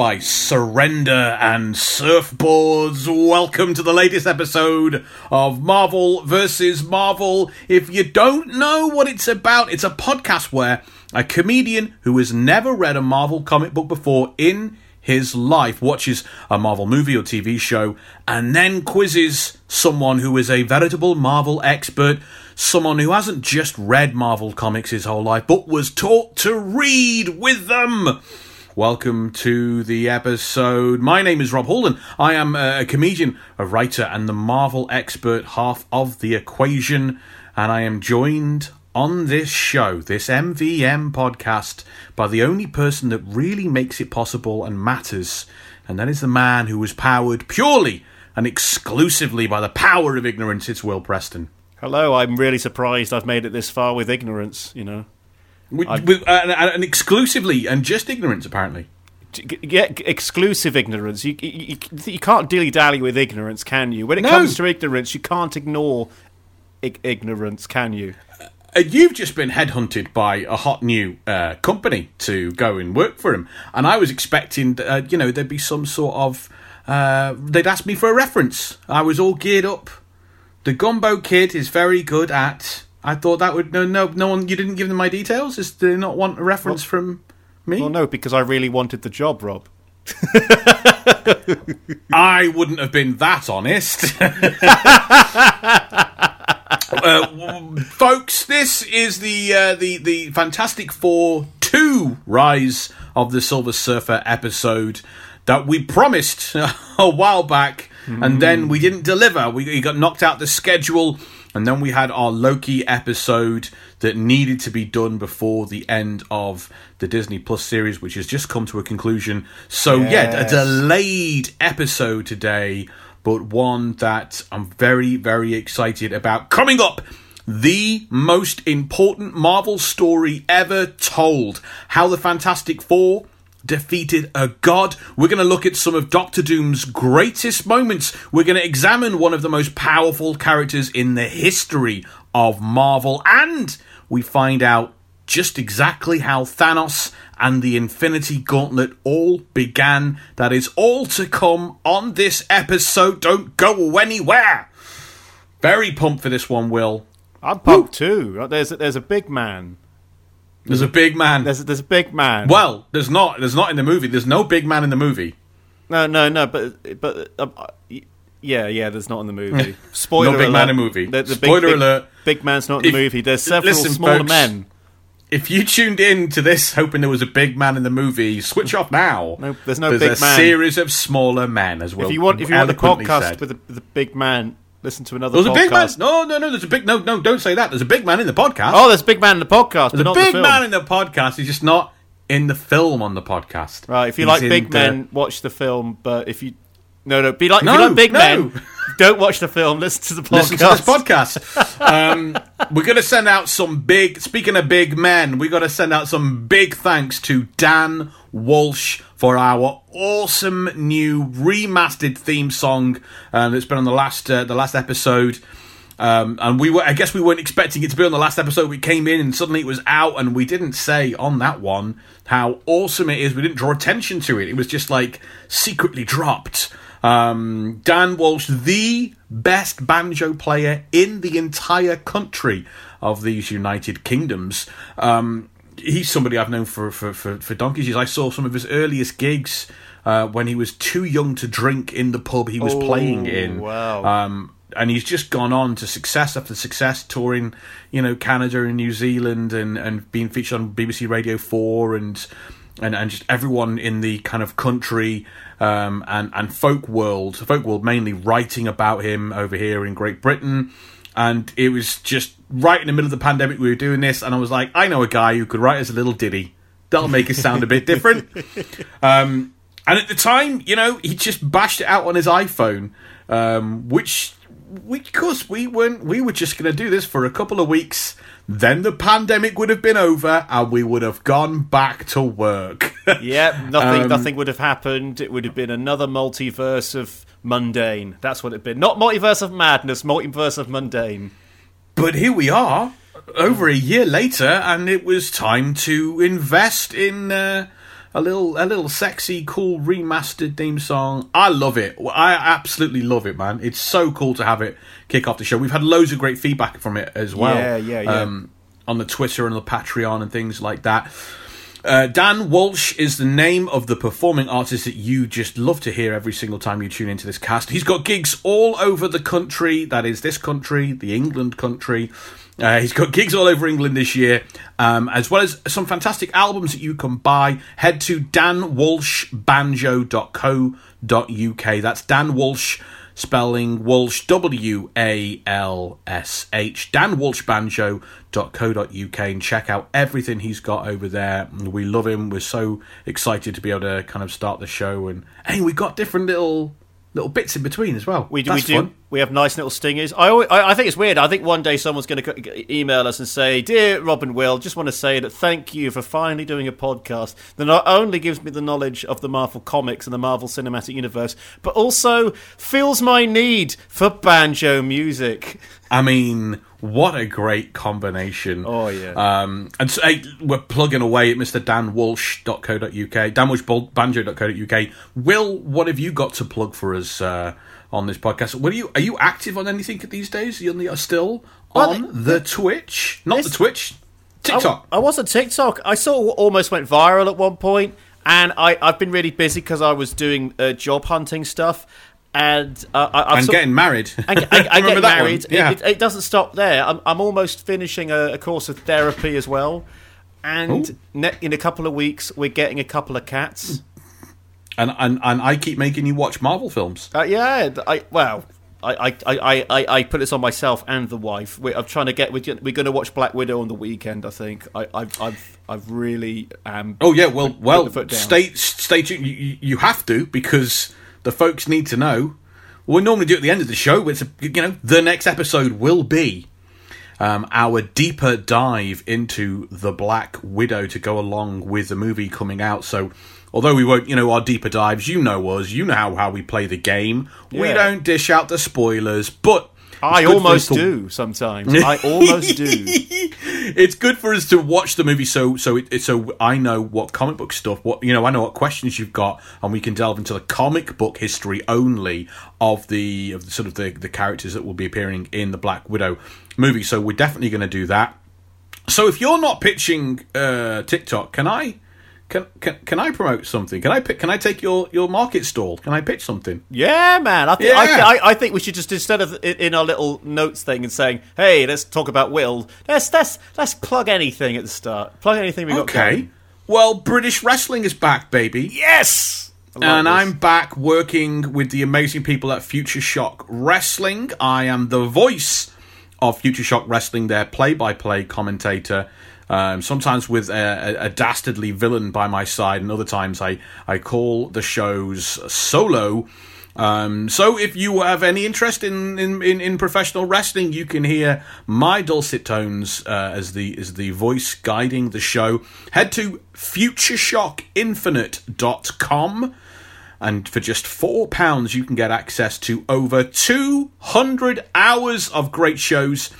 sacrifice, surrender, and surfboards. Welcome to the latest episode of Marvel vs. Marvel. If you don't know what it's about, it's a podcast where a comedian who has never read a Marvel comic book before in his life watches a Marvel movie or TV show and then quizzes someone who is a veritable Marvel expert someone who hasn't just read Marvel comics his whole life, but was taught to read with them. Welcome to the episode. My name is Rob Holden. I am uh, a comedian, a writer, and the Marvel expert half of the equation. And I am joined on this show, this MVM podcast, by the only person that really makes it possible and matters. And that is the man who was powered purely and exclusively by the power of ignorance. It's Will Preston. Hello, I'm really surprised I've made it this far with ignorance, you know. With, with, uh, and, exclusively, and just ignorance, apparently. Yeah, exclusive ignorance. You, you, you can't dilly dally with ignorance, can you? When it no. comes to ignorance, you can't ignore ig- ignorance, can you? Uh, you've just been headhunted by a hot new uh, company to go and work for them, and I was expecting, uh, you know, there'd be some sort of. Uh, they'd ask me for a reference. I was all geared up the Gumbo Kid is very good at. I thought that would no no no one. You didn't give them my details. Is do they not want a reference well, from me? Well, no, because I really wanted the job, Rob. I wouldn't have been that honest. uh, folks, this is the uh, the the Fantastic Four two Rise of the Silver Surfer episode that we promised a while back Mm. And then we didn't deliver. We, we got knocked out the schedule. And then we had our Loki episode that needed to be done before the end of the Disney Plus series, which has just come to a conclusion. So, yes. yeah, a delayed episode today, but one that I'm very, very excited about. Coming up, the most important Marvel story ever told. How the Fantastic Four defeated a god. We're going to look at some of Doctor Doom's greatest moments. We're going to examine one of the most powerful characters in the history of Marvel. And we find out just exactly how Thanos and the Infinity Gauntlet all began. That is all to come on this episode. Don't go anywhere. Very pumped for this one, Will. I'm pumped too. There's a, there's a big man there's a big man. There's there's a big man. Well, there's not. There's not in the movie. There's no big man in the movie. No, no, no. But but um, yeah, yeah. There's not in the movie. Spoiler no big alert. man in the movie. The, the Spoiler big, alert. Big, man's not in the movie. There's several listen, smaller folks, men. If you tuned in to this hoping there was a big man in the movie, switch off now. No, there's no there's big a series of smaller men as well. If you want, if you want the podcast said. with the big man, listen to another. There's podcast. a big man. No, no, no. There's a big. No, no. Don't say that. There's a big man in the podcast. Oh, there's a big man in the podcast. There's a big the man in the podcast. He's just not in the film on the podcast. Right. If you He's like big men, watch the film. But if you no, no, be like no, if you like big no. men. Don't watch the film. Listen to the podcast. Listen to this podcast. um, we're going to send out some big. Speaking of big men, we got to send out some big thanks to Dan Walsh for our awesome new remastered theme song um, that's been on the last uh, the last episode. Um, and we were, I guess, we weren't expecting it to be on the last episode. We came in and suddenly it was out, and we didn't say on that one how awesome it is. We didn't draw attention to it. It was just like secretly dropped. Um, Dan Walsh, the best banjo player in the entire country of these United Kingdoms. Um, he's somebody I've known for, for, for, for donkeys years. I saw some of his earliest gigs uh, when he was too young to drink in the pub he was oh, playing in. Wow. Um, and he's just gone on to success after success, touring, you know, Canada and New Zealand, and, and being featured on BBC Radio Four, and and and just everyone in the kind of country um, and and folk world, folk world mainly writing about him over here in Great Britain. And it was just right in the middle of the pandemic we were doing this, and I was like, I know a guy who could write us a little ditty. That'll make it sound a bit different. Um, and at the time, you know, he just bashed it out on his iPhone, um, which, because we weren't, we were just going to do this for a couple of weeks then the pandemic would have been over and we would have gone back to work. yep, nothing um, nothing would have happened. It would have been another multiverse of mundane. That's what it'd been. Not multiverse of madness, multiverse of mundane. But here we are, over a year later, and it was time to invest in uh, a little a little sexy, cool remastered theme song. I love it. I absolutely love it, man. It's so cool to have it kick off the show. We've had loads of great feedback from it as well. Yeah, yeah, yeah. Um, on the Twitter and the Patreon and things like that. Uh, Dan Walsh is the name of the performing artist that you just love to hear every single time you tune into this cast. He's got gigs all over the country. That is this country, the England country. Uh, he's got gigs all over England this year, um, as well as some fantastic albums that you can buy. Head to danwalshbanjo.co.uk. That's Dan Walsh, spelling Walsh, W A L S H. danwalshbanjo.co.uk and check out everything he's got over there. We love him. We're so excited to be able to kind of start the show. And hey, we've got different little little bits in between as well. We do. That's we do. fun. We have nice little stingers. I, always, I I think it's weird. I think one day someone's going to email us and say, "Dear Rob and Will, just want to say that thank you for finally doing a podcast that not only gives me the knowledge of the Marvel comics and the Marvel Cinematic Universe, but also fills my need for banjo music." I mean, what a great combination. Oh, yeah. Um, and so hey, we're plugging away at Mr. dan danwalsh.co.uk, danwalshbanjo.co.uk. Will, what have you got to plug for us uh, on this podcast? What are you are you active on anything these days? Are you on the- still Well, on the Twitch? Not the Twitch. TikTok. I, I was on TikTok. I of almost went viral at one point, and I, I've been really busy because I was doing uh, job hunting stuff. And uh, I, sort- getting married. I, I, I get married. It- Yeah. It, it doesn't stop there. I'm, I'm almost finishing a, a course of therapy as well. And ne- in a couple of weeks, we're getting a couple of cats. And, and and I keep making you watch Marvel films. Uh, yeah, I well, I, I, I, I, I put this on myself and the wife. We, I'm trying to get. We're, we're going to watch Black Widow on the weekend. I think. I, I've, I've, I've really um. Oh yeah, well, well, the foot down. stay stay tuned. You, you- have to because the folks need to know. We normally do it at the end of the show, but it's a, you know the next episode will be um, our deeper dive into the Black Widow to go along with the movie coming out. So. Although we won't, you know, our deeper dives, you know us, you know how, how we play the game. We don't dish out the spoilers, but I it's good for us almost to- do sometimes. I almost do. it's good for us to watch the movie so so it, it- so I know what comic book stuff what you know I know what questions you've got and we can delve into the comic book history only of the of the sort of the, the characters that will be appearing in the Black Widow movie so we're definitely going to do that so if you're not pitching uh, TikTok can I can, can can I promote something can I pick, can I take your your market stall can I pitch something Yeah, man. I, th- I, Yeah. th- I, I think we should just instead of in our little notes thing and saying, "Hey, let's talk about Will." Let's let's let's plug anything at the start. Plug anything we got. okay going. well British wrestling is back baby Yes. And this. I'm back working with the amazing people at Future Shock Wrestling. I am the voice of Future Shock Wrestling, their play-by-play commentator. Um, sometimes with a, a, dastardly villain by my side, and other times I, I call the shows solo. Um, so if you have any interest in, in, in, in professional wrestling, you can hear my dulcet tones uh, as the as the voice guiding the show. Head to futureshockinfinite.com and for just four pounds you can get access to over 200 hours of great shows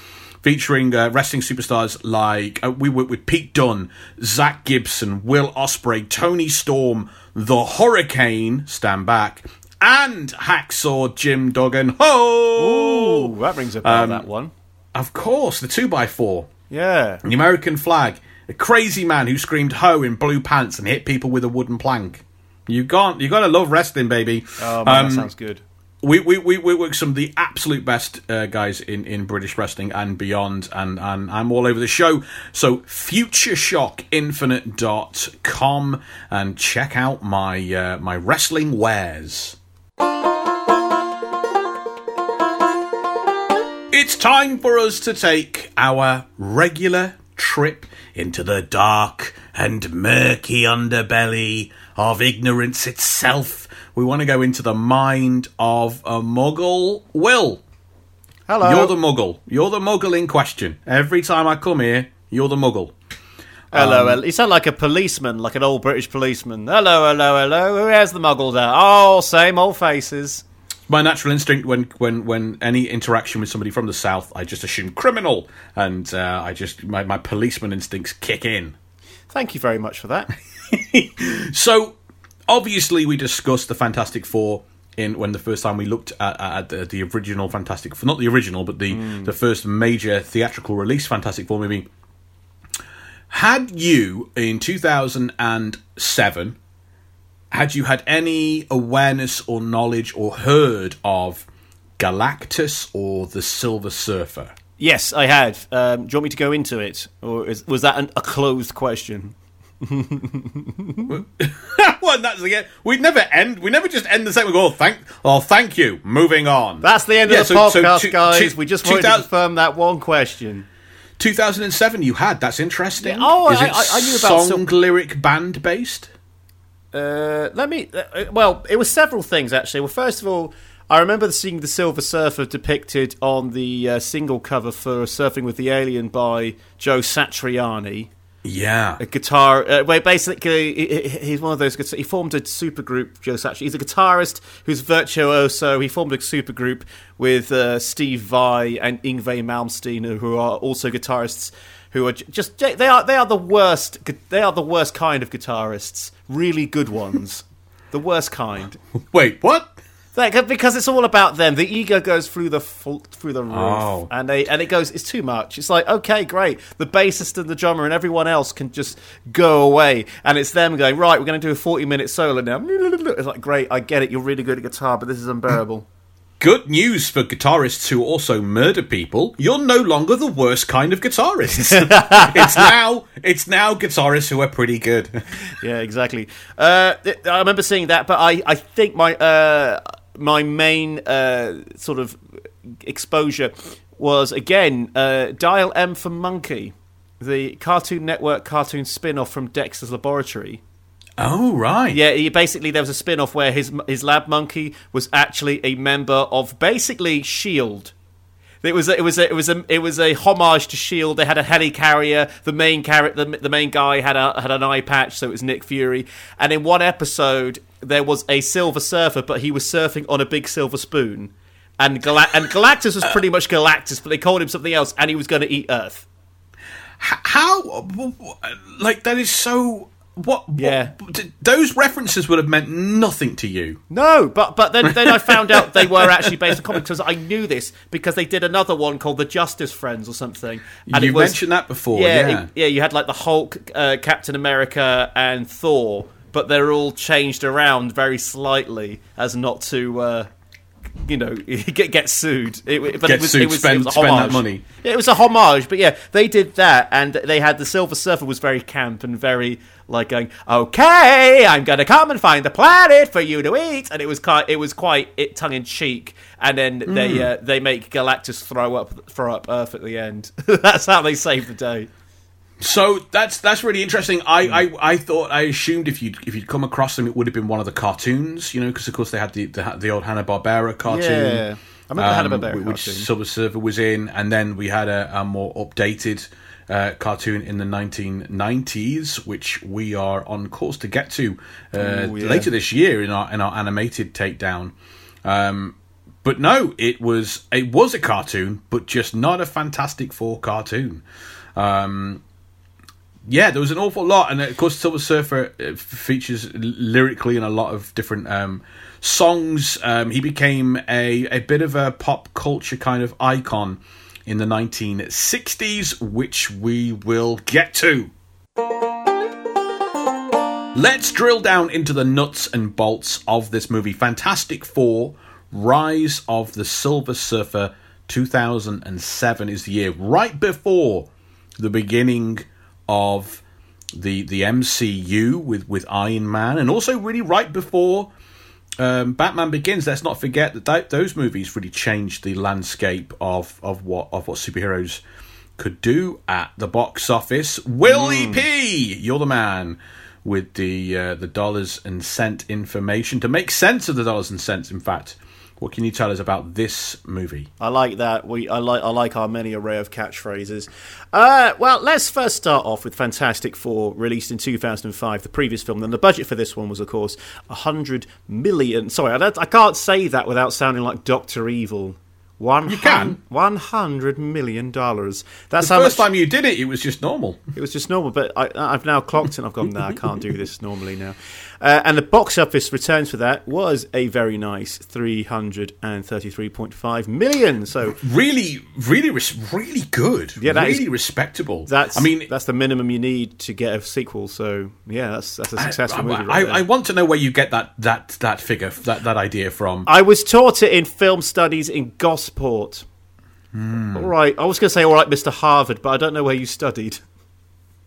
featuring uh, wrestling superstars like uh, we work with Pete Dunne, Zack Gibson, Will Ospreay, Toni Storm, the Hurricane, stand back, and Hacksaw Jim Duggan. Ho! Ooh, that rings a bell. Um, that one. Of course, the two by four. Yeah. The American flag. A crazy man who screamed ho in blue pants and hit people with a wooden plank. You got you got to love wrestling, baby. Oh man, Um, that sounds good. We, we, we, we work some of the absolute best uh, guys in, in British wrestling and beyond, and, and I'm all over the show. So, futureshockinfinite.com and check out my, uh, my wrestling wares. It's time for us to take our regular trip into the dark and murky underbelly of ignorance itself. We want to go into the mind of a muggle. Will, Hello. you're the muggle. You're the muggle in question. Every time I come here, you're the muggle. Hello, Um, hello. You sound like a policeman, like an old British policeman. Hello, hello, hello. Who has the muggle there? Oh, same old faces. My natural instinct when, when, when any interaction with somebody from the south, I just assume criminal, and uh, I just my, my policeman instincts kick in. Thank you very much for that. so obviously we discussed the Fantastic Four in when the first time we looked at, at the, the original Fantastic Four, not the original, but the the first major theatrical release Fantastic Four movie. Had you in two thousand and seven? Had you had any awareness or knowledge or heard of Galactus or the Silver Surfer? Yes, I had. Um, do you want me to go into it, or is, was that an, a closed question? well, that's again. We never end. We never just end the segment. We go, oh, thank, oh, thank you. Moving on. That's the end Yeah, of the so- so podcast, two- guys. two- we just wanted to confirm that one question. 2007. You had. That's interesting. Yeah, oh, Is I- it I- I knew about song, Sil- lyric, band based. Uh, let me. Uh, well, it was several things actually. Well, first of all, I remember seeing the Silver Surfer depicted on the uh, single cover for "Surfing with the Alien" by Joe Satriani. Yeah. a guitar. Uh, where basically, he- he- he's one of those. He formed a supergroup. Joe Satriani. He's a guitarist who's virtuoso. He formed a supergroup with uh, Steve Vai and Yngwie Malmsteen, who are also guitarists. Who are just they are they are the worst. They are the worst kind of guitarists. Really good ones. the worst kind. Wait, what? Like, uh, because it's all about them. The ego goes through the through the roof, Oh. and they and it goes. It's too much. It's like okay, great. The bassist and the drummer and everyone else can just go away, and it's them going right. We're going to do a forty-minute solo now. It's like great. I get it. You're really good at guitar, but this is unbearable. Good news for guitarists who also murder people. You're no longer the worst kind of guitarist. it's now it's now guitarists who are pretty good. yeah, exactly. Uh, I remember seeing that, but I, I think my uh, my main uh, sort of exposure was again uh, Dial M for Monkey, the Cartoon Network cartoon spin-off from Dexter's Laboratory. Oh right. Yeah, he basically there was a spin-off where his his lab monkey was actually a member of basically Shield. It was a, it was a, it was a it was a homage to Shield. They had a helicarrier. The main character, the, the main guy had a had an eye patch, so it was Nick Fury. And in one episode, there was a Silver Surfer, but he was surfing on a big silver spoon. And and Galactus was pretty much Galactus, but they called him something else, and he was going to eat Earth. How like that is so what, what- Yeah. d- those references would have meant nothing to you. No, but but then then I found out they were actually based on comics because I knew this because they did another one called the Justice Friends or something. And you it was, mentioned that before. yeah, Yeah. it- yeah. You had like the Hulk, uh, Captain America, and Thor, but they're all changed around very slightly as not to. Uh, you know, get get sued. It, but Get it was, sued, it was, spend- it was a spend that homage. money. It was a homage, but yeah, they did that, and they had the Silver Surfer was very camp and very like going, "Okay, I'm gonna come and find the planet for you to eat," and it was quite, it was quite it tongue in cheek, and then they Hmm. uh, they make Galactus throw up throw up Earth at the end. That's how they save the day. So that's that's really interesting. I, I, I thought I assumed if you if you'd come across them, it would have been one of the cartoons, you know, because of course they had the the, the old Hanna Barbera cartoon. Yeah. I remember Hanna-Barbera um, which cartoon. Silver Surfer was in, and then we had a, a more updated uh, cartoon in the 1990s, which we are on course to get to uh, Ooh, yeah. later this year in our in our animated takedown. Um, but no, it was it was a cartoon, but just not a Fantastic Four cartoon. Um, yeah, there was an awful lot, and of course, Silver Surfer uh, features lyrically in a lot of different um, songs. Um, he became a a bit of a pop culture kind of icon in the 1960s, which we will get to. Let's drill down into the nuts and bolts of this movie. Fantastic Four: Rise of the Silver Surfer. 2007 is the year right before the beginning of the the MCU with with Iron Man, and also really right before um, Batman Begins. Let's not forget that th- those movies really changed the landscape of of what of what superheroes could do at the box office. Willie P, you're the man with the uh, the dollars and cent information to make sense of the dollars and cents. In fact, what can you tell us about this movie? I like that. We I like I like our many array of catchphrases. Uh, well, let's first start off with Fantastic Four, released in 2005, the previous film. Then the budget for this one was, of course, a hundred million. Sorry, I, I can't say that without sounding like Doctor Evil. One You can. One hundred million dollars. That's The how first much. time you did it, it was just normal. It was just normal, but I, I've now clocked and I've gone, no, I can't do this normally now. Uh, and the box office returns for that was a very nice 333.5 million. So Really, really, res- really good. Yeah, that is- really respectable. that's I mean, that's the minimum you need to get a sequel. So yeah, that's that's a successful I, movie. I, Right I there. want to know where you get that that that figure, that that idea from. I was taught it in film studies in Gosport. Hmm. All right, I was going to say all right, Mister Harvard, but I don't know where you studied.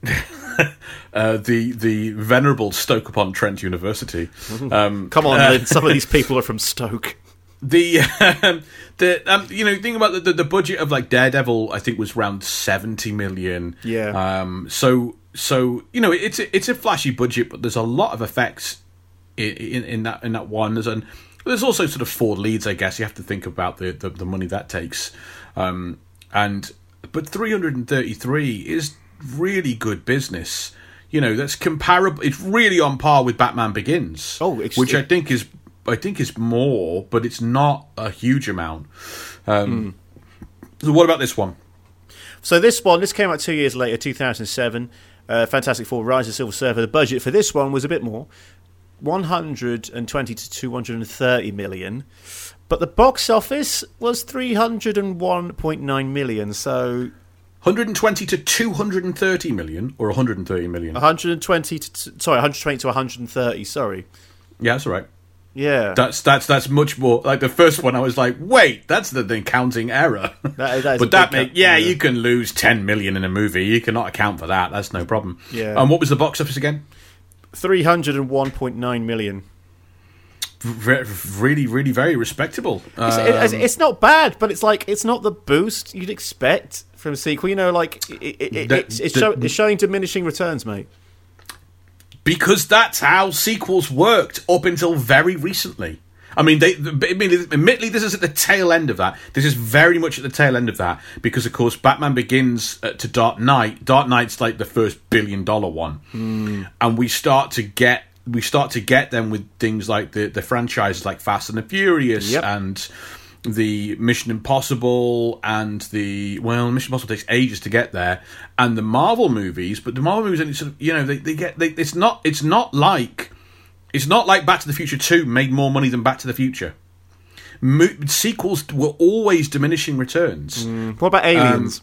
Uh, the the venerable Stoke upon Trent University. Um, Come on, Lynn, some of these people are from Stoke. the um, the um, you know think about the, the the budget of like Daredevil I think was around 70 million Yeah. um so so you know it's a, it's a flashy budget but there's a lot of effects in, in, in that in that one there's an there's also sort of four leads I guess you have to think about the the, the money that takes um and but 333 is really good business you know that's comparable it's really on par with Batman Begins Oh, which I think is I think is more, but it's not a huge amount. Um, So what about this one? So this one, this came out two years later, 2007. Uh, Fantastic Four: Rise of Silver Surfer. The budget for this one was a bit more, 120 to 230 million, but the box office was 301.9 million. So 120 to 230 million, or 130 million? 120 to sorry, 120 to 130. Sorry, Yeah, that's all right. yeah, That's that's that's much more like the first one. I was like, wait, that's the, the counting error. That- but that make yeah, yeah. you can lose 10 million in a movie. You cannot account for that. That's no problem. Yeah. And what was the box office again? 301.9 million. Really, really, very respectable. It's, Um, it's, it's not bad, but it's like it's not the boost you'd expect from a sequel. You know, like it, it, The- it's, it's, the- show, it's showing diminishing returns, mate. because that's how sequels worked up until very recently. I mean, they. I mean, admittedly, this is at the tail end of that. This is very much at the tail end of that because, of course, Batman Begins uh, to Dark Knight. Dark Knight's like the first billion dollar one, and we start to get we start to get them with things like the the franchises like Fast and the Furious Yep. and the Mission Impossible and the well, Mission Impossible takes ages to get there, and the Marvel movies. But the Marvel movies, only sort of you know, they, they get they, it's not it's not like it's not like Back to the Future Two made more money than Back to the Future. Mo- sequels were always diminishing returns. Mm. What about um, aliens?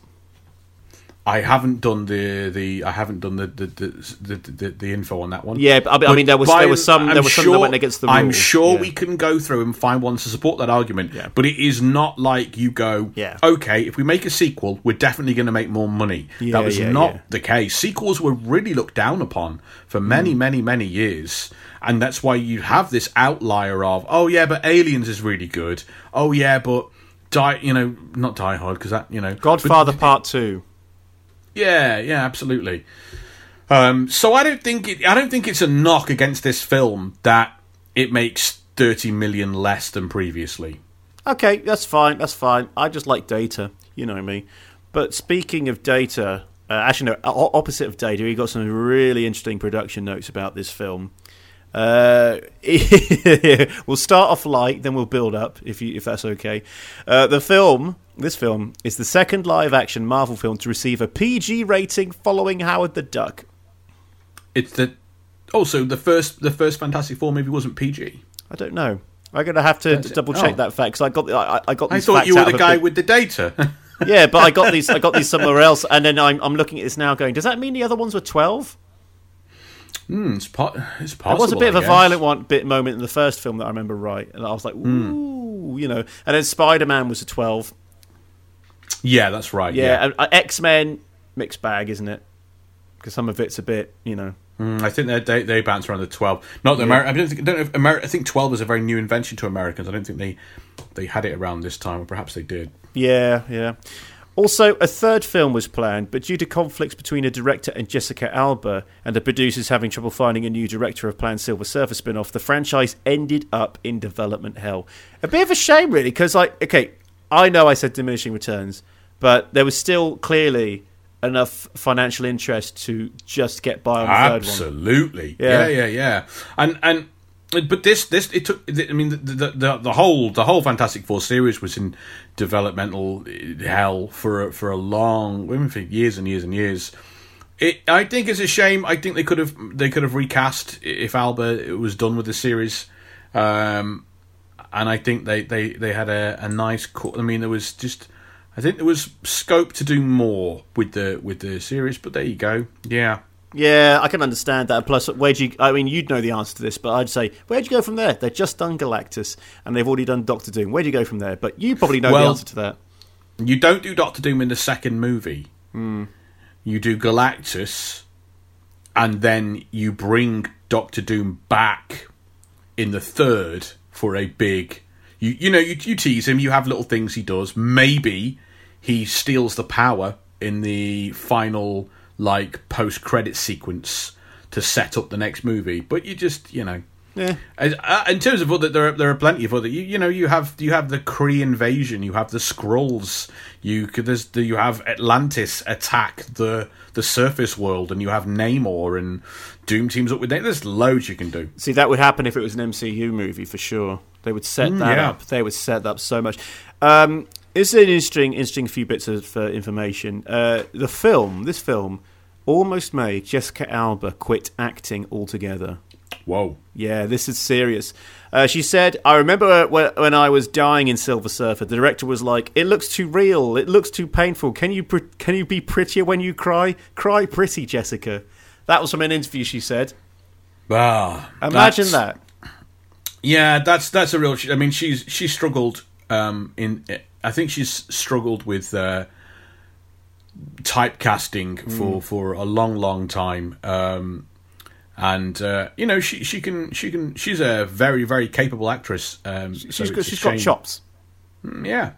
I haven't done the the I haven't done the the the, the, the, info on that one. Yeah, but I mean- I mean, there was- by- there was some- there I'm was some that went against the I'm sure yeah. we can go through and find ones to support that argument. Yeah. But it is not like you go, Yeah. okay, if we make a sequel, we're definitely going to make more money. Yeah, that was not the case. Sequels were really looked down upon for many, Mm. many, many years. And that's why you have this outlier of, oh yeah, but Aliens is really good. Oh yeah, but Die, you know, not Die Hard because that, you know, but- Godfather Part Two. Yeah, yeah, absolutely. Um, so I don't think it, I don't think it's a knock against this film that it makes thirty million less than previously. Okay, that's fine. That's fine. I just like data. You know me. But speaking of data, uh, actually, no, opposite of data, he got some really interesting production notes about this film. Uh, we'll start off light, then we'll build up, if you, if that's okay. Uh, the film, this film, is the second live-action Marvel film to receive a PG rating following Howard the Duck. It's the also the first the first Fantastic Four movie wasn't PG. I don't know. I'm gonna have to That's double check Oh. that fact because I got the- I, I got I thought you were the guy big- with the data. yeah, but I got these. I got these somewhere else, and then I'm I'm looking at this now, going, does that mean the other ones were twelve? Hmm, it's, po- it's possible. There was a bit of a guess. violent one bit moment in the first film that I remember right, and I was like, Hmm. ooh, you know. And then Spider Man was a twelve. Yeah, that's right. Yeah, Yeah, uh, X Men mixed bag, isn't it? Because some of it's a bit, you know. Mm, I think they they, they bounce around the twelve. Not the Ameri- I don't think, I don't know if Ameri- I think twelve is a very new invention to Americans. I don't think they they had it around this time, or perhaps they did. Yeah, yeah. Also, a third film was planned, but due to conflicts between a director and Jessica Alba, and the producers having trouble finding a new director of planned Silver Surfer spin off, the franchise ended up in development hell. A bit of a shame, really, because, like, okay, I know I said diminishing returns, but there was still clearly enough financial interest to just get by on the third one. Absolutely. Yeah. Yeah. yeah, yeah, And and but this this it took. I mean, the, the the whole the whole Fantastic Four series was in developmental hell for a, for a long, I mean, for years and years and years. It, I think it's a shame. I think they could have they could have recast if Alba was done with the series, um, and I think they, they, they had a, a nice. Co- I mean, there was just I think there was scope to do more with the with the series, but there you go. Yeah, Yeah, I can understand that. Plus, where'd you? I mean, you'd know the answer to this, but I'd say, where'd you go from there? They've just done Galactus, and they've already done Doctor Doom. Where'd you go from there? But you probably know the answer to that. you don't do Doctor Doom in the second movie. Hmm. You do Galactus, and then you bring Doctor Doom back in the third for a big. You you know you, you tease him. You have little things he does. Maybe he steals the power in the final like post credit sequence to set up the next movie. But you just you know Yeah. as, uh, in terms of other, there are, there are plenty of other. You, you know, you have you have the Kree invasion, you have the Skrulls, you could there's the, you have Atlantis attack the the surface world, and you have Namor and Doom teams up with. Namor. There's loads you can do. See, that would happen if it was an MCU movie for sure. They would set that yeah. up. They would set that up so much. Um, it's an interesting, interesting few bits of uh, information. Uh, the film, this film, almost made Jessica Alba quit acting altogether. Whoa, Yeah, this is serious. Uh, she said, I remember when, when I was dying in Silver Surfer, the director was like, It looks too real. It looks too painful. Can you, pr- can you be prettier when you cry? Cry pretty, Jessica. That was from an interview, she said. ah, Imagine that. Yeah, that's that's a real. I mean, she's she struggled. Um, in I think she's struggled with uh, typecasting for for a long, long time. Um, and uh, you know, she she can she can she's a very very capable actress. Um, so She's got, she's got chops. Yeah,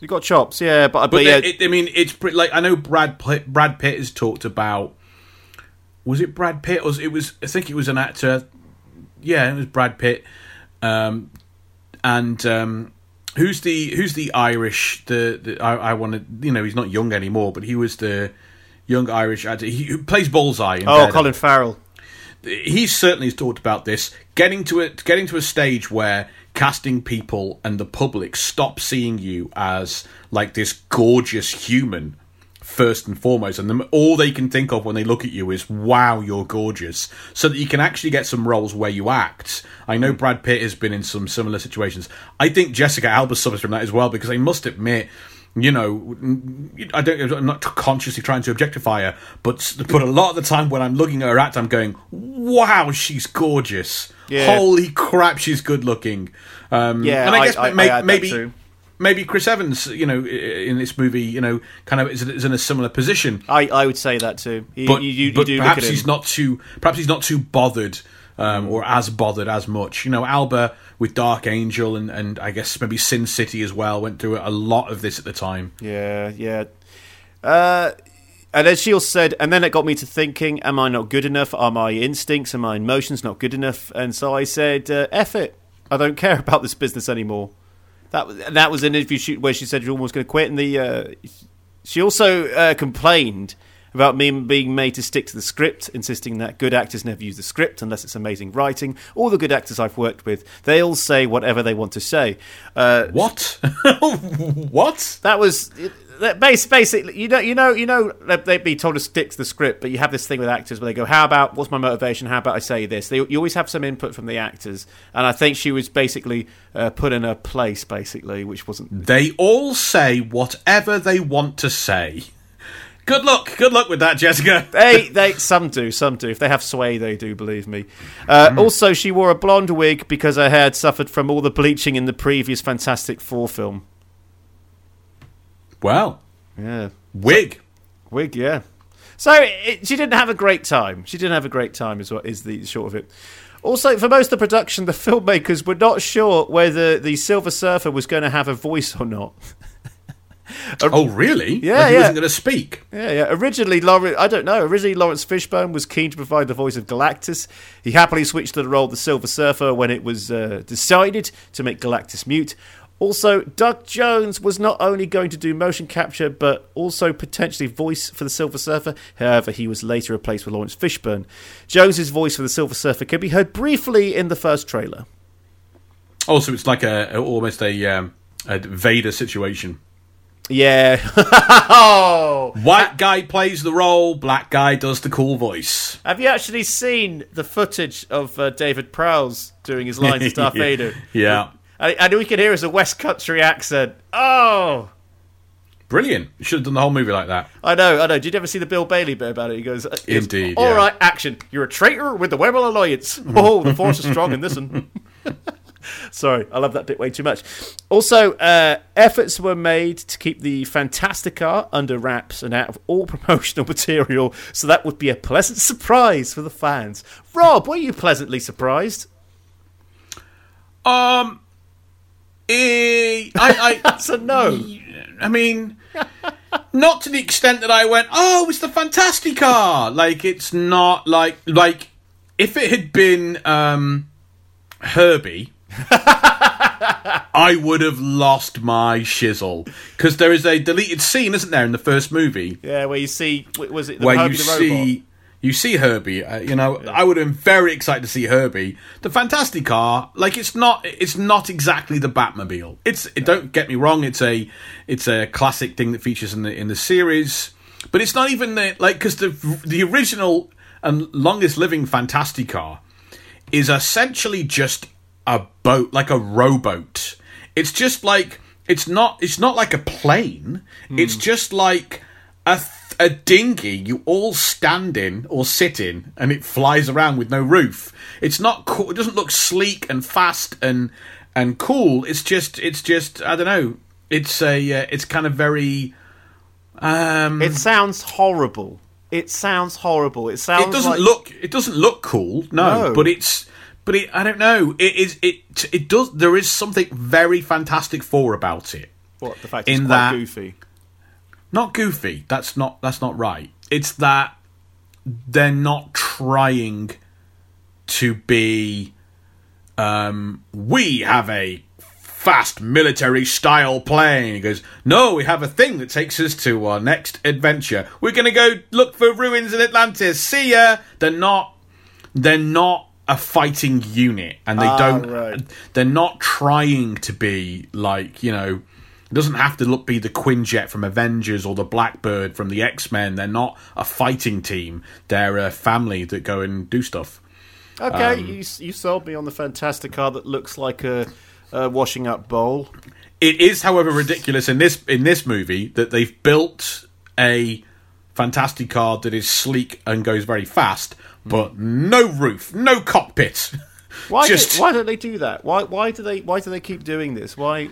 She's got chops, yeah. But, but, but yeah, it, I mean, it's pretty, like I know Brad Pitt, Brad Pitt has talked about. Was it Brad Pitt? Or was, it was I think it was an actor. Yeah, it was Brad Pitt. Um, and um, who's the who's the Irish? The, the I, I want to you know he's not young anymore, but he was the young Irish actor. He who plays Bullseye. In oh, Colin Farrell. he certainly has talked about this getting to it getting to a stage where casting people and the public stop seeing you as like this gorgeous human first and foremost and them, all they can think of when they look at you is wow you're gorgeous so that you can actually get some roles where you act i know brad pitt has been in some similar situations i think jessica alba suffers from that as well because i must admit you know, I don't. I'm not consciously trying to objectify her, but but a lot of the time when I'm looking at her act, I'm going, "Wow, she's gorgeous! Yeah. Holy crap, she's good looking." Um, Yeah, and I, I- guess I- may- I maybe. Maybe Chris Evans, you know, in this movie, you know, kind of is, is in a similar position, I, I would say that too. You, but, you, you, but perhaps he's not too perhaps he's not too bothered. Um, or as bothered as much, you know. Alba with Dark Angel and, and I guess maybe Sin City as well went through a lot of this at the time. Yeah, yeah. Uh, and as she also said, and then it got me to thinking: Am I not good enough? Are my instincts and my emotions not good enough? And so I said, uh, "F it! I don't care about this business anymore." That was that was an interview she, where she said she was almost going to quit. And the uh, she also uh, complained about me being made to stick to the script, insisting that good actors never use the script unless it's amazing writing. All the good actors I've worked with, they all say whatever they want to say. Uh, What? what? that was basically you know you know you know they'd be told to stick to the script but you have this thing with actors where they go how about what's my motivation how about i say this they, you always have some input from the actors and i think she was basically uh, put in a place basically which wasn't They all say whatever they want to say. Good luck. Good luck with that, Jessica. they they some do some do if they have sway they do believe me uh, also she wore a blonde wig because her hair had suffered from all the bleaching in the previous fantastic four film Well, yeah wig. Wig, yeah. So it, she didn't have a great time. She didn't have a great time, is what is the short of it. Also, for most of the production, the filmmakers were not sure whether the Silver Surfer was going to have a voice or not. Oh, really? Yeah, Like he yeah. wasn't going to speak. Yeah, yeah. Originally, Lawrence, I don't know. Originally, Laurence Fishburne was keen to provide the voice of Galactus. He happily switched to the role of the Silver Surfer when it was uh, decided to make Galactus mute. Also, Doug Jones was not only going to do motion capture, but also potentially voice for the Silver Surfer. However, he was later replaced with Laurence Fishburne. Jones's voice for the Silver Surfer can be heard briefly in the first trailer. Also, it's like a, almost a, um, a Vader situation. Yeah. oh! White guy plays the role, black guy does the cool voice. Have you actually seen the footage of uh, David Prowse doing his lines to Darth Vader? Yeah. And, and we can hear his a West Country accent. Oh! Brilliant. You should have done the whole movie like that. I know, I know. Did you ever see the Bill Bailey bit about it? He goes, Indeed, All yeah. right, action. You're a traitor with the Webble Alliance. Oh, the force is strong in this one. Sorry, I love that bit way too much. Also, uh, efforts were made to keep the Fantasticar under wraps and out of all promotional material, so that would be a pleasant surprise for the fans. Rob, were you pleasantly surprised? Um, I, I, That's a no. I mean, not to the extent that I went, oh, it's the Fantasticar. Like, it's not like like if it had been um, Herbie. I would have lost my shizzle because there is a deleted scene, isn't there, in the first movie Yeah, where you see, was it the where Herbie you the robot? see you see Herbie. Uh, you know, I would have been very excited to see Herbie. The Fantastic Car, like it's not, it's not exactly the Batmobile. It's it, don't get me wrong. It's a it's a classic thing that features in the in the series, but it's not even the, like because the the original and longest living Fantastic Car is essentially just a boat, like a rowboat. It's just like it's not it's not like a plane. It's just like a th- a dinghy you all stand in or sit in, and it flies around with no roof. It's not cool. It doesn't look sleek and fast and and cool. It's just it's just I don't know. It's a uh, it's kind of very. Um, It sounds horrible. It sounds horrible. It sounds. it doesn't like- look it doesn't look cool no, No. but it's but it i don't know it is it it does there is something very fantastic for about it What the fact it's in quite that- goofy. Not goofy. That's not that's not right. It's that they're not trying to be um we have a fast military style plane. He goes no we have a thing that takes us to our next adventure. We're gonna go look for ruins in atlantis. See ya. They're not they're not a fighting unit and they Ah, don't right. they're not trying to be like you know it doesn't have to look be the Quinjet from Avengers or the Blackbird from the X Men. They're not a fighting team. They're a family that go and do stuff. Okay, Um, you you sold me on the fantastic car that looks like a, a washing up bowl. It is, however, ridiculous in this in this movie that they've built a fantastic car that is sleek and goes very fast, but no roof, no cockpit. Why Just- do, why don't they do that? Why why do they why do they keep doing this? Why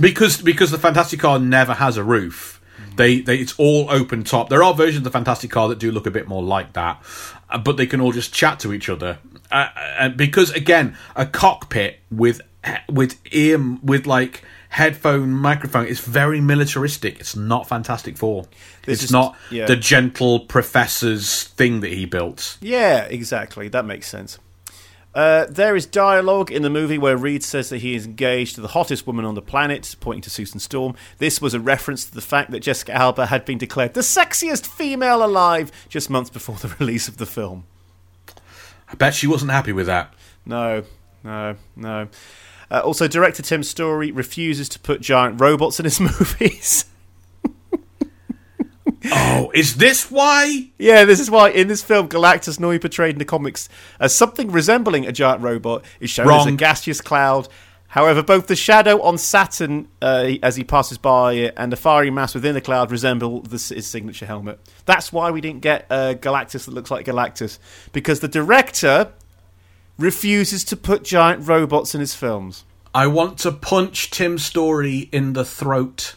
because because the Fantastic Car never has a roof. They, they it's all open top. There are versions of the Fantastic Car that do look a bit more like that, uh, but they can all just chat to each other. Uh, and because again, a cockpit with with ear with like headphone microphone is very militaristic. It's not Fantastic Four. It's is- not yeah. the gentle professor's thing that he built. Yeah, exactly. That makes sense. Uh, there is dialogue in the movie where Reed says that he is engaged to the hottest woman on the planet, pointing to Susan Storm. This was a reference to the fact that Jessica Alba had been declared the sexiest female alive just months before the release of the film. I bet she wasn't happy with that. No, no, no. Uh, also, director Tim Story refuses to put giant robots in his movies. Oh, is this why? Yeah, this is why in this film, Galactus, normally portrayed in the comics as something resembling a giant robot, is shown as a gaseous cloud. However, both the shadow on Saturn uh, as he passes by it and the fiery mass within the cloud resemble the, his signature helmet. That's why we didn't get uh, Galactus that looks like Galactus, because the director refuses to put giant robots in his films. I want to punch Tim Story in the throat.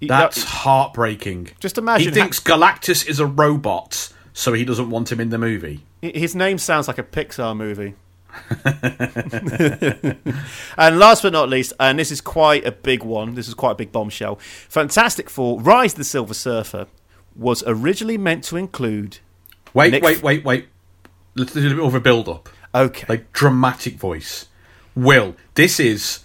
That's no, heartbreaking. Just imagine He thinks Galactus is a robot, so he doesn't want him in the movie. his name sounds like a Pixar movie. and last but not least, and this is quite a big one, this is quite a big bombshell. Fantastic Four Rise of the Silver Surfer was originally meant to include. Wait, Nick- wait, wait, wait. Let's do a bit of a build up. Okay. Like dramatic voice. Will, this is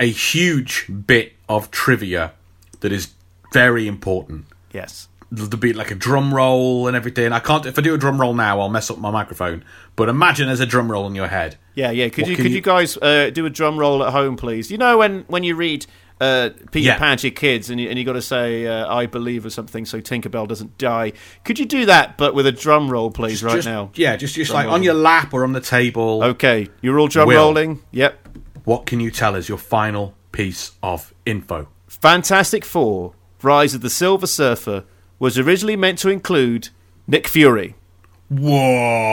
a huge bit of trivia that is very important. Yes. There'll be like a drum roll and everything. I can't if I do a drum roll now, I'll mess up my microphone. But imagine there's a drum roll in your head. Yeah, yeah. Could What you could you, you- guys uh, do a drum roll at home, please? You know when when you read uh, Peter Yeah. Pan to your kids and you, and you got to say uh, "I believe" or something so Tinkerbell doesn't die. Could you do that, but with a drum roll, please, right Just- now? Yeah, just just Drum like on your lap or on the table. Okay, you're all drum Will. rolling. Yep. What can you tell us? Your final piece of info. Fantastic Four: Rise of the Silver Surfer was originally meant to include Nick Fury.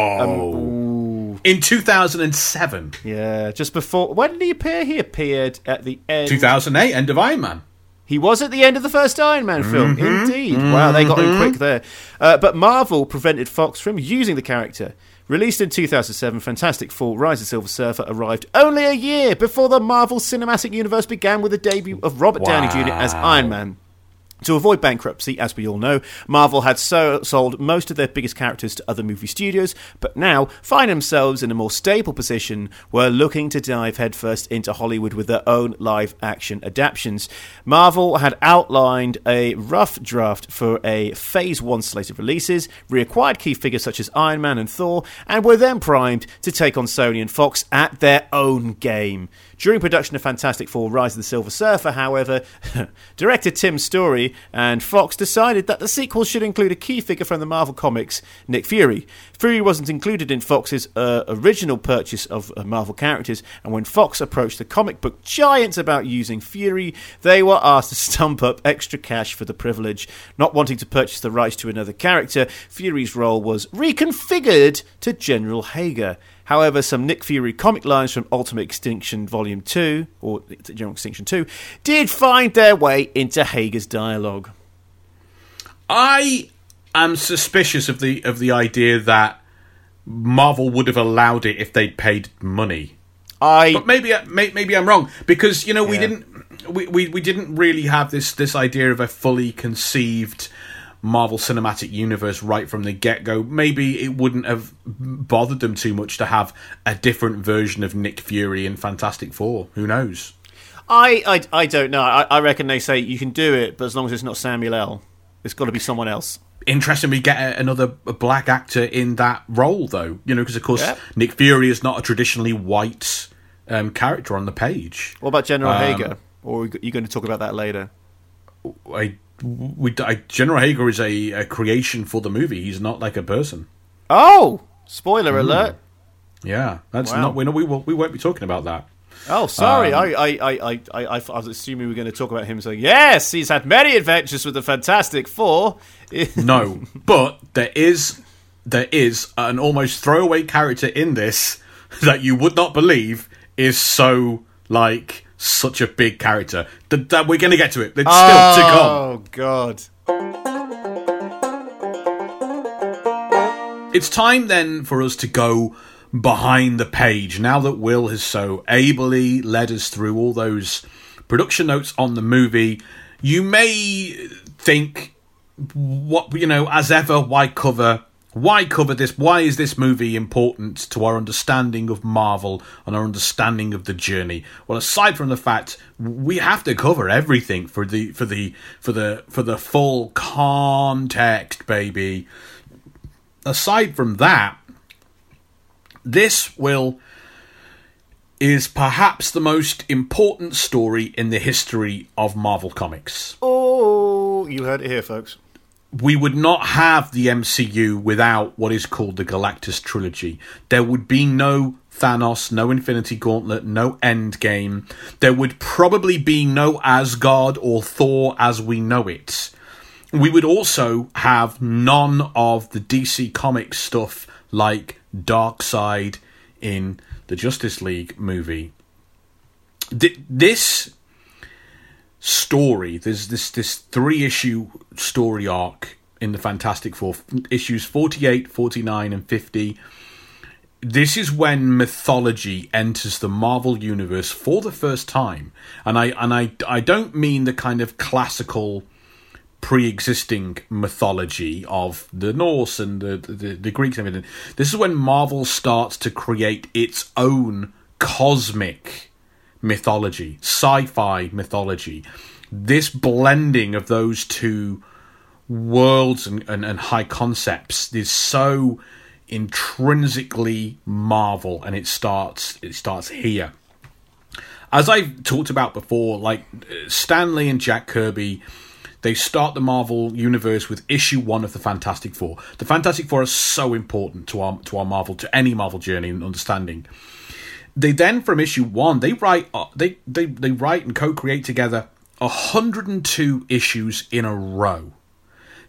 Whoa! In 2007, Yeah, just before. When did he appear? He appeared at the end. 2008, end of Iron Man. He was at the end of the first Iron Man film. Mm-hmm. Indeed. Wow, they got him quick there. Uh, but Marvel prevented Fox from using the character. Released in 2007, Fantastic Four Rise of Silver Surfer arrived only a year before the Marvel Cinematic Universe began with the debut of Robert Downey Jr. as Iron Man. To avoid bankruptcy, as we all know, Marvel had so sold most of their biggest characters to other movie studios, but now find themselves in a more stable position were looking to dive headfirst into Hollywood with their own live action adaptations. Marvel had outlined a rough draft for a Phase 1 slate of releases, reacquired key figures such as Iron Man and Thor, and were then primed to take on Sony and Fox at their own game. During production of Fantastic Four Rise of the Silver Surfer, however, director Tim Story and Fox decided that the sequel should include a key figure from the Marvel Comics, Nick Fury. Fury wasn't included in Fox's uh, original purchase of uh, Marvel characters, and when Fox approached the comic book giants about using Fury, they were asked to stump up extra cash for the privilege. Not wanting to purchase the rights to another character, Fury's role was reconfigured to General Hager. However, some Nick Fury comic lines from Ultimate Extinction Volume 2, or General Extinction 2, did find their way into Hager's dialogue. I am suspicious of the of the idea that Marvel would have allowed it if they'd paid money. I But maybe uh, may- maybe I'm wrong because you know we Yeah. didn't we, we, we didn't really have this this idea of a fully conceived Marvel Cinematic Universe right from the get go. Maybe it wouldn't have bothered them too much to have a different version of Nick Fury in Fantastic Four. Who knows? I, I, I don't know. I, I reckon they say you can do it, but as long as it's not Samuel L., it's got to be someone else. Interesting, we get a, another black actor in that role, though. You know, because of course Yep. Nick Fury is not a traditionally white um, character on the page. What about General Um, Hager? Or are you going to talk about that later? I, we, I, General Hager is a, a creation for the movie. He's not like a person. Oh, spoiler alert! Yeah, that's Wow. not. We, we we won't be talking about that. Oh, sorry. Um, I, I, I, I, I, I was assuming we were going to talk about him saying, yes, he's had many adventures with the Fantastic Four. No, but there is there is an almost throwaway character in this that you would not believe is so like such a big character. That, we're going to get to it. It's still to oh, come. Oh, God. It's time then for us to go behind the page. Now that Will has so ably led us through all those production notes on the movie, you may think, what you know, as ever, why cover? Why cover this? Why is this movie important to our understanding of Marvel and our understanding of the journey? Well, aside from the fact we have to cover everything for the for the for the for the full context, baby aside from that, this will is perhaps the most important story in the history of Marvel Comics. Oh, you heard it here, folks. We would not have the MCU without what is called the Galactus trilogy. There would be no Thanos, no Infinity Gauntlet, no Endgame. There would probably be no Asgard or Thor as we know it. We would also have none of the DC Comics stuff like Darkseid in the Justice League movie. Th- this story, there's this this three issue story arc in the Fantastic Four, issues 48, 49, and 50. This is when mythology enters the Marvel universe for the first time, and I and I I don't mean the kind of classical pre-existing mythology of the Norse and the, the the Greeks and everything. This is when Marvel starts to create its own cosmic mythology, sci-fi mythology. This blending of those two worlds and, and, and high concepts is so intrinsically Marvel, and it starts it starts here. As I've talked about before, like Stan Lee and Jack Kirby, they start the Marvel universe with issue one of the Fantastic Four. The Fantastic Four are so important to our to our Marvel to any Marvel journey and understanding. They then from issue one they write uh, they they they write and co-create together 102 issues in a row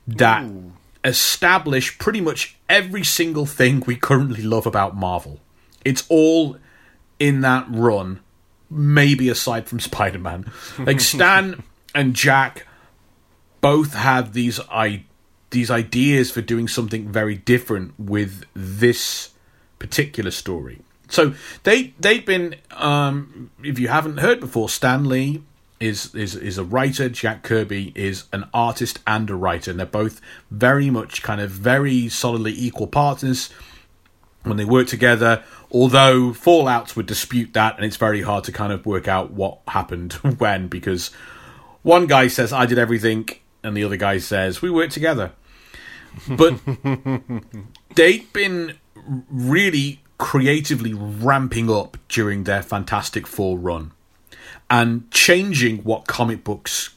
that Ooh. establish pretty much every single thing we currently love about Marvel. It's all in that run, maybe aside from Spider Man. Like Stan and Jack both have these I- these ideas for doing something very different with this particular story. So they they've been um, if you haven't heard before, Stan Lee is is is a writer. Jack Kirby is an artist and a writer, and they're both very much kind of very solidly equal partners when they work together. Although Fallouts would dispute that, and it's very hard to kind of work out what happened when because one guy says I did everything, and the other guy says we worked together. But they've been really creatively ramping up during their Fantastic Four run and changing what comic books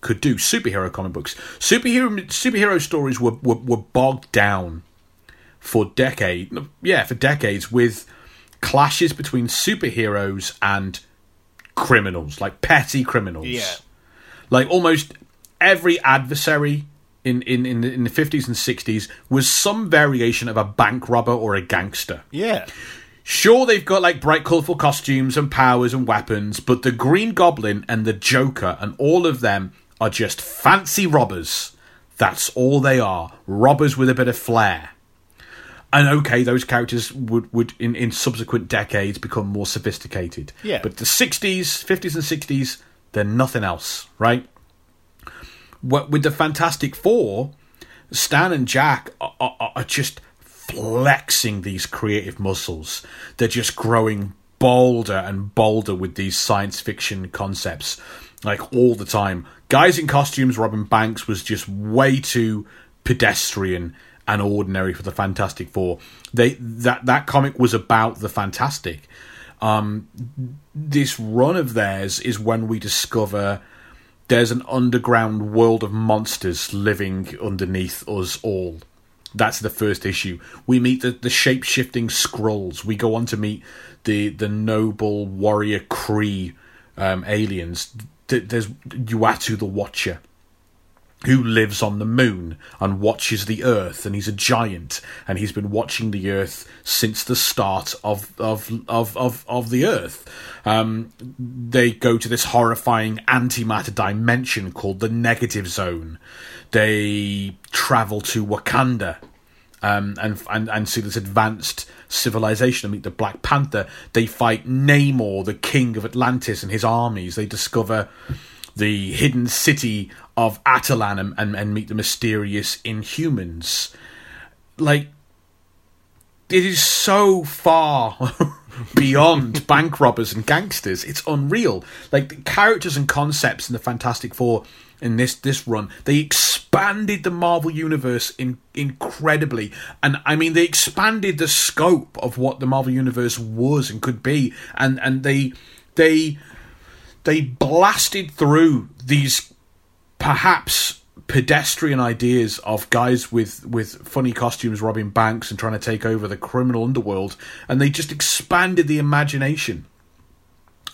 could do. Superhero comic books, superhero superhero stories were were, were bogged down for decades. Yeah, for decades with clashes between superheroes and criminals, like petty criminals. Yeah, like almost every adversary in, in, in, the, in the 50s and 60s was some variation of a bank robber or a gangster. Yeah. Sure, they've got like bright, colourful costumes and powers and weapons, but the Green Goblin and the Joker and all of them are just fancy robbers. That's all they are. Robbers with a bit of flair. And okay, those characters would, would in, in subsequent decades become more sophisticated. Yeah. But the 60s, 50s, and 60s, they're nothing else, right? With the Fantastic Four, Stan and Jack are, are, are just flexing these creative muscles. They're just growing bolder and bolder with these science fiction concepts, like all the time. Guys in costumes robbing banks was just way too pedestrian and ordinary for the Fantastic Four. They that that comic was about the fantastic. Um, this run of theirs is when we discover there's an underground world of monsters living underneath us all. That's the first issue. We meet the, the shape shifting Skrulls. We go on to meet the the noble warrior Kree um, aliens. There's Uatu the Watcher who lives on the moon and watches the earth and he's a giant and he's been watching the earth since the start of of of of, of the earth um, they go to this horrifying antimatter dimension called the negative zone they travel to wakanda um, and, and and see this advanced civilization and meet the Black Panther. They fight Namor, the king of Atlantis, and his armies. They discover the hidden city of Attilan and, and, and meet the mysterious Inhumans. Like, it is so far beyond bank robbers and gangsters. It's unreal. Like the characters and concepts in the Fantastic Four in this this run, they expanded the Marvel universe in incredibly, and I mean they expanded the scope of what the Marvel universe was and could be, and and they they they blasted through these perhaps pedestrian ideas of guys with with funny costumes robbing banks and trying to take over the criminal underworld and they just expanded the imagination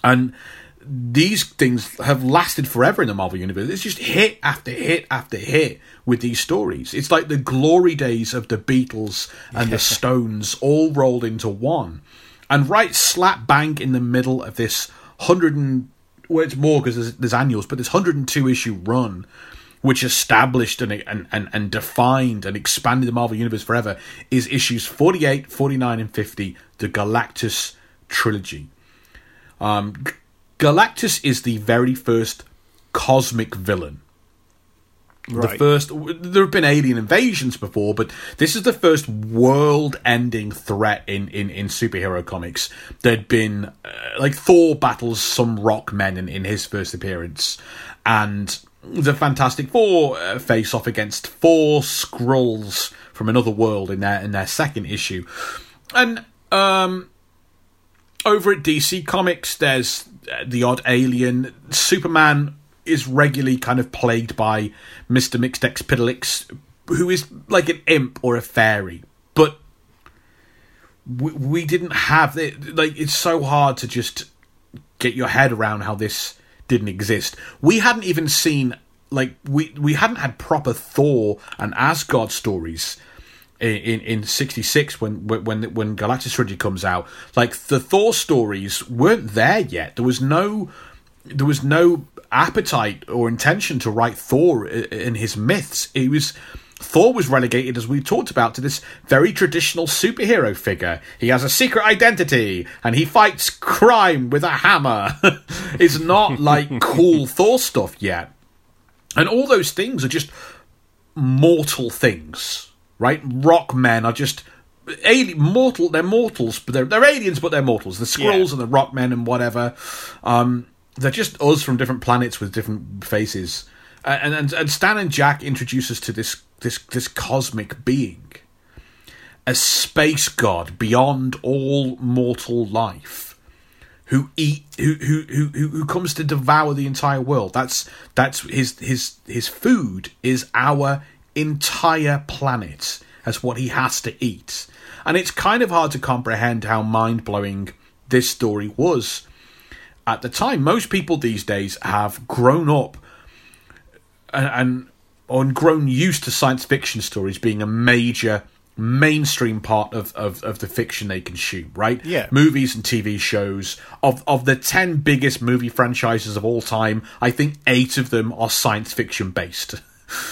and these things have lasted forever in the Marvel universe. It's just hit after hit after hit with these stories. It's like the glory days of the Beatles and the Stones all rolled into one. And right slap bang in the middle of this hundred and well, it's more because there's, there's, annuals, but this 102 issue run, which established and, and, and, and defined and expanded the Marvel Universe forever, is issues 48, 49, and 50, the Galactus trilogy. Um, Galactus is the very first cosmic villain. The first, there have been alien invasions before, but this is the first world-ending threat in, in, in superhero comics. There'd been uh, like Thor battles some rock men in, in his first appearance, and the Fantastic Four uh, face off against four Skrulls from another world in their in their second issue, and um, over at DC Comics, there's uh, the odd alien. Superman is regularly kind of plagued by Mister Mxyzptlk who is like an imp or a fairy, but we, we didn't have it. Like it's so hard to just get your head around how this didn't exist. We hadn't even seen like we we hadn't had proper Thor and Asgard stories in in, in 66 when when when Galactus Trilogy comes out like the Thor stories weren't there yet there was no there was no appetite or intention to write Thor in his myths it was Thor was relegated, as we talked about, to this very traditional superhero figure. He has a secret identity and he fights crime with a hammer. it's not like cool Thor stuff yet. And all those things are just mortal things, right? Rock men are just alien, mortal. They're mortals, but they're they're aliens, but they're mortals. The Skrulls Yeah. and the rock men and whatever. Um, they're just us from different planets with different faces. Uh, and, and and Stan and Jack introduce us to this this this cosmic being, a space god beyond all mortal life who eat who who who who comes to devour the entire world. That's that's his his his food is our entire planet as what he has to eat. And it's kind of hard to comprehend how mind blowing this story was at the time. Most people these days have grown up and, and grown used to science fiction stories being a major mainstream part of, of, of the fiction they consume, right? Yeah. Movies and TV shows. Of of the ten biggest movie franchises of all time, I think eight of them are science fiction based.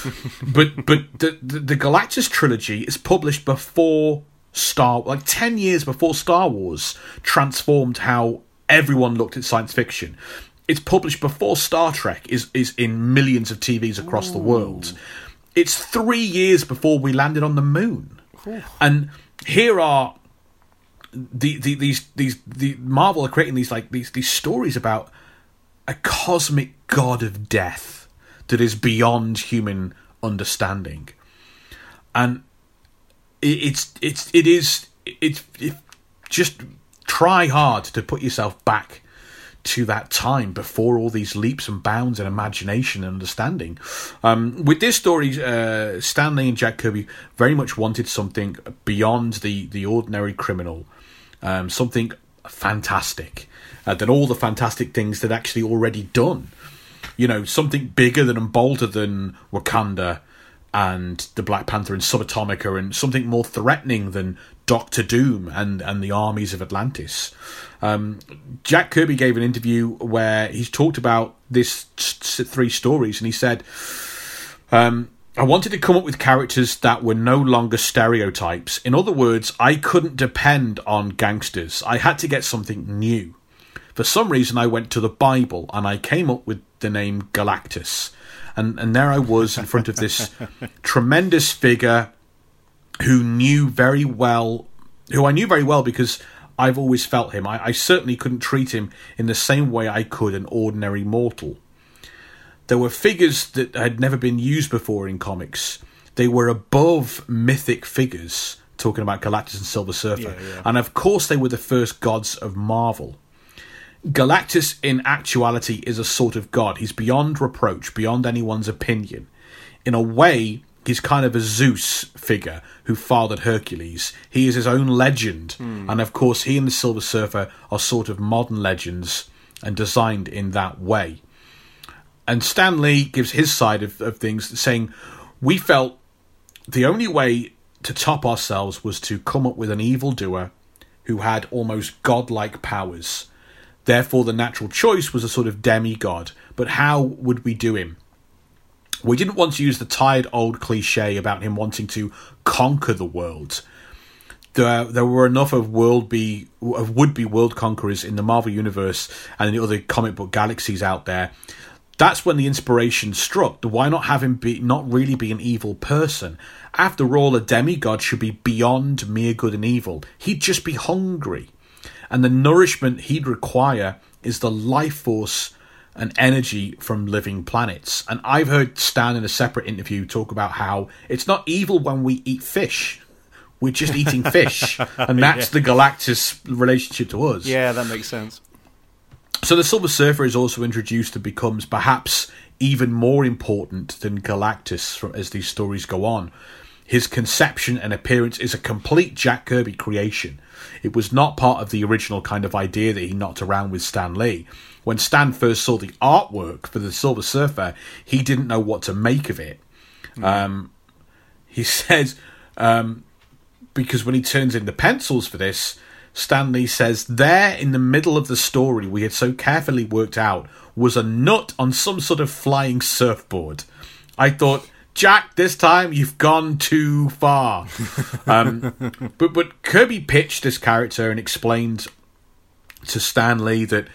but but the, the the Galactus trilogy is published before Star like 10 years before Star Wars transformed how everyone looked at science fiction. It's published before Star Trek is is in millions of TVs across the world. It's 3 years before we landed on the moon. And here are the, the these these the Marvel are creating these like these these stories about a cosmic god of death that is beyond human understanding, and it, it's it's it is it's it, just try hard to put yourself back to that time before all these leaps and bounds and imagination and understanding. Um, with this story, uh, Stan Lee and Jack Kirby very much wanted something beyond the the ordinary criminal, um, something fantastic uh, than all the fantastic things they'd actually already done. You know, something bigger than and bolder than Wakanda and the Black Panther and Subatomica, and something more threatening than Doctor Doom and, and the armies of Atlantis. Um, Jack Kirby gave an interview where he's talked about this three stories, and he said, um, I wanted to come up with characters that were no longer stereotypes. In other words, I couldn't depend on gangsters. I had to get something new. For some reason, I went to the Bible and I came up with the name Galactus. And, and there I was in front of this tremendous figure who knew very well, who I knew very well because I've always felt him. I, I certainly couldn't treat him in the same way I could an ordinary mortal. There were figures that had never been used before in comics. They were above mythic figures, talking about Galactus and Silver Surfer. Yeah, yeah. And of course, they were the first gods of Marvel. Galactus, in actuality, is a sort of god. He's beyond reproach, beyond anyone's opinion. In a way, he's kind of a Zeus figure who fathered Hercules. He is his own legend. Hmm. And of course, he and the Silver Surfer are sort of modern legends and designed in that way. And Stan Lee gives his side of, of things, saying, We felt the only way to top ourselves was to come up with an evildoer who had almost godlike powers. Therefore, the natural choice was a sort of demigod. But how would we do him? We didn't want to use the tired old cliche about him wanting to conquer the world. There, there were enough of world be of would be world conquerors in the Marvel universe and in the other comic book galaxies out there that's when the inspiration struck. Why not have him be not really be an evil person? After all, a demigod should be beyond mere good and evil. He'd just be hungry. And the nourishment he'd require is the life force and energy from living planets. And I've heard Stan in a separate interview talk about how it's not evil when we eat fish. We're just eating fish. And that's yeah. the Galactus relationship to us. Yeah, that makes sense. So the Silver Surfer is also introduced and becomes perhaps even more important than Galactus as these stories go on. His conception and appearance is a complete Jack Kirby creation. It was not part of the original kind of idea that he knocked around with Stan Lee. When Stan first saw the artwork for the Silver Surfer, he didn't know what to make of it. Mm. Um, he says, um, because when he turns in the pencils for this, Stan Lee says, There in the middle of the story we had so carefully worked out was a nut on some sort of flying surfboard. I thought, Jack, this time you've gone too far. um, but but Kirby pitched this character and explained to Stan Lee that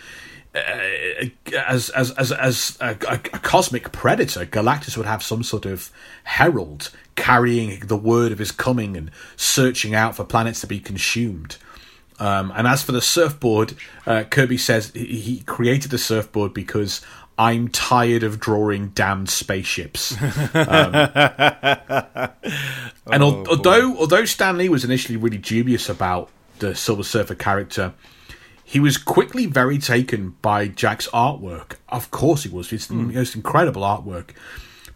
as as as as a, a, a, cosmic predator, Galactus would have some sort of herald carrying the word of his coming and searching out for planets to be consumed. Um, and as for the surfboard, uh, Kirby says he, he created the surfboard because I'm tired of drawing damned spaceships. Um, and oh, although although Stan Lee was initially really dubious about the Silver Surfer character, he was quickly very taken by Jack's artwork. Of course, he was. It's the mm. most incredible artwork.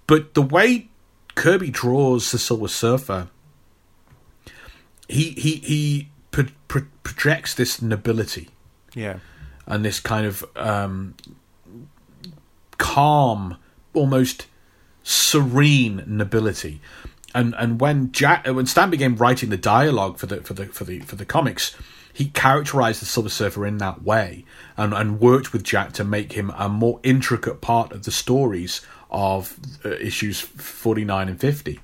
But the way Kirby draws the Silver Surfer, he he he pro- pro- projects this nobility. Yeah. And this kind of um, calm, almost serene nobility. And and when Jack when Stan began writing the dialogue for the for the for the for the comics, he characterized the Silver Surfer in that way and, and worked with Jack to make him a more intricate part of the stories of uh, issues 49 and 50.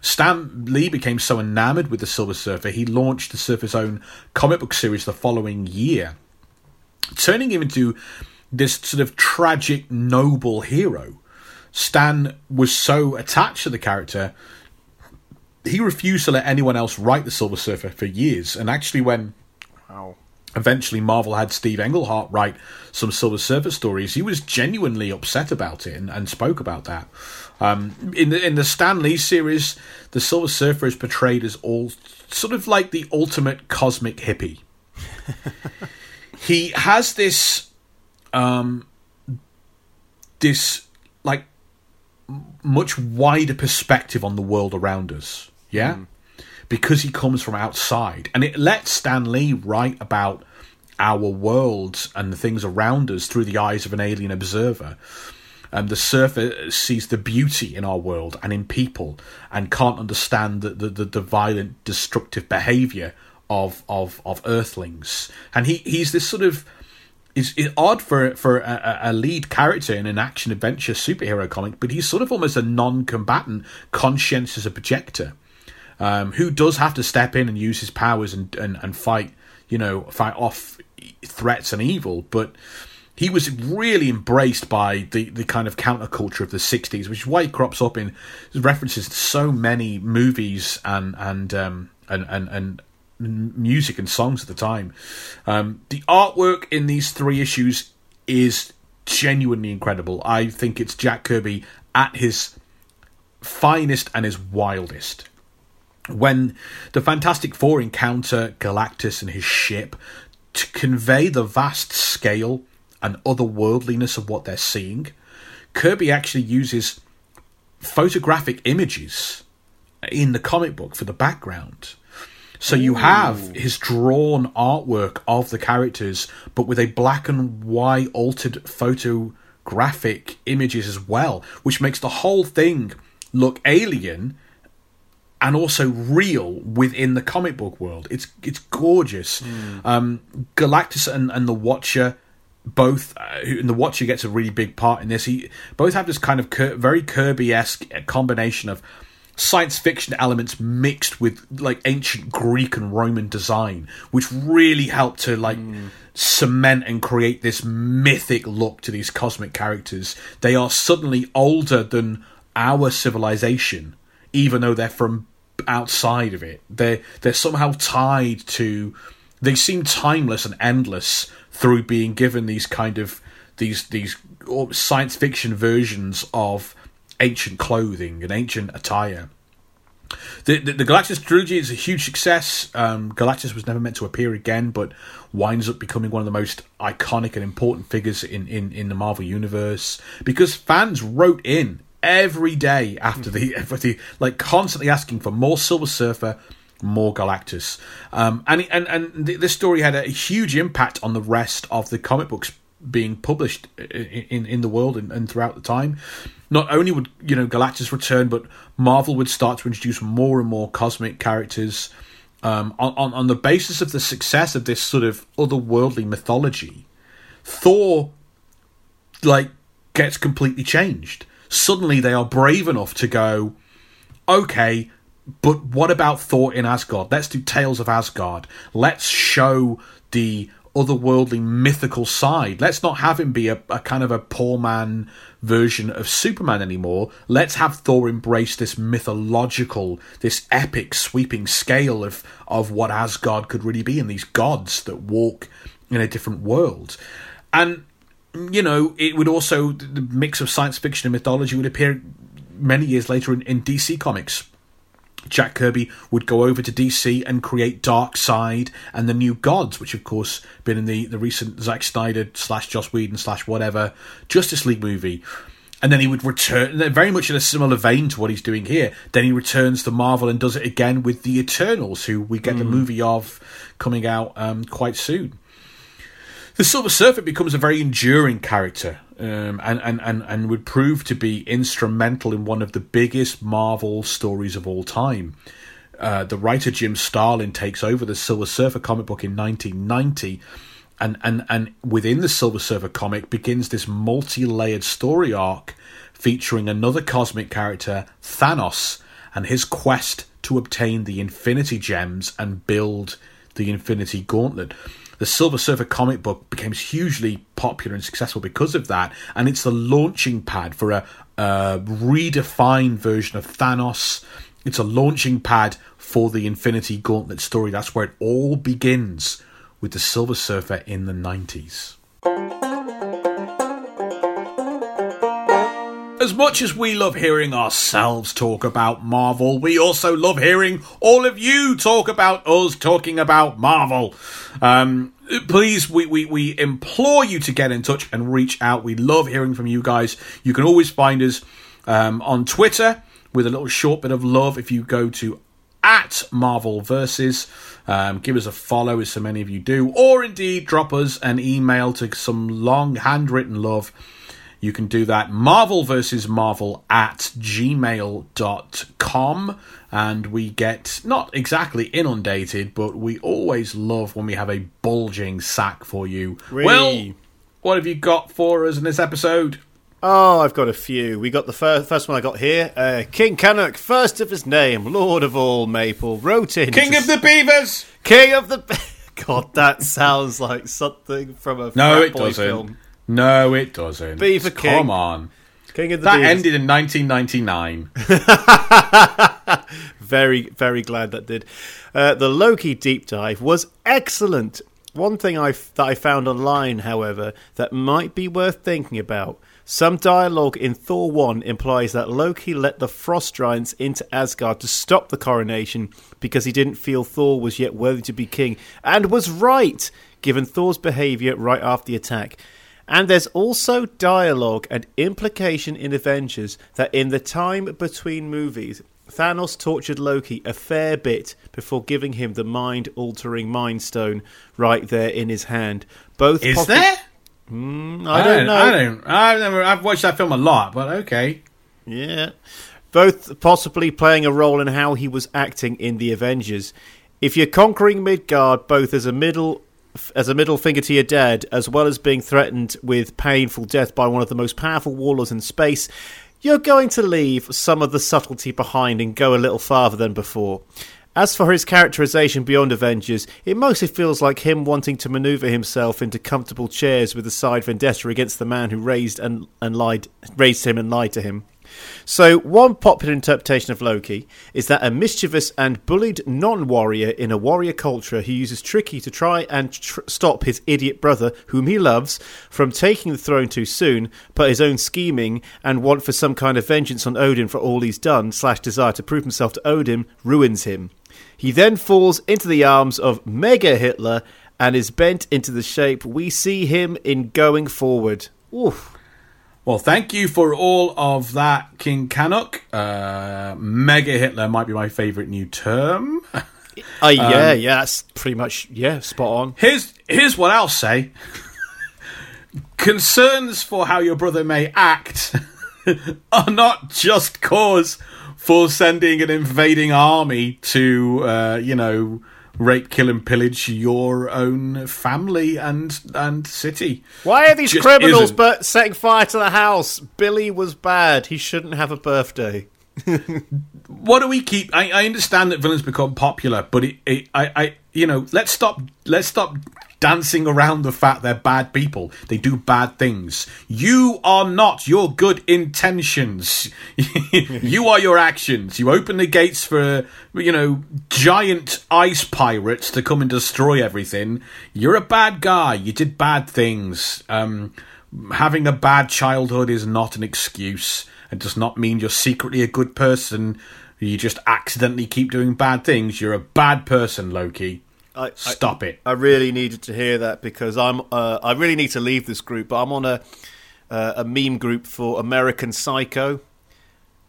Stan Lee became so enamored with the Silver Surfer, he launched the Surfer's own comic book series the following year, turning him into this sort of tragic, noble hero. Stan was so attached to the character, he refused to let anyone else write the Silver Surfer for years. And actually, when eventually Marvel had Steve Englehart write some Silver Surfer stories, he was genuinely upset about it and, and spoke about that. Um, in the in the Stan Lee series, the Silver Surfer is portrayed as all sort of like the ultimate cosmic hippie. he has this um, this like much wider perspective on the world around us. Yeah, mm. Because he comes from outside, and it lets Stan Lee write about our worlds and the things around us through the eyes of an alien observer. And the surfer sees the beauty in our world and in people, and can't understand the the, the, the violent, destructive behaviour of of of Earthlings. And he he's this sort of is odd for for a, a, lead character in an action adventure superhero comic, but he's sort of almost a non-combatant, conscientious objector, um, who does have to step in and use his powers and, and, and fight, you know, fight off threats and evil. But he was really embraced by the, the kind of counterculture of the '60s, which is why he crops up in references to so many movies and and um, and and, and music and songs at the time. Um, the artwork in these three issues is genuinely incredible. I think it's Jack Kirby at his finest and his wildest. When the Fantastic Four encounter Galactus and his ship, to convey the vast scale and otherworldliness of what they're seeing, Kirby actually uses photographic images in the comic book for the background. So you have his drawn artwork of the characters, but with a black and white altered photographic images as well, which makes the whole thing look alien and also real within the comic book world. It's it's gorgeous. Mm. Um, Galactus and, and the Watcher both, uh, and the Watcher gets a really big part in this. He both have this kind of very Kirby esque combination of science fiction elements mixed with like ancient Greek and Roman design, which really helped to like mm. cement and create this mythic look to these cosmic characters. They are suddenly older than our civilization, even though they're from outside of it. They they're somehow tied to. They seem timeless and endless through being given these kind of these these science fiction versions of ancient clothing and ancient attire. The, the, the Galactus trilogy is a huge success. Um, Galactus was never meant to appear again, but winds up becoming one of the most iconic and important figures in, in, in the Marvel universe because fans wrote in every day after the, after the like constantly asking for more Silver Surfer, more Galactus, um, and and and this story had a huge impact on the rest of the comic books being published in in the world and, and throughout the time. Not only would you know Galactus return, but Marvel would start to introduce more and more cosmic characters um, on, on on the basis of the success of this sort of otherworldly mythology. Thor, like, gets completely changed. Suddenly, they are brave enough to go, okay, but what about Thor in Asgard? Let's do Tales of Asgard. Let's show the otherworldly mythical side. Let's not have him be a, a, kind of a poor man version of Superman anymore. Let's have Thor embrace this mythological, this epic sweeping scale of, of what Asgard could really be and these gods that walk in a different world. And, you know, it would also, the mix of science fiction and mythology would appear many years later in, in DC Comics Jack Kirby would go over to DC and create Darkseid and the New Gods, which of course been in the, the recent Zack Snyder slash Joss Whedon slash whatever Justice League movie. And then he would return, very much in a similar vein to what he's doing here. Then he returns to Marvel and does it again with the Eternals, who we get mm. the movie of coming out um, quite soon. The Silver Surfer becomes a very enduring character um, and, and, and, and would prove to be instrumental in one of the biggest Marvel stories of all time. Uh, the writer Jim Starlin takes over the Silver Surfer comic book in 1990, and, and, and within the Silver Surfer comic begins this multi layered story arc featuring another cosmic character, Thanos, and his quest to obtain the Infinity Gems and build the Infinity Gauntlet the Silver Surfer comic book became hugely popular and successful because of that, and it's the launching pad for a, a redefined version of Thanos. It's a launching pad for the Infinity Gauntlet story. That's where it all begins with the Silver Surfer in the 90s. As much as we love hearing ourselves talk about Marvel, we also love hearing all of you talk about us talking about Marvel. Um, please, we, we, we implore you to get in touch and reach out. We love hearing from you guys. You can always find us um, on Twitter with a little short bit of love if you go to at Marvel Versus. Um, give us a follow, as so many of you do, or indeed drop us an email to some long handwritten love you can do that Marvel versus Marvel at gmail.com. And we get not exactly inundated, but we always love when we have a bulging sack for you. Really? Well, what have you got for us in this episode? Oh, I've got a few. We got the first, first one I got here. Uh, King Canuck, first of his name, Lord of all Maple, wrote in. King of the Beavers! King of the. God, that sounds like something from a no, it doesn't. film. No, it doesn't. Beaver King. Come on. King of the That ended in 1999. very, very glad that did. Uh, the Loki deep dive was excellent. One thing I that I found online, however, that might be worth thinking about. Some dialogue in Thor 1 implies that Loki let the Frost Giants into Asgard to stop the coronation because he didn't feel Thor was yet worthy to be king, and was right, given Thor's behaviour right after the attack. And there's also dialogue and implication in Avengers that in the time between movies, Thanos tortured Loki a fair bit before giving him the mind altering Mind Stone right there in his hand. Both Is there? Mm, I, don't know. I don't. I've never. I've watched that film a lot, but okay. Yeah. Both possibly playing a role in how he was acting in the Avengers. If you're conquering Midgard both as a middle as a middle finger to your dad, as well as being threatened with painful death by one of the most powerful warlords in space, you're going to leave some of the subtlety behind and go a little farther than before. As for his characterization beyond Avengers, it mostly feels like him wanting to maneuver himself into comfortable chairs with a side vendetta against the man who raised and, and lied raised him and lied to him. So, one popular interpretation of Loki is that a mischievous and bullied non warrior in a warrior culture who uses Tricky to try and tr- stop his idiot brother, whom he loves, from taking the throne too soon, but his own scheming and want for some kind of vengeance on Odin for all he's done, slash desire to prove himself to Odin, ruins him. He then falls into the arms of Mega Hitler and is bent into the shape we see him in going forward. Oof. Well, thank you for all of that, King Canuck. Uh, Mega Hitler might be my favourite new term. Uh, yeah, um, yeah, that's pretty much yeah, spot on. Here's here's what I'll say. Concerns for how your brother may act are not just cause for sending an invading army to, uh, you know, rape, kill, and pillage your own family and and city. Why are these Just criminals but setting fire to the house? Billy was bad. He shouldn't have a birthday. what do we keep? I, I understand that villains become popular, but it, it, I, I, you know, let's stop. Let's stop dancing around the fact they're bad people. They do bad things. You are not your good intentions. you are your actions. You open the gates for, you know, giant ice pirates to come and destroy everything. You're a bad guy. You did bad things. Um, having a bad childhood is not an excuse. It does not mean you're secretly a good person. You just accidentally keep doing bad things. You're a bad person, Loki. I, Stop I, it! I really needed to hear that because I'm. Uh, I really need to leave this group. But I'm on a uh, a meme group for American Psycho,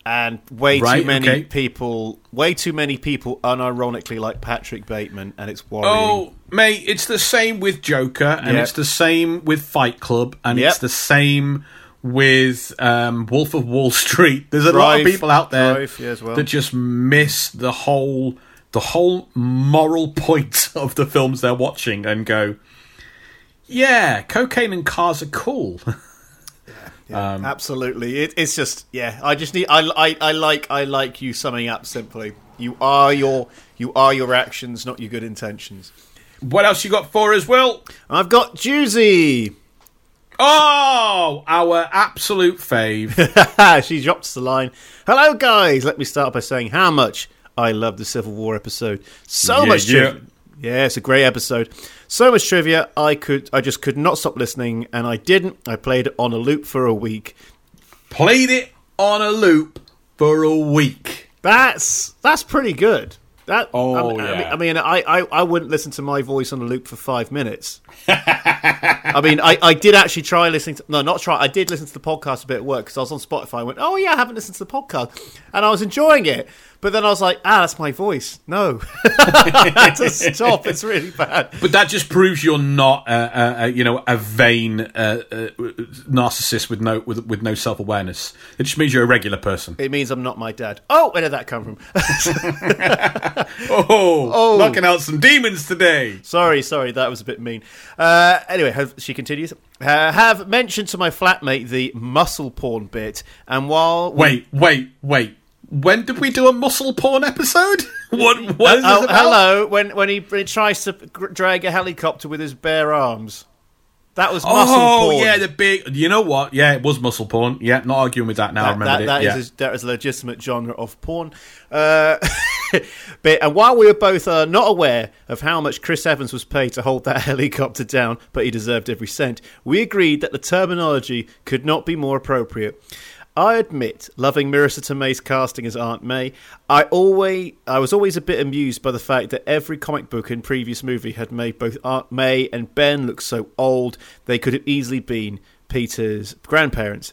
and way right, too many okay. people, way too many people, unironically like Patrick Bateman, and it's worrying. Oh, mate, it's the same with Joker, and yep. it's the same with Fight Club, and yep. it's the same with um, Wolf of Wall Street. There's a Drive, lot of people out there Drive, yeah, well. that just miss the whole the whole moral point of the films they're watching and go, yeah, cocaine and cars are cool. yeah, um, absolutely. It, it's just yeah. I just need. I, I I like I like you summing up simply. You are your you are your actions, not your good intentions. What else you got for us, Will? I've got Juicy. Oh, our absolute fave. she drops the line. Hello, guys. Let me start by saying how much I love the Civil War episode. So yeah, much trivia. Yeah. yeah, it's a great episode. So much trivia. I could, I just could not stop listening, and I didn't. I played it on a loop for a week. Played it on a loop for a week. That's that's pretty good. That oh I, yeah. I mean, I, I, I wouldn't listen to my voice on a loop for five minutes. I mean, I, I did actually try listening to no, not try. I did listen to the podcast a bit at work because I was on Spotify. I went, oh yeah, I haven't listened to the podcast, and I was enjoying it. But then I was like, ah, that's my voice. No, to stop. It's really bad. But that just proves you're not, uh, uh, you know, a vain uh, uh, narcissist with no with, with no self awareness. It just means you're a regular person. It means I'm not my dad. Oh, where did that come from? oh, oh, knocking out some demons today. Sorry, sorry, that was a bit mean. Uh, anyway, have, she continues. Uh, have mentioned to my flatmate the muscle porn bit, and while we- wait, wait, wait when did we do a muscle porn episode? what? What oh, hello. When when he, he tries to drag a helicopter with his bare arms. That was muscle oh, porn. yeah, the big. You know what? Yeah, it was muscle porn. Yeah, not arguing with that now. That, I remember that, that it. Is a, that is a legitimate genre of porn. Uh, but and while we were both uh, not aware of how much Chris Evans was paid to hold that helicopter down, but he deserved every cent, we agreed that the terminology could not be more appropriate. I admit, loving Marisa Tomei's casting as Aunt May, I always I was always a bit amused by the fact that every comic book and previous movie had made both Aunt May and Ben look so old they could have easily been Peter's grandparents.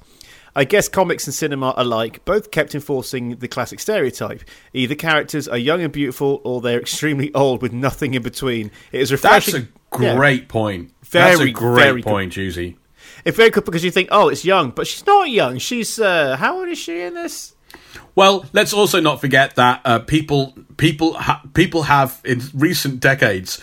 I guess comics and cinema alike both kept enforcing the classic stereotype. Either characters are young and beautiful or they're extremely old with nothing in between. It is refreshing. That's a great yeah. point. Very, That's a great point, Juicy. It's very good because you think, oh, it's young, but she's not young. She's uh, how old is she in this? Well, let's also not forget that uh, people people ha- people have in recent decades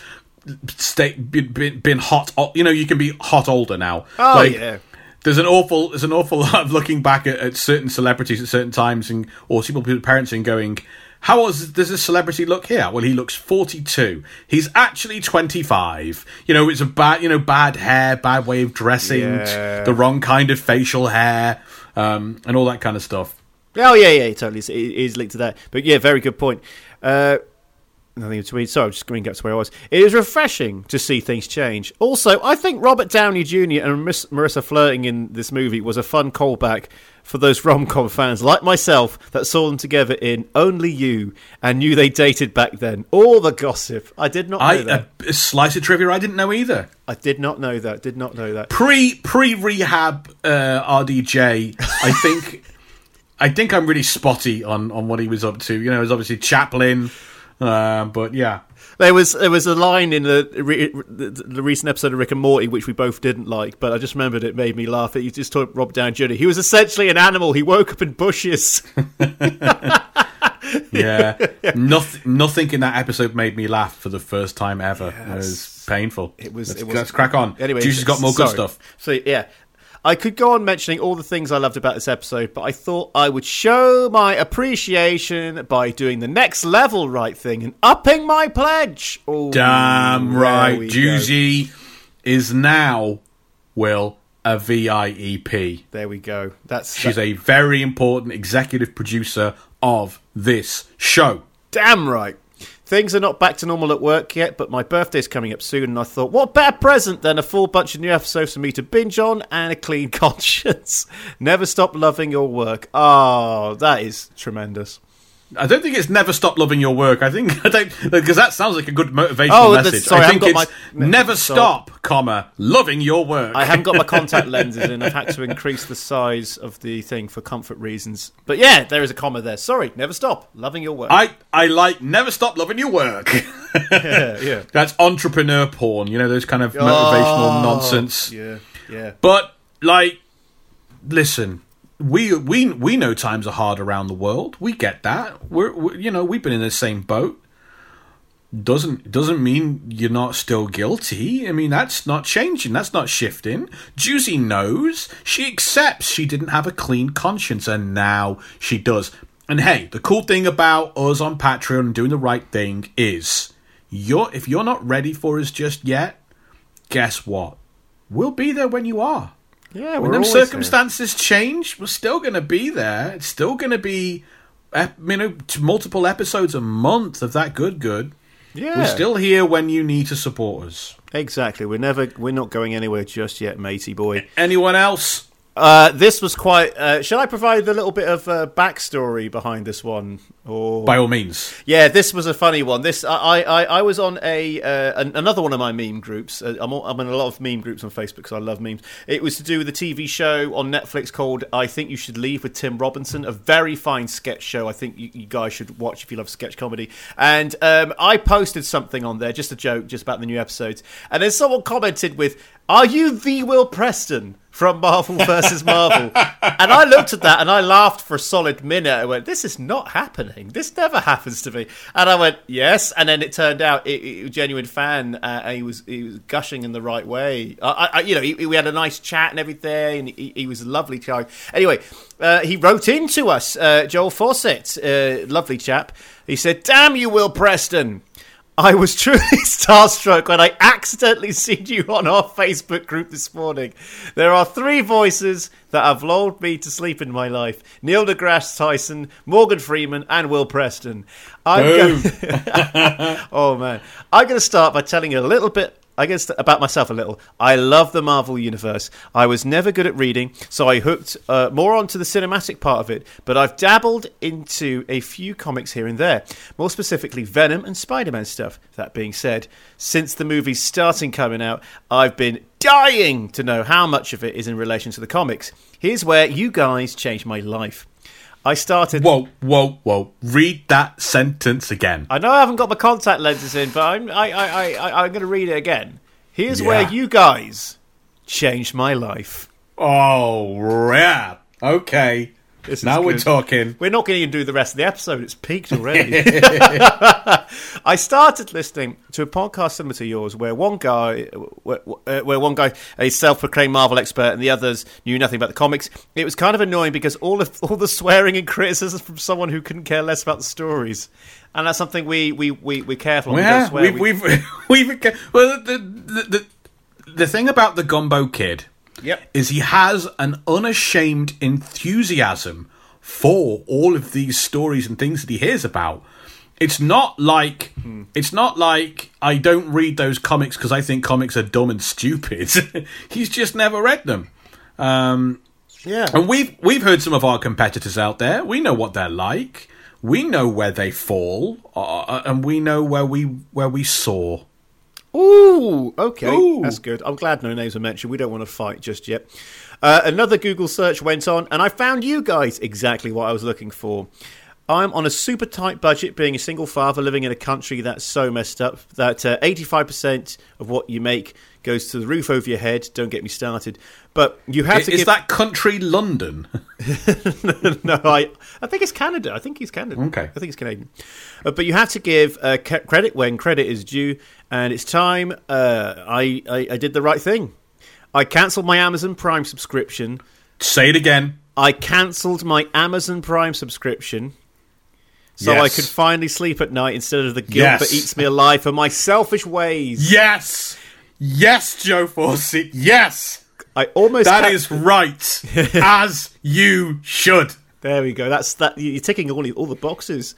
stay, been, been hot. You know, you can be hot older now. Oh like, yeah. there's an awful there's an awful lot of looking back at, at certain celebrities at certain times and or people parents and going how old does this celebrity look here? Well, he looks 42. He's actually 25. You know, it's a bad, you know, bad hair, bad way of dressing, Yeah. the wrong kind of facial hair, um, and all that kind of stuff. Oh yeah, yeah, totally. It is linked to that. But yeah, very good point. Uh, nothing to read. Sorry, I'm just going up to where I was. It is refreshing to see things change. Also, I think Robert Downey Jr. and Miss Marissa flirting in this movie was a fun callback for those rom com fans like myself that saw them together in Only You and knew they dated back then. All the gossip. I did not know I that. a, a slice of trivia I didn't know either. I did not know that. Did not know that. Pre pre rehab uh, RDJ, I think I think I'm really spotty on on what he was up to. You know, it was obviously Chaplin, uh, but yeah. There was there was a line in the, re- the the recent episode of Rick and Morty which we both didn't like, but I just remembered it made me laugh. You just talked Rob Down Jr. He was essentially an animal. He woke up in bushes. Yeah, nothing. Nothing in that episode made me laugh for the first time ever. It was painful. It was. Let's, it was let's crack on. Anyway, Juice has got more good stuff. So yeah, I could go on mentioning all the things I loved about this episode, but I thought I would show my appreciation by doing the next level right thing and upping my pledge. Ooh, Damn right, we go. Is now Will a VIEP. There we go. That's She's a very important executive producer of this show. Damn right. Things are not back to normal at work yet, but my birthday's coming up soon, and I thought, what better present than a full bunch of new episodes for me to binge on and a clean conscience? Never stop loving your work. Oh, that is tremendous. I don't think it's never stop loving your work. I think I don't because that sounds like a good motivational Oh, message. sorry, I I think got my- never so- stop, comma loving your work. I haven't got my contact lenses in. I've had to increase the size of the thing for comfort reasons. But yeah, there is a comma there. Sorry, never stop loving your work. I, I like never stop loving your work. yeah, yeah. That's entrepreneur porn, you know, those kind of motivational Oh, nonsense. Yeah, yeah. But like, listen, we we we know times are hard around the world. We get that. We're, we you know we've been in the same boat. Doesn't doesn't mean you're not still guilty. I mean that's not changing. That's not shifting. Juicy knows. She accepts she didn't have a clean conscience, and now she does. And hey, the cool thing about us on Patreon and doing the right thing is, you're if you're not ready for us just yet, guess what? We'll be there when you are. Yeah, When them circumstances change, we're still going to be there. It's still going to be, you know, multiple episodes a month of that good good. Yeah, We're still here when you need to support us. exactly. We're never. We're not going anywhere just yet, matey boy. Anyone else? Uh, this was quite. Uh, shall I provide a little bit of uh, backstory behind this one? Or By all means. yeah, this was a funny one. This I I, I was on a uh, an, another one of my meme groups. Uh, I'm all, I'm in a lot of meme groups on Facebook because I love memes. It was to do with a TV show on Netflix called "I Think You Should Leave" with Tim Robinson. A very fine sketch show. I think you, you guys should watch if you love sketch comedy. And um, I posted something on there, just a joke, just about the new episodes. And then someone commented with, "Are you the Will Preston?" From Marvel versus Marvel, and I looked at that and I laughed for a solid minute. I went, "This is not happening. This never happens to me." And I went, "Yes." And then it turned out it, it, a genuine fan. Uh, and he was he was gushing in the right way. I, I, you know, he, we had a nice chat and everything. And he, he was a lovely guy. Anyway, uh, he wrote into us, uh, Joel Fawcett, uh, lovely chap. He said, "Damn you, Will Preston." I was truly starstruck when I accidentally seen you on our Facebook group this morning. There are three voices that have lulled me to sleep in my life Neil deGrasse Tyson, Morgan Freeman, and Will Preston. I'm Boom. oh, man. I'm going to start by telling you a little bit. I guess about myself a little. I love the Marvel universe. I was never good at reading, so I hooked uh, more onto the cinematic part of it. But I've dabbled into a few comics here and there, more specifically Venom and Spider-Man stuff. That being said, since the movie's starting coming out, I've been dying to know how much of it is in relation to the comics. Here's where you guys changed my life. I started. Whoa, whoa, whoa. Read that sentence again. I know I haven't got my contact lenses in, but I'm I, I, I, I, I'm going to read it again. Here's Yeah. where you guys changed my life. Oh, yeah. Okay. This now we're good. talking. We're not going to do the rest of the episode. It's peaked already. I started listening to a podcast similar to yours, where one guy, where, where one guy, a self-proclaimed Marvel expert, and the others knew nothing about the comics. It was kind of annoying because all of all the swearing and criticism from someone who couldn't care less about the stories, and that's something we we we we're careful. We yeah, swear. we've, we've, we've, well, the, the, the, the thing about the Gumbo Kid Yep. is he has an unashamed enthusiasm for all of these stories and things that he hears about. It's not like it's not like I don't read those comics because I think comics are dumb and stupid. He's just never read them. Um, yeah. and we've we've heard some of our competitors out there. We know what they're like. We know where they fall, uh, and we know where we where we soar. Ooh, okay, Ooh. that's good. I'm glad no names were mentioned. We don't want to fight just yet. Uh, another Google search went on, and I found you guys exactly what I was looking for. I'm on a super tight budget, being a single father living in a country that's so messed up that uh, 85% of what you make goes to the roof over your head. Don't get me started. But you have Is, to give. that country London? no, I, I think it's Canada. I think he's Canada. Okay. I think he's Canadian. Uh, but you have to give uh, credit when credit is due, and it's time. Uh, I, I I did the right thing. I cancelled my Amazon Prime subscription. Say it again. I cancelled my Amazon Prime subscription. So I could finally sleep at night instead of the guilt Yes. that eats me alive for my selfish ways. Yes, yes, Joel Fawcett. Yes, I almost that is right, as you should. There we go. That's that. You're ticking all the, all the boxes.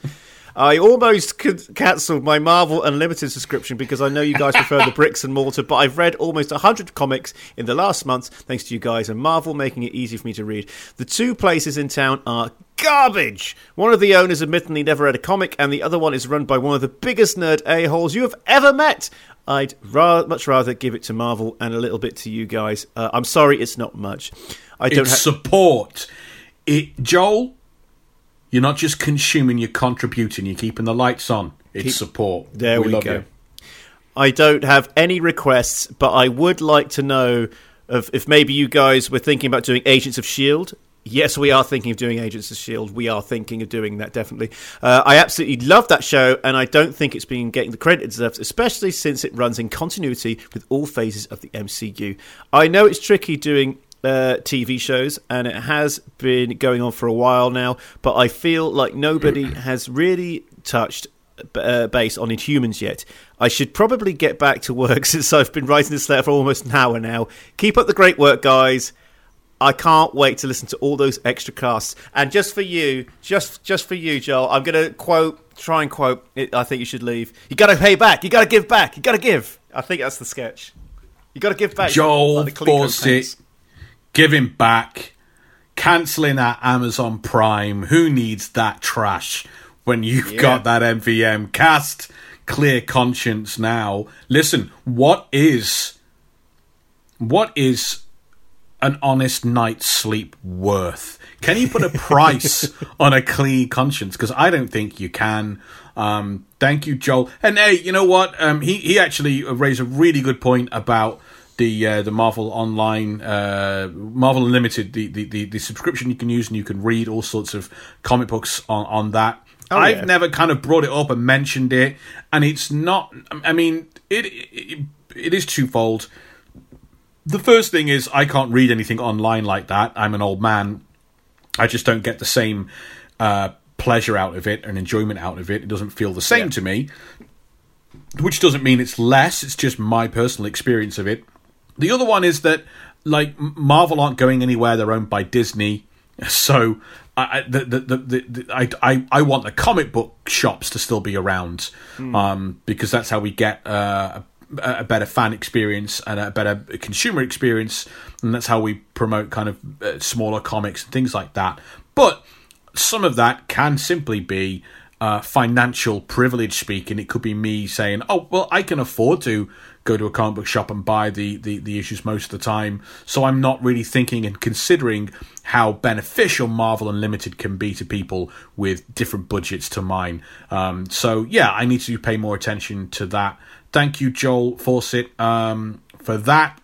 I almost could cancelled my Marvel Unlimited subscription because I know you guys prefer the bricks and mortar, but I've read almost 100 comics in the last month thanks to you guys and Marvel making it easy for me to read. The two places in town are garbage. One of the owners admittedly never read a comic, and the other one is run by one of the biggest nerd a-holes you have ever met. I'd ra- much rather give it to Marvel and a little bit to you guys. Uh, I'm sorry, it's not much. I don't It's have. support. It, Joel. You're not just consuming; you're contributing. You're keeping the lights on. It's support. There we, love go. you. I don't have any requests, but I would like to know of if maybe you guys were thinking about doing Agents of Shield. Yes, we are thinking of doing Agents of Shield. We are thinking of doing that definitely. Uh, I absolutely love that show, and I don't think it's been getting the credit it deserves, especially since it runs in continuity with all phases of the MCU. I know it's tricky doing uh, TV shows, and it has been going on for a while now. But I feel like nobody has really touched uh, base on Inhumans yet. I should probably get back to work since I've been writing this letter for almost an hour now. Keep up the great work, guys. I can't wait to listen to all those extra casts. And just for you, just just for you, Joel, I'm going to quote, try and quote. It, I think you should leave. You got to pay back. You got to give back. You got to give. I think that's the sketch. You got to give back. Joel Like the Coleco Fawcett, give him back. Cancelling that Amazon Prime. Who needs that trash when you've Yeah. got that MVM cast? Clear conscience now. Listen, what is what is an honest night's sleep worth? Can you put a price on a clean conscience? Because I don't think you can. Um, thank you, Joel. And hey, you know what? Um, he he actually raised a really good point about the uh, the Marvel Online, uh, Marvel Unlimited, the, the, the, the subscription you can use and you can read all sorts of comic books on on that. I've yeah. never kind of brought it up and mentioned it, and it's not. I mean, it it, it is twofold. The first thing is I can't read anything online like that. I'm an old man. I just don't get the same uh, pleasure out of it and enjoyment out of it. It doesn't feel the same Yeah. to me, which doesn't mean it's less. It's just my personal experience of it. The other one is that like Marvel aren't going anywhere. They're owned by Disney, so I, I- the, the, the, the, the, I, I, I want the comic book shops to still be around um, because that's how we get uh, a, better fan experience and a better consumer experience, and that's how we promote kind of uh, smaller comics and things like that. But some of that can simply be uh, financial privilege speaking. It could be me saying, "Oh, well, I can afford to go to a comic book shop and buy the, the, the issues most of the time." So I'm not really thinking and considering how beneficial Marvel Unlimited can be to people with different budgets to mine. Um, so yeah, I need to pay more attention to that. Thank you, Joel Fawcett, um, for that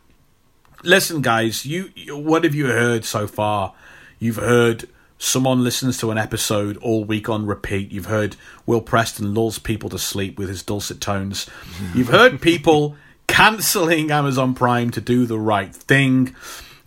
listen guys you, you what have you heard so far you've heard someone listens to an episode all week on repeat. You've heard Will Preston lulls people to sleep with his dulcet tones. You've heard people cancelling Amazon Prime to do the right thing.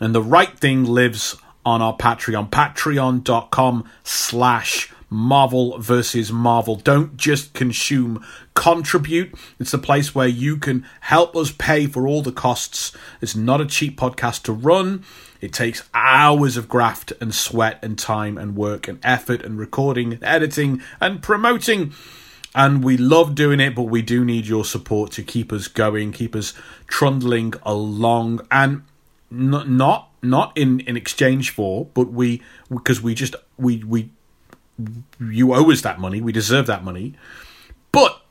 And the right thing lives on our Patreon, patreon.com slash Marvel versus Marvel. Don't just consume, contribute. It's a place where you can help us pay for all the costs. It's not a cheap podcast to run. It takes hours of graft and sweat and time and work and effort and recording and editing and promoting. And we love doing it, but we do need your support to keep us going, keep us trundling along, and not not not in in exchange for, but we because we just we we you owe us that money, we deserve that money, but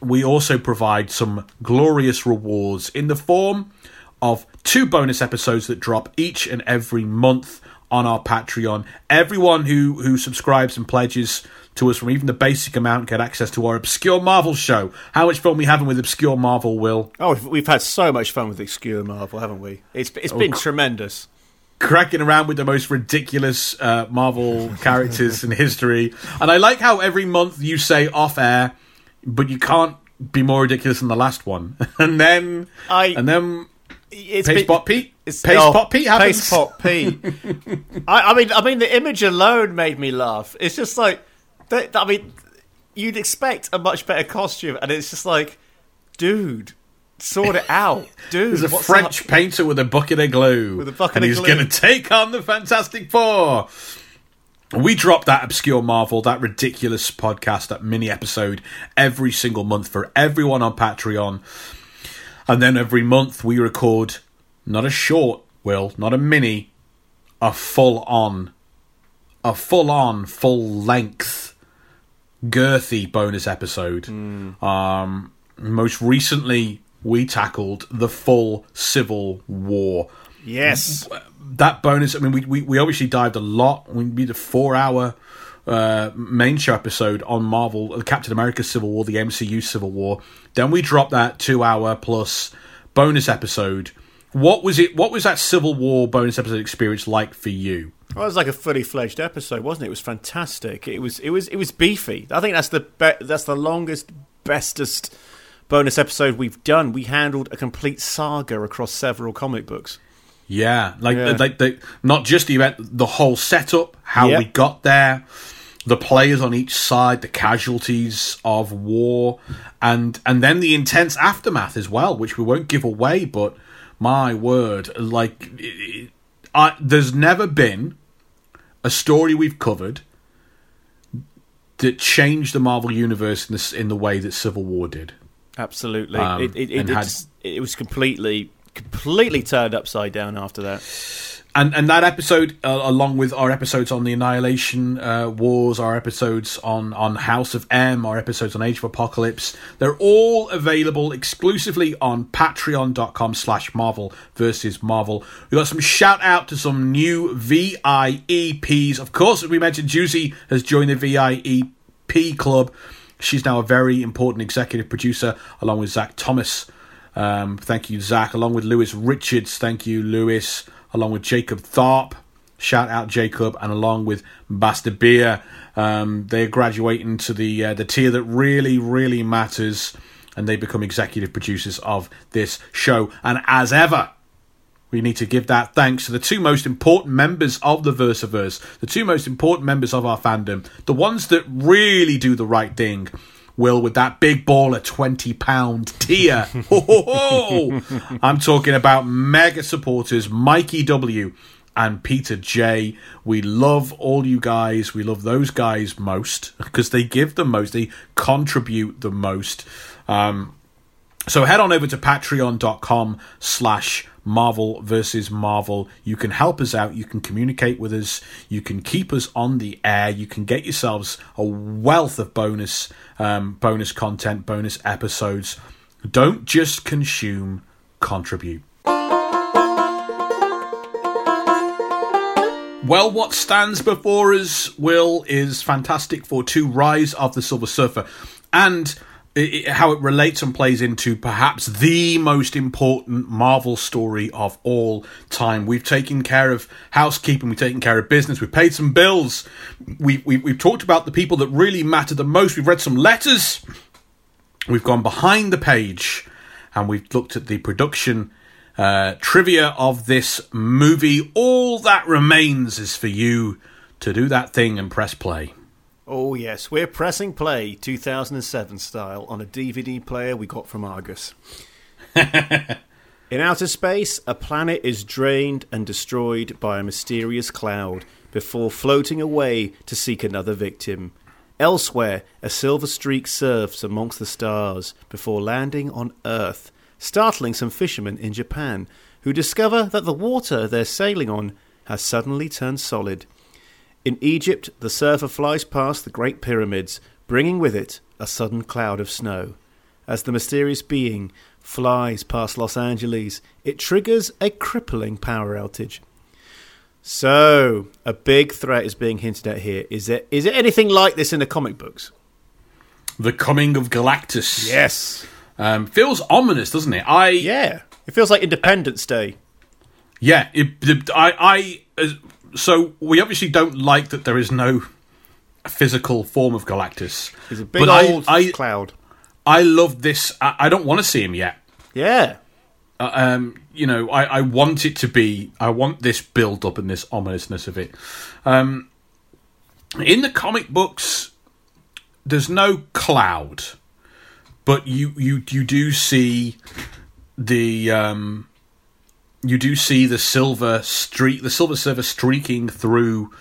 we also provide some glorious rewards in the form of two bonus episodes that drop each and every month on our Patreon. Everyone who who subscribes and pledges to us from even the basic amount get access to our obscure Marvel show. How much fun we having with obscure Marvel, Will? Oh, we've, had so much fun with obscure Marvel, haven't we? It's it's oh, been Oh, tremendous. Cracking around with the most ridiculous uh, Marvel characters in history, and I like how every month you say off air, but you can't be more ridiculous than the last one. and then, I- and then It's Paste been- Pot Pete, It's, Paste oh, Pot Pete happens. Paste Pot Pete. I, I mean, I mean, the image alone made me laugh. It's just like, that, I mean, you'd expect a much better costume, and it's just like, dude, sort it out, dude. There's a French up? painter with a bucket of glue. With a bucket and he's going to take on the Fantastic Four. We drop that obscure Marvel, that ridiculous podcast, that mini episode every single month for everyone on Patreon. And then every month we record not a short, Will, not a mini, a full on, a full on, full length, girthy bonus episode. Um, most recently, we tackled the full Civil War. Yes, That bonus, I mean, we, we, we obviously dived a lot. We did a four hour uh, main show episode on Marvel, uh, Captain America Civil War, the MCU Civil War. Then we dropped that two hour plus bonus episode. What was it? What was that Civil War bonus episode experience like for you? well, it was like a fully fledged episode, wasn't it? It was fantastic. It was, it was, it was beefy. I think that's the be- that's the longest, bestest bonus episode we've done. We handled a complete saga across several comic books. Yeah, like Yeah. like the not just the event, the whole setup, how Yep. we got there, the players on each side, the casualties of war, and and then the intense aftermath as well, which we won't give away. But my word, like, it- I, there's never been a story we've covered that changed the Marvel universe in the, in the way that Civil War did. Absolutely, Um, it, it, it, had- it was completely, completely turned upside down after that. and and that episode, uh, along with our episodes on the Annihilation uh, Wars, our episodes on on House of M, our episodes on Age of Apocalypse, they're all available exclusively on Patreon.com/slash Marvel versus Marvel. We got some shout out to some new VIEPs. Of course, as we mentioned, Juicy has joined the VIEP club. She's now a very important executive producer, along with Zach Thomas. Um, thank you, Zach. Along with Lewis Richards. Thank you, Lewis. Along with Jacob Tharp. Shout out Jacob, and along with Bastard Beer, um, they're graduating to the uh, the tier that really, really matters, and they become executive producers of this show. And as ever, we need to give that thanks to the two most important members of the Versaverse, the two most important members of our fandom, the ones that really do the right thing. Will with that big ball baller twenty pound tier. I'm talking about mega supporters Mikey W and Peter J. We love all you guys. We love those guys most because they give the most. They contribute the most. Um, so head on over to patreon.com slash Marvel versus Marvel. You can help us out. You can communicate with us. You can keep us on the air. You can get yourselves a wealth of bonus, um, bonus content, bonus episodes. Don't just consume, contribute. Well, what stands before us, Will, is Fantastic Four 2 Rise of the Silver Surfer. And it, how it relates and plays into perhaps the most important Marvel story of all time. We've taken care of housekeeping, we've taken care of business, we've paid some bills, we, we, we've talked about the people that really matter the most, we've read some letters, we've gone behind the page, and we've looked at the production. Uh, trivia of this movie. All that remains is for you to do that thing and press play. Oh, yes, we're pressing play 2007 style on a DVD player we got from Argos. In outer space, a planet is drained and destroyed by a mysterious cloud before floating away to seek another victim. Elsewhere, a silver streak surfs amongst the stars before landing on Earth, startling some fishermen in Japan who discover that the water they're sailing on has suddenly turned solid. In Egypt, the surfer flies past the Great Pyramids, bringing with it a sudden cloud of snow. As the mysterious being flies past Los Angeles, it triggers a crippling power outage. So, a big threat is being hinted at here. Is there is it anything like this in the comic books? The coming of Galactus. Yes. Um, feels ominous, doesn't it? I Yeah. It feels like Independence Day. yeah. It, I I so we obviously don't like that there is no physical form of Galactus. It's a big But I- old I- cloud. I love this. I, I don't want to see him yet. Yeah. Uh, um, you know, I, I want it to be. I want this build up and this ominousness of it. Um, in the comic books, there's no cloud, but you you you do see the um, you do see the silver streak, the silver surfer streaking through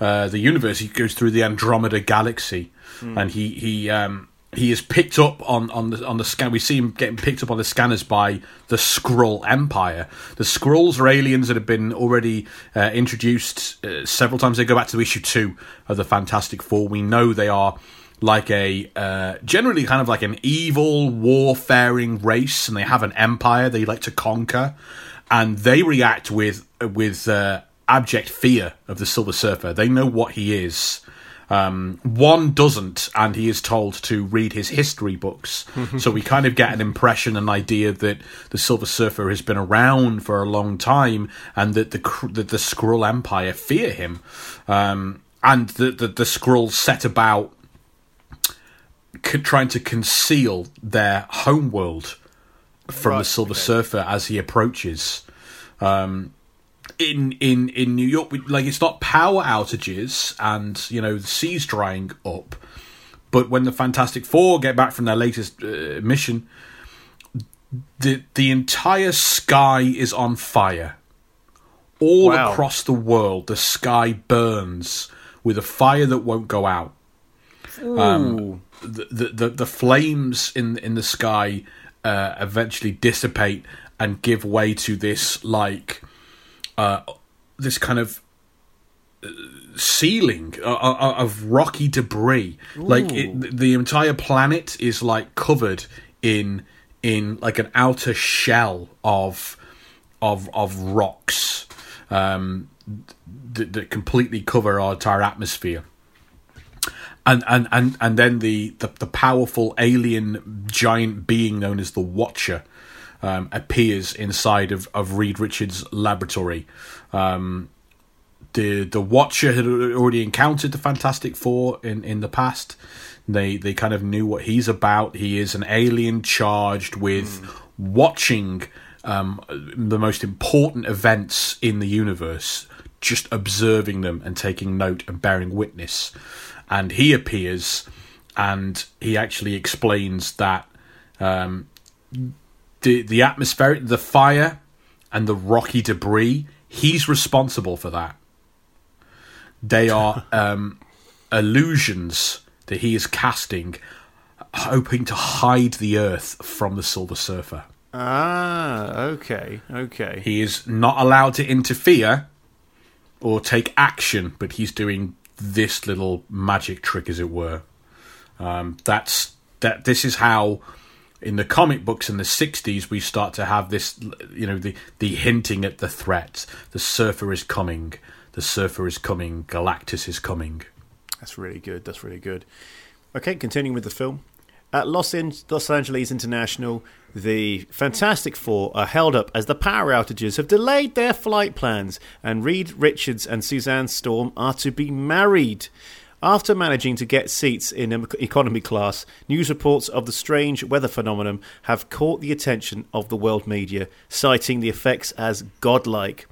uh, the universe. He goes through the Andromeda galaxy, and he he um, he is picked up on on the on the scan. We see him getting picked up on the scanners by the Skrull Empire. The Skrulls are aliens that have been already uh, introduced uh, several times. They go back to issue two of the Fantastic Four. We know they are like a uh, generally kind of like an evil warfaring race, and they have an empire they like to conquer, and they react with with uh, abject fear of the Silver Surfer. They know what he is. Um, one doesn't, and he is told to read his history books. so we kind of get an impression, an idea that the Silver Surfer has been around for a long time, and that the that the Skrull Empire fear him, um, and that the, the Skrulls set about c- trying to conceal their homeworld from the Silver okay. Surfer as he approaches. Um, in in in New York, we- like it's not power outages and you know the seas drying up, but when the Fantastic Four get back from their latest uh, mission, the the entire sky is on fire. All Wow. across the world, the sky burns with a fire that won't go out the the, the, the flames in in the sky uh, eventually dissipate and give way to this like uh, this kind of uh, ceiling uh, uh, of rocky debris. Like it, the entire planet is like covered in in like an outer shell of of of rocks um, that, that completely cover our entire atmosphere and and and and then the, the the powerful alien giant being known as the Watcher um, appears inside of of Reed Richards' laboratory. Um, the the Watcher had already encountered the Fantastic Four in in the past. They they kind of knew what he's about. He is an alien charged with watching um, the most important events in the universe, just observing them and taking note and bearing witness. And he appears, and he actually explains that um, the the atmospheric, the fire, and the rocky debris. He's responsible for that. They are um, illusions that he is casting, hoping to hide the Earth from the Silver Surfer. Ah, okay, okay. He is not allowed to interfere or take action, but he's doing this little magic trick, as it were. Um, that's that. This is how, in the comic books in the '60s, we start to have this. You know, the the hinting at the threat. The Surfer is coming. The Surfer is coming. Galactus is coming. That's really good. That's really good. Okay, continuing with the film. At Los, In- Los Angeles International, the Fantastic Four are held up as the power outages have delayed their flight plans, and Reed Richards and Suzanne Storm are to be married. After managing to get seats in economy class, news reports of the strange weather phenomenon have caught the attention of the world media, citing the effects as godlike.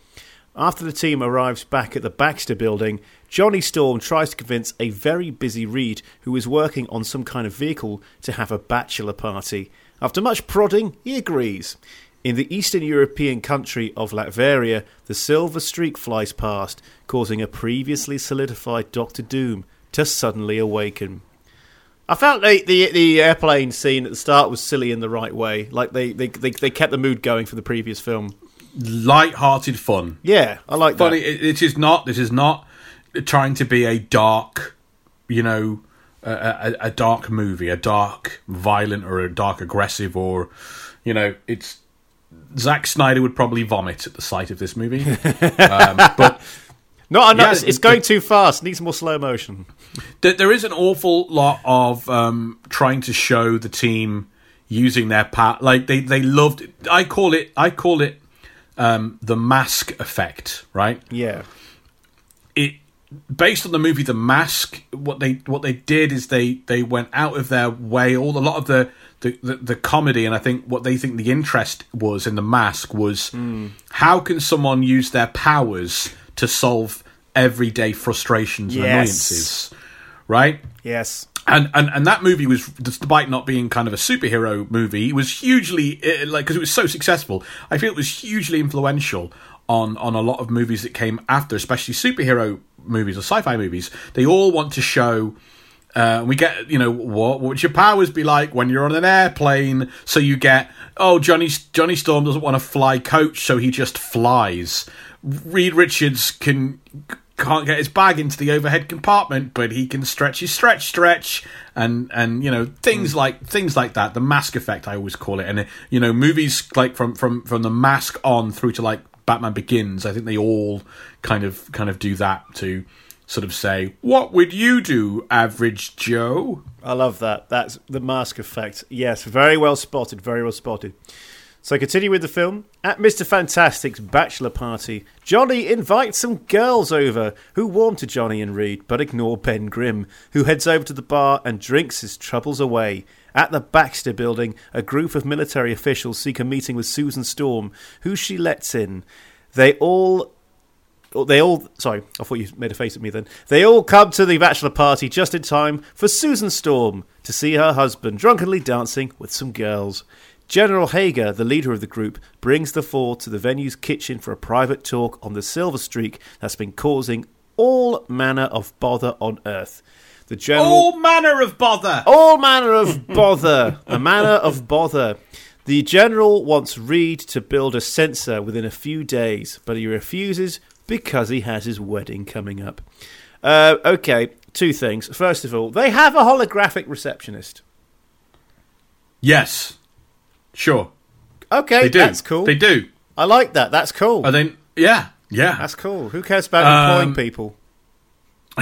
After the team arrives back at the Baxter building, Johnny Storm tries to convince a very busy Reed, who is working on some kind of vehicle, to have a bachelor party. After much prodding, he agrees. In the Eastern European country of Latveria, the silver streak flies past, causing a previously solidified Doctor Doom to suddenly awaken. I felt the, the the airplane scene at the start was silly in the right way. Like they, they, they, they kept the mood going for the previous film. Light-hearted fun. Yeah, I like But that. it, it is not. This is not trying to be a dark, you know, a, a, a dark movie, a dark, violent, or a dark, aggressive, or you know, it's. Zack Snyder would probably vomit at the sight of this movie. um, but No, know Yeah, it's, it's going too fast. Needs more slow motion. th- there is an awful lot of um, trying to show the team using their power. Like they, they loved. I call it. I call it um, the mask effect. Right. Yeah, it based on the movie The Mask. What they what they did is they they went out of their way. All a lot of the the, the, the comedy and I think what they think the interest was in The Mask was how can someone use their powers to solve everyday frustrations and Yes. annoyances, right? yes, and, and and that movie was despite not being kind of a superhero movie it was hugely uh, like because it was so successful i feel it was hugely influential on on a lot of movies that came after especially superhero movies or sci-fi movies they all want to show uh, we get, you know, what, what would your powers be like when you're on an airplane? So you get, oh, Johnny Johnny Storm doesn't want to fly coach, so he just flies. Reed Richards can can't get his bag into the overhead compartment, but he can stretch his stretch stretch, and and you know things like things like that. The mask effect, I always call it, and you know movies like from from from the mask on through to like Batman Begins. I think they all kind of kind of do that to sort of say, "What would you do, average Joe?" I love that. That's the mask effect. Yes, very well spotted. Very well spotted. So continue with the film. At Mr. Fantastic's bachelor party, Johnny invites some girls over who warm to Johnny and Reed, but ignore Ben Grimm, who heads over to the bar and drinks his troubles away. At the Baxter building, a group of military officials seek a meeting with Susan Storm, who she lets in. They all Oh, they all sorry i thought you made a face at me then they all come to the bachelor party just in time for susan storm to see her husband drunkenly dancing with some girls general hager the leader of the group brings the four to the venue's kitchen for a private talk on the silver streak that's been causing all manner of bother on earth the general All manner of bother. all manner of bother. a manner of bother. The general wants Reed to build a sensor within a few days, but he refuses because he has his wedding coming up. Uh, okay, two things. First of all, they have a holographic receptionist. Yes, sure, Okay, they do. that's cool. They do. I like that. That's cool. Are they? Yeah, yeah, That's cool. Who cares about employing Um, people?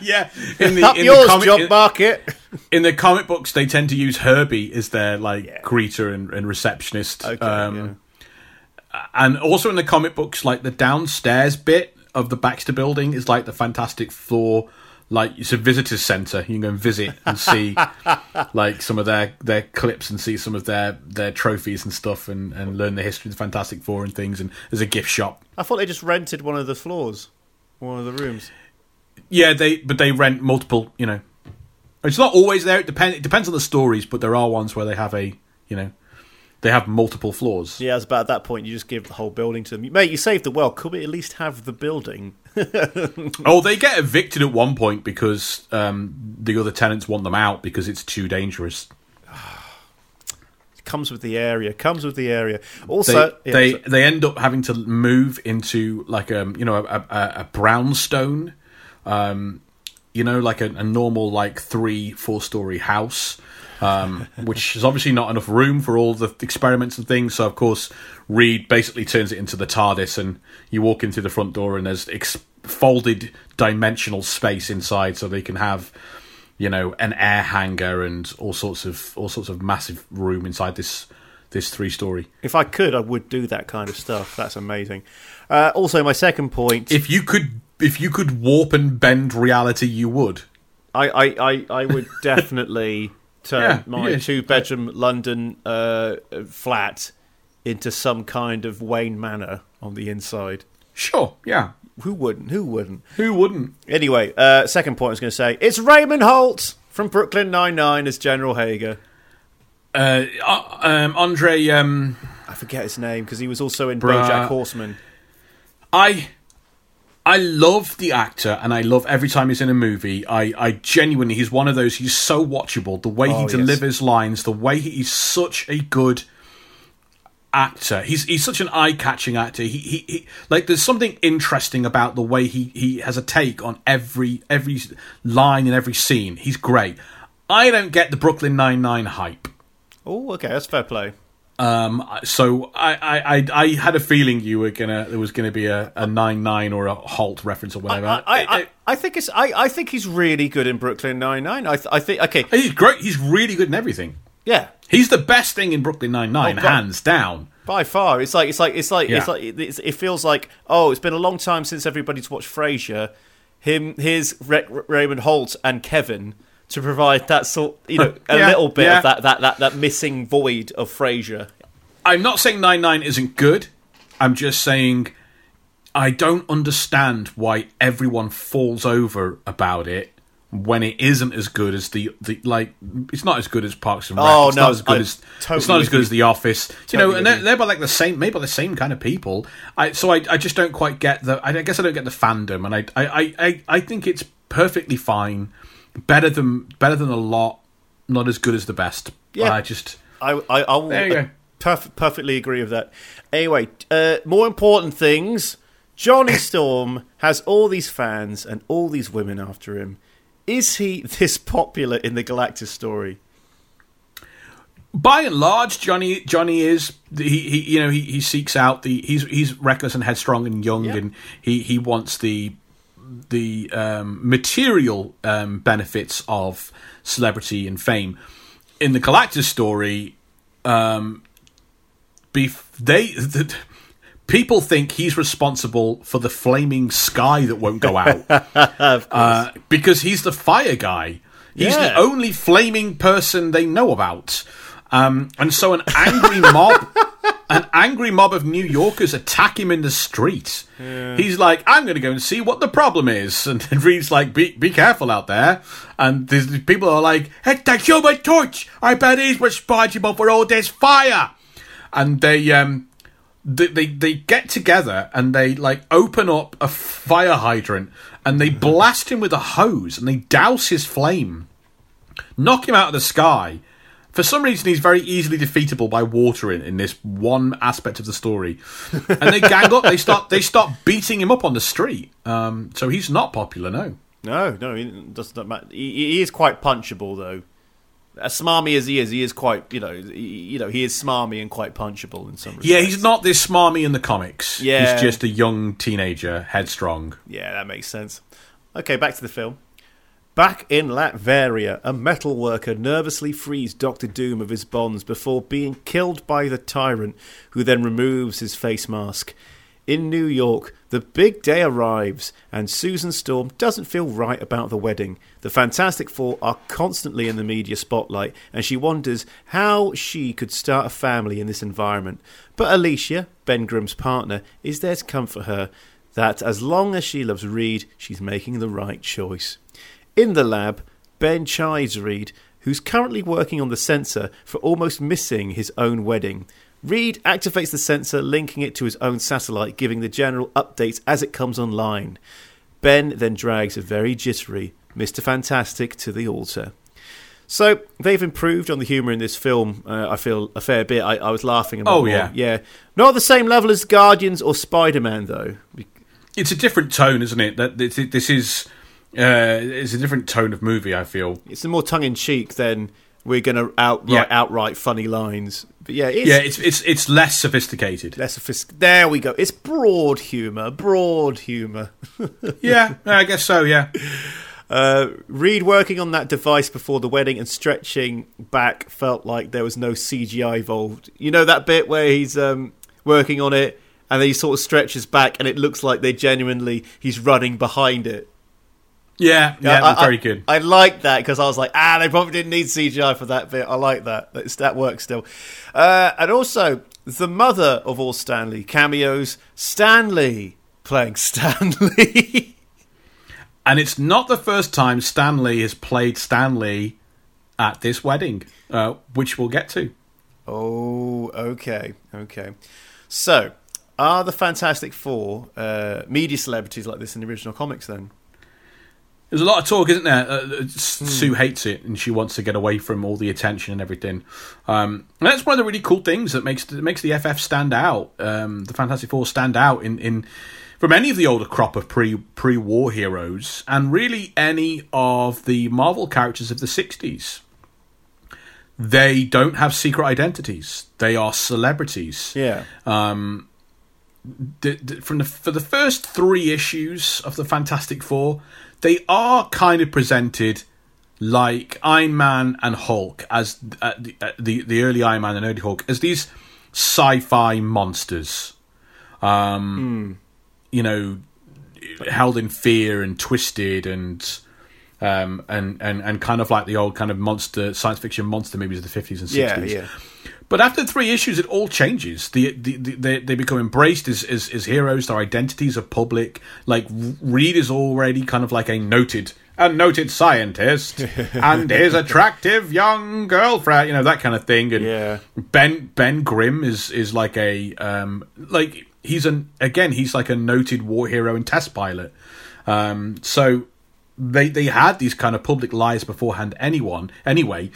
yeah. In the, Up in yours, the comic, job market. in the comic books, they tend to use Herbie as their like greeter and, and receptionist. Okay, um, and also in the comic books, like the downstairs bit of the Baxter building is like the Fantastic Four. Like it's a visitors center. You can go and visit and see like some of their, their clips and see some of their, their trophies and stuff and, and learn the history of the Fantastic Four and things. And there's a gift shop. I thought they just rented one of the floors, one of the rooms. Yeah, they but they rent multiple. You know, it's not always there. It depends. It depends on the stories, but there are ones where they have a you know they have multiple floors. Yeah, it's about at that point you just give the whole building to them. Mate, you saved the world. Could we at least have the building? Oh, they get evicted at one point because um, the other tenants want them out because it's too dangerous. Comes with the area. Comes with the area. They Also, yeah, they so- they end up having to move into like um you know a, a, a brownstone, um you know like a, a normal like three four story house. um, which is obviously not enough room for all the experiments and things. So, of course, Reed basically turns it into the TARDIS, and you walk in through the front door, and there's ex- folded dimensional space inside, so they can have you know, an air hangar and all sorts of all sorts of massive room inside this this three story. If I could, I would do that kind of stuff. That's amazing. Uh, also, my second point. If you could, if you could warp and bend reality, you would. I, I, I, I would definitely turn Yeah, my yeah. two bedroom London uh, flat into some kind of Wayne Manor on the inside. Sure, yeah. Who wouldn't? Who wouldn't? Who wouldn't? Anyway, uh, second point I was going to say it's Raymond Holt from Brooklyn Nine Nine as General Hager. Uh, uh, um, Andre, um, I forget his name because he was also in Bruh. BoJack Horseman. I I love the actor and I love every time he's in a movie. I, I genuinely he's one of those he's so watchable. The way Oh, he yes. delivers lines, the way he, he's such a good actor. He's he's such an eye catching actor. He, he he like there's something interesting about the way he, he has a take on every every line in every scene. He's great. I don't get the Brooklyn Nine Nine hype. Oh, okay, that's fair play. Um, so I, I, I, I had a feeling you were gonna there was gonna be a, a nine nine or a Holt reference or whatever. I, I, I, I think it's. I, I think he's really good in Brooklyn Nine Nine. I, th- I think. Okay, he's great. He's really good in everything. Yeah, He's the best thing in Brooklyn Nine Nine, Oh, hands down. By far, it's like it's like it's like it's like it's, it feels like oh, it's been a long time since everybody's watched Frasier. Him, here's Ra- Raymond Holt and Kevin to provide that sort, you know, a Yeah, little bit yeah. of that, that that that missing void of Frasier. I'm not saying Nine Nine isn't good. I'm just saying I don't understand why everyone falls over about it when it isn't as good as the, the like it's not as good as Parks and Rec. Oh, it's no, not as good I'm as totally it's not as good you. as The Office. you know, and they're, they're by like the same maybe by the same kind of people. I so I, I just don't quite get the I guess I don't get the fandom and I I, I, I, I think it's perfectly fine. Better than better than a lot, not as good as the best. Yeah. I just I I, I will There you go. perf- perfectly agree with that. Anyway, uh, more important things. Johnny Storm has all these fans and all these women after him. Is he this popular in the Galactus story? by and large, Johnny Johnny is he, he you know he, he seeks out the he's he's reckless and headstrong and young Yeah. and he he wants the the um, material um, benefits of celebrity and fame. In the Galactus story, um, bef- they the, people think he's responsible for the flaming sky that won't go out uh, because he's the fire guy. He's Yeah. the only flaming person they know about. Um, and so an angry mob, an angry mob of New Yorkers attack him in the street. He's like, "I'm going to go and see what the problem is," and Reed's like, "Be be careful out there." And these people are like, "It's the Human Torch. I bet he's responsible for all this fire." And they um, they, they they get together and they like open up a fire hydrant and they blast him with a hose and they douse his flame, knock him out of the sky. For some reason, he's very easily defeatable by water in, in this one aspect of the story, and they gang up. They start they start beating him up on the street. Um, so he's not popular, no. No, no, it doesn't matter. He, he is quite punchable, though. As smarmy as he is, he is quite, you know, he, you know, he is smarmy and quite punchable in some respects. Yeah, he's not this smarmy in the comics. Yeah. he's just a young teenager, headstrong. Yeah, that makes sense. Okay, back to the film. Back in Latveria, a metal worker nervously frees Doctor Doom of his bonds before being killed by the tyrant, who then removes his face mask. In New York, the big day arrives, and Susan Storm doesn't feel right about the wedding. The Fantastic Four are constantly in the media spotlight, and she wonders how she could start a family in this environment. But Alicia, Ben Grimm's partner, is there to comfort her that as long as she loves Reed, she's making the right choice. In the lab, Ben chides Reed, who's currently working on the sensor for almost missing his own wedding. Reed activates the sensor, linking it to his own satellite, giving the general updates as it comes online. Ben then drags a very jittery Mr. Fantastic to the altar. So they've improved on the humour in this film. Uh, I feel a fair bit. I, I was laughing. A Oh, more. yeah. yeah. Not the same level as Guardians or Spider Man, though. It's a different tone, isn't it? That this, is uh, it's a different tone of movie. I feel. It's more tongue in cheek than we're going to outright Yeah. outright funny lines. But yeah, it's Yeah, it's it's it's less sophisticated. less sophisticated. There we go. It's broad humour. Broad humour. yeah, I guess so. Yeah, Uh, Reed working on that device before the wedding and stretching back felt like there was no CGI involved. You know that bit where he's um, working on it and then he sort of stretches back and it looks like they genuinely he's running behind it. Yeah, yeah, I, very I, good. I like that because I was like, ah, they probably didn't need CGI for that bit. I like that. That's, that works still. Uh, and also, the mother of all Stan Lee cameos, Stan Lee playing Stan Lee. and it's not the first time Stan Lee has played Stan Lee at this wedding, uh, which we'll get to. Oh, okay, okay. So, are the Fantastic Four uh, media celebrities like this in the original comics then? There's a lot of talk, isn't there? Uh, uh Sue hates it, and she wants to get away from all the attention and everything. Um, and that's one of the really cool things that makes that makes the FF stand out. Um, the Fantastic Four stand out in, in from any of the older crop of pre pre war heroes, and really any of the Marvel characters of the '60s. They don't have secret identities. They are celebrities. Yeah. Um, the, the, from the for the first three issues of the Fantastic Four, they are kind of presented like Iron Man and Hulk as uh, the, uh, the, the early Iron Man and early Hulk as these sci-fi monsters. Um, mm. you know, held in fear and twisted and um, and and and kind of like the old kind of monster science fiction monster movies of the fifties and sixties. Yeah, yeah. But after three issues, it all changes. The, the, the, they, they become embraced as, as, as heroes. Their identities are public. Like Reed is already kind of like a noted a noted scientist and his attractive young girlfriend. You know that kind of thing. And yeah. Ben Ben Grimm is is like a um like he's an again he's like a noted war hero and test pilot. Um, so they they had these kind of public lies beforehand. Anyone anyway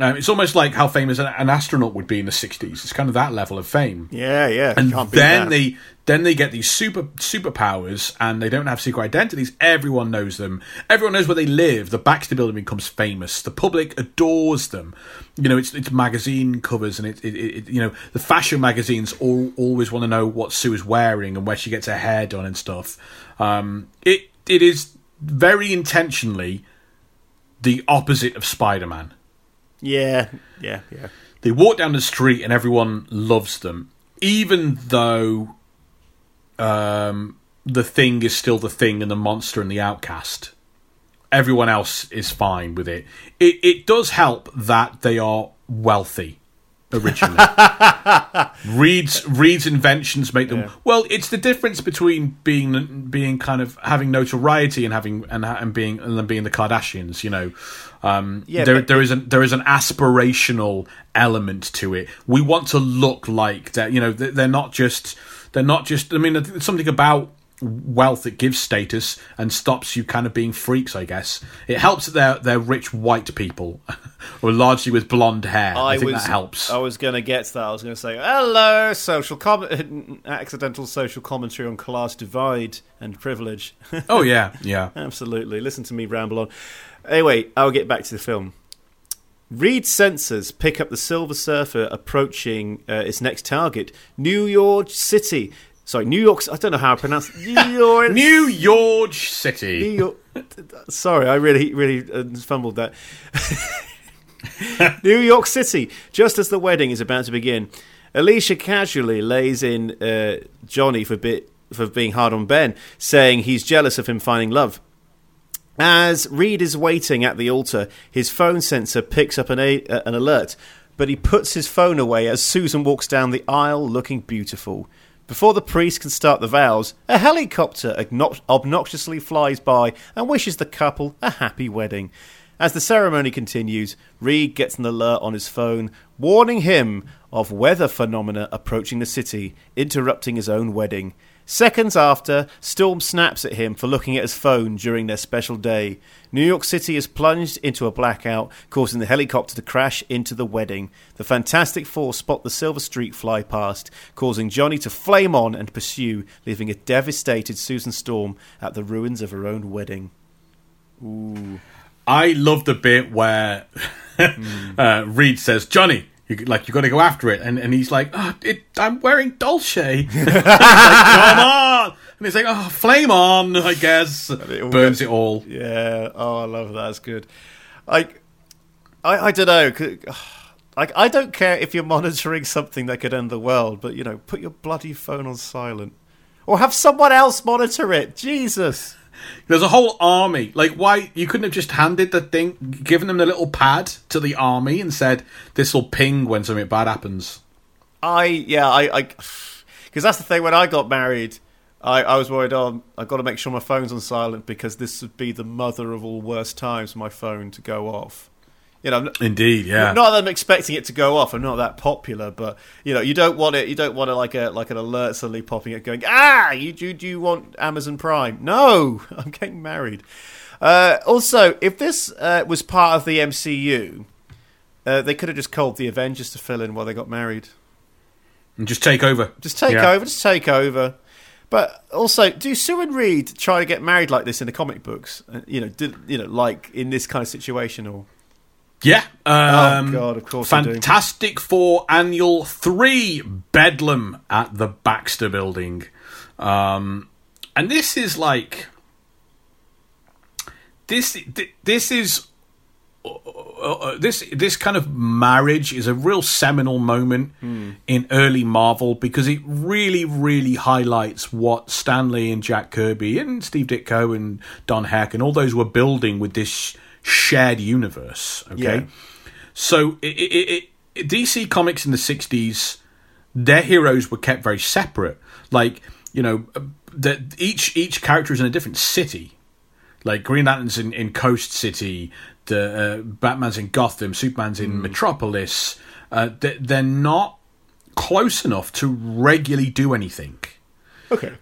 um, it's almost like how famous an, an, astronaut would be in the '60s. It's kind of that level of fame. Yeah, yeah. And then they then they get these super superpowers, and they don't have secret identities. Everyone knows them. Everyone knows where they live. The Baxter Building becomes famous. The public adores them. You know, it's it's magazine covers, and it, it, it you know the fashion magazines all always want to know what Sue is wearing and where she gets her hair done and stuff. Um, it it is very intentionally the opposite of Spider-Man yeah, yeah, yeah. They walk down the street and everyone loves them, even though um, the thing is still the thing and the monster and the outcast. Everyone else is fine with it. It it does help that they are wealthy originally. Reed's Reed's inventions make them yeah. well. It's the difference between being being kind of having notoriety and having and, and being and then being the Kardashians. You know, um, yeah, there there is an there is an aspirational element to it. We want to look like that. You know, they're not just they're not just. I mean, there's something about wealth that gives status and stops you kind of being freaks. I guess it helps that they're they're rich white people, or largely with blonde hair. I, I think was, that helps. I was going to get to that. I was going to say hello, social com- accidental social commentary on class divide and privilege. oh yeah, yeah, absolutely. Listen to me ramble on. Anyway, I'll get back to the film. Reed sensors pick up the Silver Surfer approaching uh, its next target, New York City, Sorry, New York. I don't know how I pronounce New York. New York City. New York. Sorry, I really, really uh, fumbled that. New York City. Just as the wedding is about to begin, Alicia casually lays in uh, Johnny for bit for being hard on Ben, saying he's jealous of him finding love. As Reed is waiting at the altar, his phone sensor picks up an, a- uh, an alert, but he puts his phone away as Susan walks down the aisle looking beautiful. Before the priest can start the vows, a helicopter obnoxiously flies by and wishes the couple a happy wedding. As the ceremony continues, Reed gets an alert on his phone warning him of weather phenomena approaching the city, interrupting his own wedding. Seconds after, Storm snaps at him for looking at his phone during their special day. New York City is plunged into a blackout, causing the helicopter to crash into the wedding. The Fantastic Four spot the Silver Streak fly past, causing Johnny to flame on and pursue, leaving a devastated Susan Storm at the ruins of her own wedding. Ooh. I love the bit where mm. uh, Reed says, Johnny, you, like you got to go after it, and and he's like, oh, it, I'm wearing Dolce. like, Come on, And it's like, oh, flame on, I guess. it Burns gets- it all. Yeah. Oh, I love that. That's good. I, I, I don't know. 'cause- ah, Like, I don't care if you're monitoring something that could end the world, but you know, put your bloody phone on silent, or have someone else monitor it. Jesus. There's a whole army. Like, why you couldn't have just handed the thing, given them the little pad to the army, and said, "This will ping when something bad happens." I yeah I I because that's the thing. When I got married, I, I was worried. Oh, I've got to make sure my phone's on silent because this would be the mother of all worst times for my phone to go off. You know, Indeed, yeah. not that I'm expecting it to go off. I'm not that popular, but you know, you don't want it. You don't want it like a like an alert suddenly popping up, going, ah, you do do you want Amazon Prime? No, I'm getting married. Uh, also, if this uh, was part of the MCU, uh, they could have just called the Avengers to fill in while they got married. and just take over. Just take Yeah. over, just take over. But also, do Sue and Reed try to get married like this in the comic books? Uh, You know, did, you know, like in this kind of situation, or Yeah. Um, Oh, God, of course. Fantastic Four Annual 3 Bedlam at the Baxter Building. Um, and this is like. This this is. uh, uh, this this kind of marriage is a real seminal moment Hmm. in early Marvel because it really really highlights what Stan Lee and Jack Kirby and Steve Ditko and Don Heck and all those were building with this shared universe. Okay, Yeah. so it, it, it, DC Comics in the '60s, their heroes were kept very separate. Like you know, that each each character is in a different city. Like Green Lantern's in, in Coast City, the uh, Batman's in Gotham, Superman's in Metropolis. Uh, they, they're not close enough to regularly do anything okay,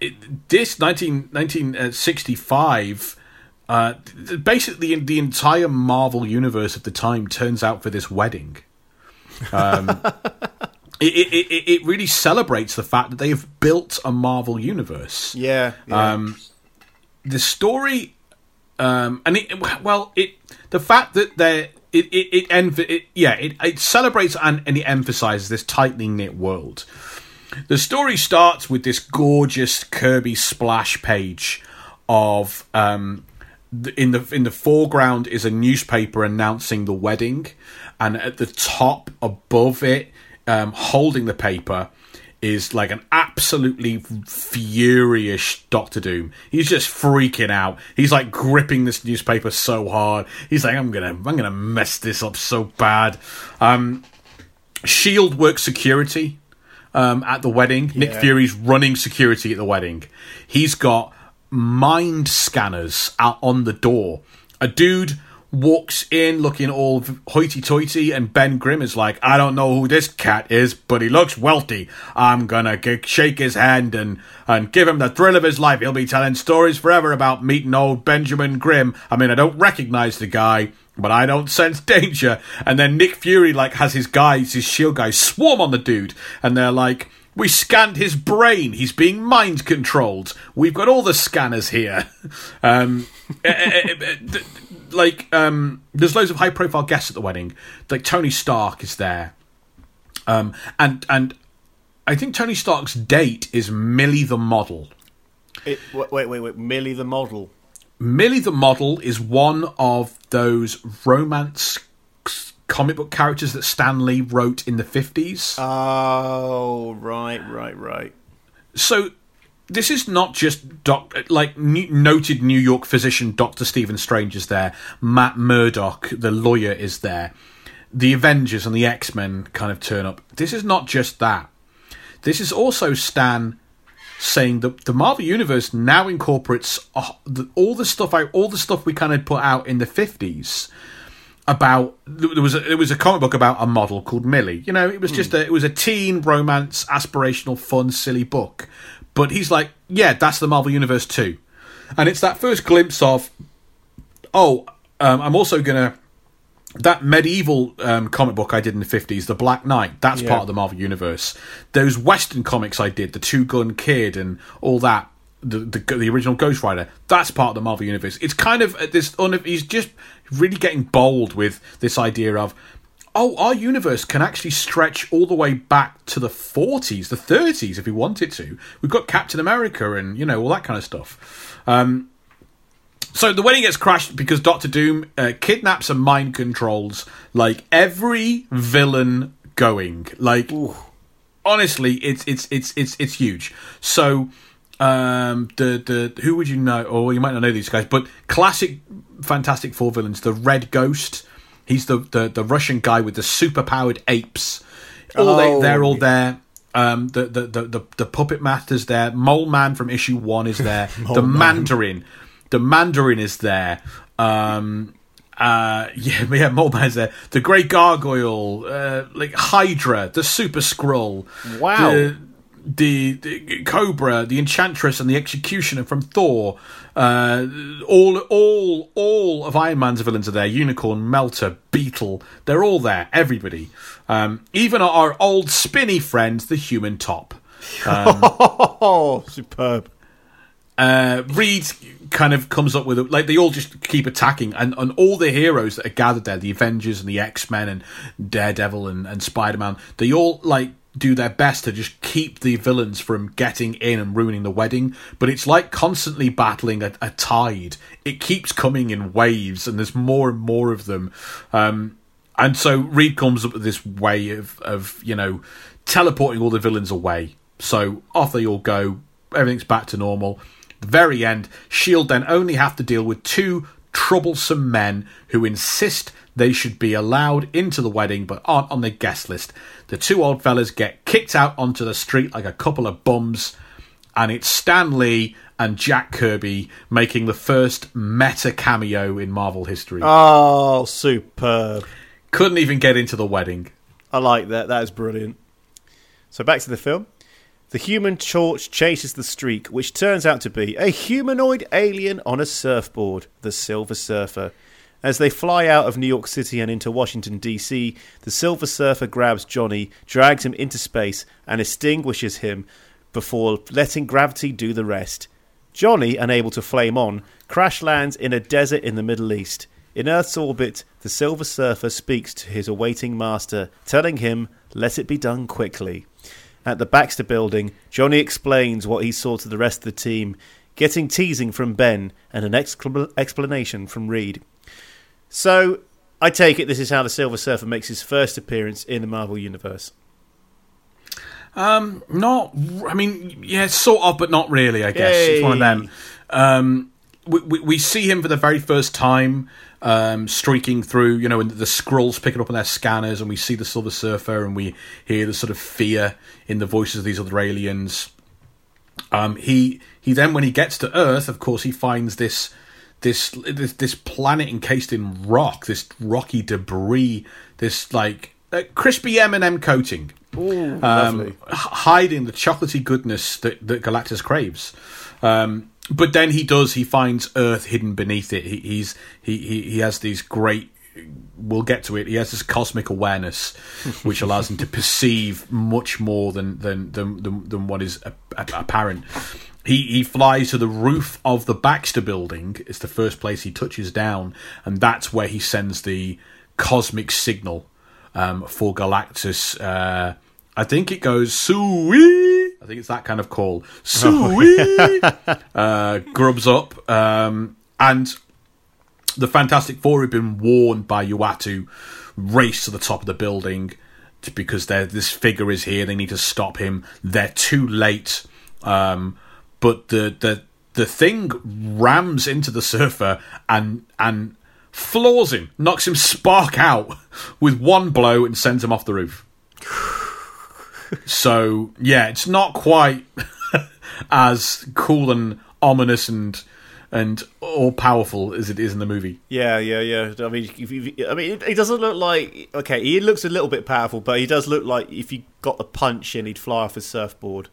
it, this 19, 1965 uh, basically the entire marvel universe of the time turns out for this wedding um, it, it, it, it really celebrates the fact that they have built a marvel universe yeah, yeah. um, the story, um, and it well, it the fact that they it it, it, it yeah it, it celebrates and, and it emphasizes this tightly knit world. The story starts with this gorgeous Kirby splash page of um, in the in the foreground is a newspaper announcing the wedding, and at the top above it, um, holding the paper, is like an absolutely furious Doctor Doom. He's just freaking out. He's like gripping this newspaper so hard. He's like, "I'm gonna, I'm gonna mess this up so bad." Um, Shield works security um, at the wedding. Nick Fury's running security at the wedding. He's got mind scanners out on the door. A dude walks in looking all hoity-toity, and Ben Grimm is like, "I don't know who this cat is, but he looks wealthy. I'm gonna g- shake his hand and and give him the thrill of his life. He'll be telling stories forever about meeting old Benjamin Grimm. I mean, I don't recognize the guy." But I don't sense danger. And then Nick Fury like has his guys, his shield guys, swarm on the dude, and they're like, "We scanned his brain. He's being mind controlled. We've got all the scanners here." Um, eh, eh, eh, like, um, there's loads of high profile guests at the wedding. Like Tony Stark is there, um, and and I think Tony Stark's date is Millie the model. It, wait, wait, wait, wait. Millie the model. Millie the model is one of those romance comic book characters that Stan Lee wrote in the 50s. Oh, right, right, right. so this is not just doc- like noted New York physician Dr. Stephen Strange is there, Matt Murdock, the lawyer, is there. The Avengers and the X Men kind of turn up. This is not just that. This is also Stan saying that the Marvel Universe now incorporates all the stuff I, all the stuff we kind of put out in the fifties about there was a, there was a comic book about a model called Millie. You know, it was just a it was a teen romance, aspirational, fun, silly book. But he's like, yeah, that's the Marvel Universe too, and it's that first glimpse of, oh, um, I'm also gonna that medieval um, comic book I did in the fifties, The Black Knight. That's Yeah. part of the Marvel Universe. Those Western comics I did, The Two Gun Kid, and all that. The, the the original Ghost Rider. That's part of the Marvel Universe. It's kind of uh, this. He's just really getting bold with this idea of, oh, our universe can actually stretch all the way back to the 40s, the 30s, if we wanted to. We've got Captain America and, you know, all that kind of stuff. Um, so the wedding gets crashed because Doctor Doom uh, kidnaps and mind controls like every villain going. Like, Ooh. honestly, it's it's it's it's it's huge. So um, the the who would you know? Or you might not know these guys, but classic Fantastic Four villains: the Red Ghost. He's the the, the Russian guy with the super powered apes. All oh, they, they're all there. Um, the, the, the, the, the puppet master's there. Mole Man from issue one is there. the Mandarin, the Mandarin is there. Um, uh, yeah, yeah, Mole Man's there. The Great Gargoyle, uh, like Hydra, the Super Skrull. Wow. The, the, the, Cobra, the Enchantress, and the Executioner from Thor. Uh, all, all, all of Iron Man's villains are there. Unicorn, Melter, Beetle. They're all there. Everybody. Um, even our old spinny friend, the Human Top. Um, oh, superb. Uh, Reed kind of comes up with like they all just keep attacking, and, and all the heroes that are gathered there, the Avengers and the X Men and Daredevil and, and Spider Man, they all like do their best to just keep the villains from getting in and ruining the wedding. But it's like constantly battling a, a tide. It keeps coming in waves, and there's more and more of them. Um, and so Reed comes up with this way of, of you know teleporting all the villains away. So off they all go. Everything's back to normal. the very end, Shield then only have to deal with two troublesome men who insist they should be allowed into the wedding but aren't on the guest list. The two old fellas get kicked out onto the street like a couple of bums, and it's Stan Lee and Jack Kirby making the first meta cameo in Marvel history. Oh, superb. Couldn't even get into the wedding. I like that. That is brilliant. So back to the film. The human torch chases the streak, which turns out to be a humanoid alien on a surfboard, the Silver Surfer. As they fly out of New York City and into Washington, D.C., the Silver Surfer grabs Johnny, drags him into space, and extinguishes him before letting gravity do the rest. Johnny, unable to flame on, crash lands in a desert in the Middle East. In Earth's orbit, the Silver Surfer speaks to his awaiting master, telling him, Let it be done quickly. At the Baxter building, Johnny explains what he saw to the rest of the team, getting teasing from Ben and an explanation from Reed. So I take it this is how the Silver Surfer makes his first appearance in the Marvel Universe. Um, not. I mean, yeah, sort of, but not really. I guess Yay. it's one of them. Um, we, we, we see him for the very first time, um, streaking through. You know, and the Skrulls picking up on their scanners, and we see the Silver Surfer, and we hear the sort of fear in the voices of these other aliens. Um, he he then, when he gets to Earth, of course, he finds this this this this planet encased in rock, this rocky debris, this like uh, crispy M and m coating, Ooh, um, hiding the chocolatey goodness that, that Galactus craves. Um, but then he does; he finds Earth hidden beneath it. He, he's he, he he has these great. We'll get to it. He has this cosmic awareness, which allows him to perceive much more than than than than, than what is apparent he he flies to the roof of the Baxter building. It's the first place he touches down, and that's where he sends the cosmic signal um, for Galactus. Uh, I think it goes Sui. I think it's that kind of call. Sui uh, grubs up, um, and the Fantastic Four have been warned by Uatu. Race to the top of the building because this figure is here. They need to stop him. They're too late. Um, but the the the thing rams into the surfer and and floors him, knocks him spark out with one blow, and sends him off the roof. so yeah, it's not quite as cool and ominous and and all powerful as it is in the movie. Yeah, yeah, yeah. I mean, if, I mean, he doesn't look like okay. He looks a little bit powerful, but he does look like if he got the punch in, he'd fly off his surfboard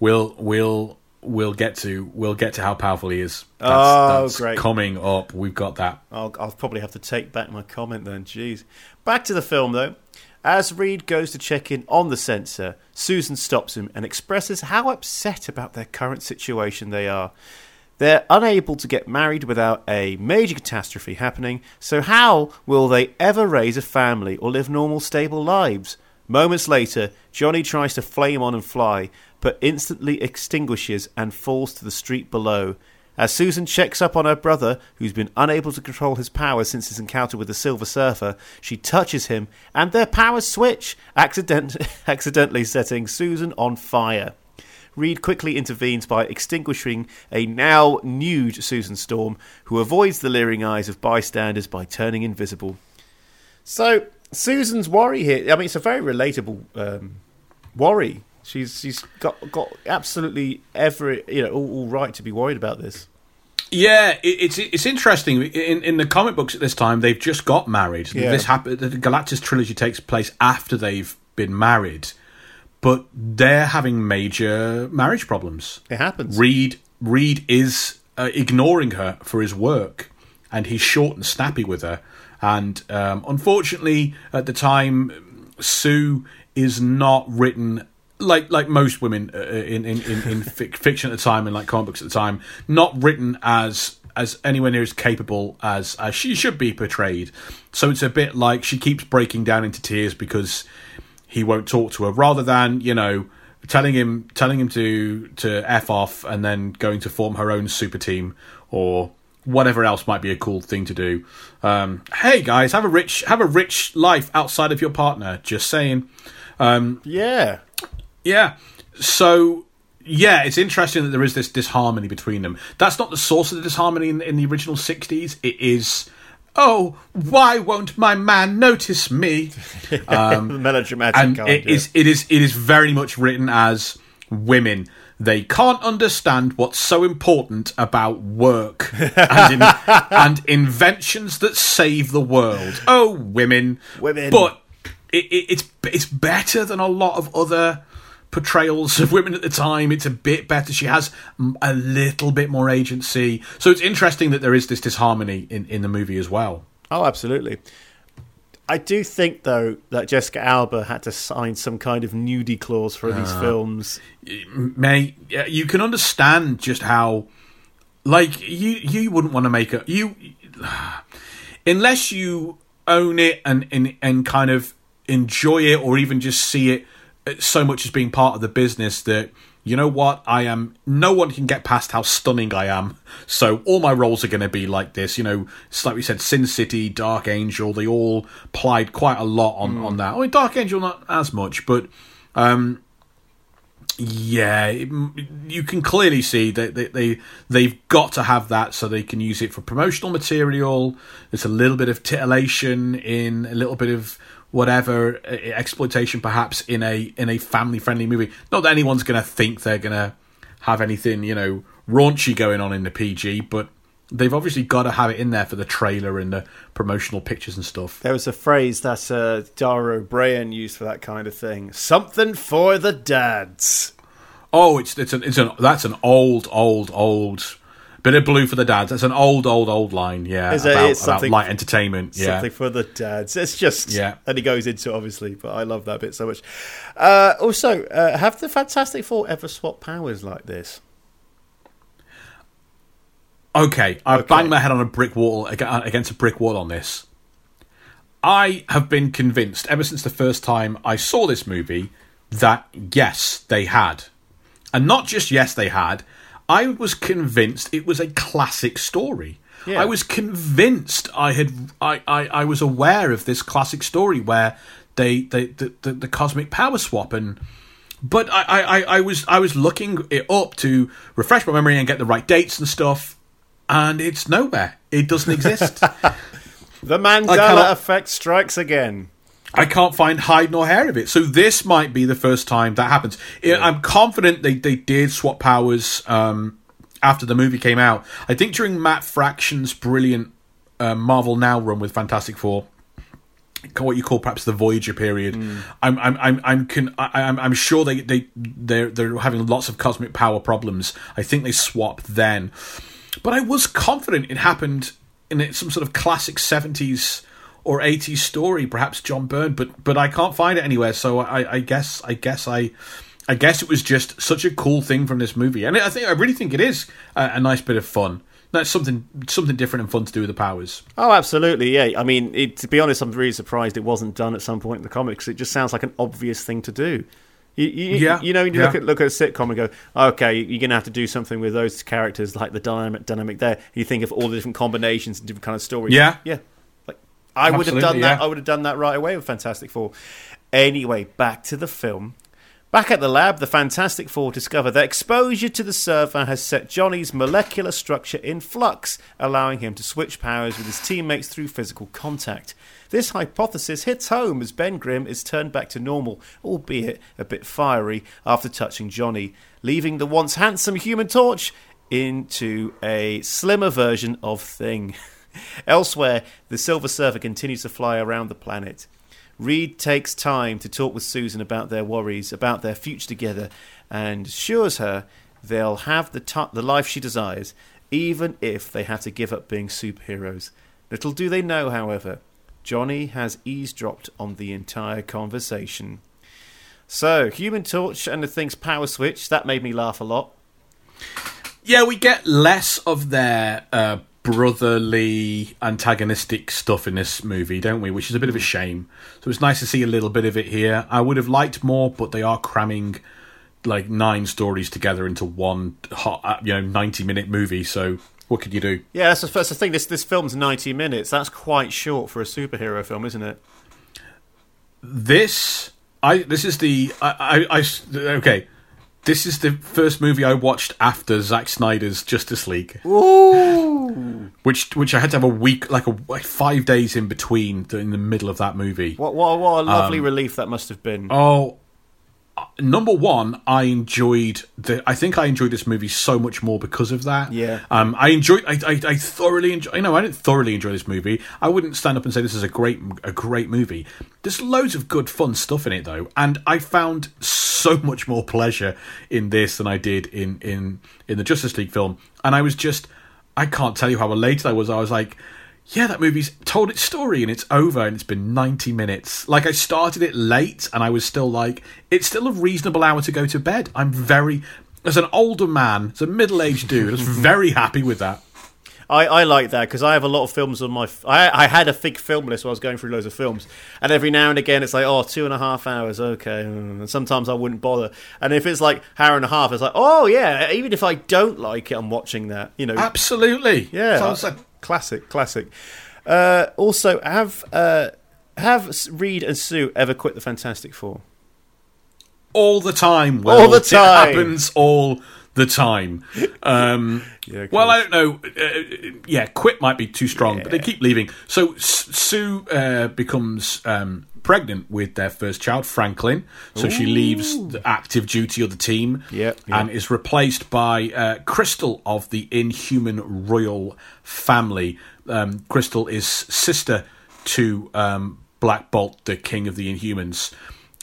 we'll we'll we'll get to we'll get to how powerful he is. That's, oh, that's great! Coming up, we've got that. I'll, I'll probably have to take back my comment then. Jeez. Back to the film though. As Reed goes to check in on the sensor, Susan stops him and expresses how upset about their current situation they are. They're unable to get married without a major catastrophe happening, so how will they ever raise a family or live normal, stable lives? Moments later, Johnny tries to flame on and fly, but instantly extinguishes and falls to the street below. As Susan checks up on her brother, who's been unable to control his powers since his encounter with the Silver Surfer, she touches him, and their powers switch, accident- accidentally setting Susan on fire. Reed quickly intervenes by extinguishing a now nude Susan Storm, who avoids the leering eyes of bystanders by turning invisible. So, Susan's worry here, I mean, it's a very relatable um, worry. She's she's got got absolutely every you know all, all right to be worried about this. Yeah, it, it's it's interesting. In in the comic books at this time, they've just got married. Yeah. This happened. The Galactus trilogy takes place after they've been married, but they're having major marriage problems. It happens. Reed Reed is uh, ignoring her for his work, and he's short and snappy with her. And um, unfortunately, at the time, Sue is not written like like most women uh, in in, in, in fic- fiction at the time and like comic books at the time, not written as as anywhere near as capable as as she should be portrayed. So it's a bit like she keeps breaking down into tears because he won't talk to her, rather than you know telling him telling him to to f off and then going to form her own super team or whatever else might be a cool thing to do. Um, hey guys, have a rich have a rich life outside of your partner. Just saying. Yeah. Yeah. So yeah, it's interesting that there is this disharmony between them. That's not the source of the disharmony in, in the original '60s. It is. Oh, why won't my man notice me? Um, melodramatic and it is it is it is very much written as women. They can't understand what's so important about work and, in, and inventions that save the world. Oh, women, Women. But it, it, it's it's better than a lot of other portrayals of women at the time. It's a bit better. She has a little bit more agency. So it's interesting that there is this disharmony in, in the movie as well. Oh, absolutely. I do think, though, that Jessica Alba had to sign some kind of nudie clause for these ah. films. mate, yeah, you can understand just how, like, you you wouldn't want to make a you unless you own it and and and kind of enjoy it or even just see it so much as being part of the business that you know what I am no one can get past how stunning I am. So all my roles are going to be like this you know it's like we said Sin City Dark Angel they all plied quite a lot on on that. I mean Dark Angel not as much but um yeah, it- you can clearly see that they, they they've got to have that so they can use it for promotional material. There's a little bit of titillation in a little bit of whatever uh, exploitation, perhaps in a in a family friendly movie. Not that anyone's going to think they're going to have anything you know raunchy going on in the PG, but they've obviously got to have it in there for the trailer and the promotional pictures and stuff. There was a phrase that uh, Dara Ó Briain used for that kind of thing. Something for the dads. Oh, it's it's an it's an that's an old old old bit of blue for the dads. That's an old old old line. Yeah, Is it- about, it's about light entertainment. Yeah, Something for the dads. It's just, Yeah. and he goes into it, obviously, but I love that bit so much. Uh, also, uh, have the Fantastic Four ever swapped powers like this? Okay, I've Okay. banged my head on a brick wall against a brick wall on this. I have been convinced ever since the first time I saw this movie that yes, they had. And not just yes, they had. I was convinced it was a classic story. Yeah. I was convinced I had I, I, I was aware of this classic story where they, they the, the, the cosmic power swap and but I, I, I- was I was looking it up to refresh my memory and get the right dates and stuff, and it's nowhere. It doesn't exist. The Mandela effect strikes again. I can't find hide nor hair of it. So this might be the first time that happens. I- I'm confident they, they did swap powers um, after the movie came out. I think during Matt Fraction's brilliant uh, Marvel Now run with Fantastic Four, what you call perhaps the Voyager period. I'm I'm I'm I'm con- I, I'm I'm sure they they they're they're having lots of cosmic power problems. I think they swapped then, but I was confident it happened in some sort of classic seventies or eighties story, perhaps John Byrne. But but I can't find it anywhere. So I I guess I guess I I guess it was just such a cool thing from this movie, and I think I really think it is a, a nice bit of fun. That's something something different and fun to do with the powers. Oh, absolutely, yeah. I mean, it, to be honest, I'm really surprised it wasn't done at some point in the comics. It just sounds like an obvious thing to do. You, you, Yeah, you know, you yeah. look at look at a sitcom and go, okay, you're going to have to do something with those characters, like the dynamic, dynamic there. You think of all the different combinations and different kind of stories. Yeah. yeah. I would have done Absolutely, that. I would have done that right away with Fantastic Four. Anyway, back to the film. Back at the lab, the Fantastic Four discover that exposure to the server has set Johnny's molecular structure in flux, allowing him to switch powers with his teammates through physical contact. This hypothesis hits home as Ben Grimm is turned back to normal, albeit a bit fiery, after touching Johnny, leaving the once handsome Human Torch into a slimmer version of Thing. Elsewhere, the Silver Surfer continues to fly around the planet. Reed takes time to talk with Susan about their worries, about their future together, and assures her they'll have the, t- the life she desires, even if they have to give up being superheroes. Little do they know, however, Johnny has eavesdropped on the entire conversation. So, Human Torch and the Thing's power switch, that made me laugh a lot. Yeah, we get less of their uh, brotherly antagonistic stuff in this movie, don't we? Which is a bit of a shame. So it's nice to see a little bit of it here. I would have liked more, but they are cramming like nine stories together into one hot, uh, you know, ninety-minute movie. So what could you do? Yeah, that's the, that's the thing. This, this film's 90 minutes. That's quite short for a superhero film, isn't it? This, I this is the I, I, I okay. This is the first movie I watched after Zack Snyder's Justice League. Ooh! which which I had to have a week, like a like five days in between, in the middle of that movie. What, what, what a lovely um, relief that must have been. Oh, number one, I enjoyed the. I think I enjoyed this movie so much more because of that. Yeah. Um, I enjoyed. I, I, I thoroughly enjoy. I know I didn't thoroughly enjoy this movie. I wouldn't stand up and say this is a great a great movie. There's loads of good fun stuff in it though, and I found so much more pleasure in this than I did in in in the Justice League film. And I was just. I can't tell you how elated I was. I was like. Yeah, that movie's told its story and it's over and it's been 90 minutes. Like, I started it late and I was still like, it's still a reasonable hour to go to bed. I'm very, as an older man, as a middle aged dude, I was very happy with that. I, I like that because I have a lot of films on my. F- I, I had a big film list while I was going through loads of films, and every now and again it's like, oh, two and a half hours, okay. And sometimes I wouldn't bother. And if it's like hour and a half, it's like, oh yeah. Even if I don't like it, I'm watching that. You know, Absolutely. yeah, So I was like, classic, classic. Uh, also, have uh, have Reed and Sue ever quit the Fantastic Four? all the time. All the time. It happens all the time. Um, Yeah, well. I don't know. Uh, yeah, quit might be too strong, but they keep leaving. So S- Sue uh, becomes um, pregnant with their first child, Franklin. So she leaves the active duty of the team Yep, yep. and is replaced by uh, Crystal of the Inhuman royal family. Um, Crystal is sister to um, Black Bolt, the king of the Inhumans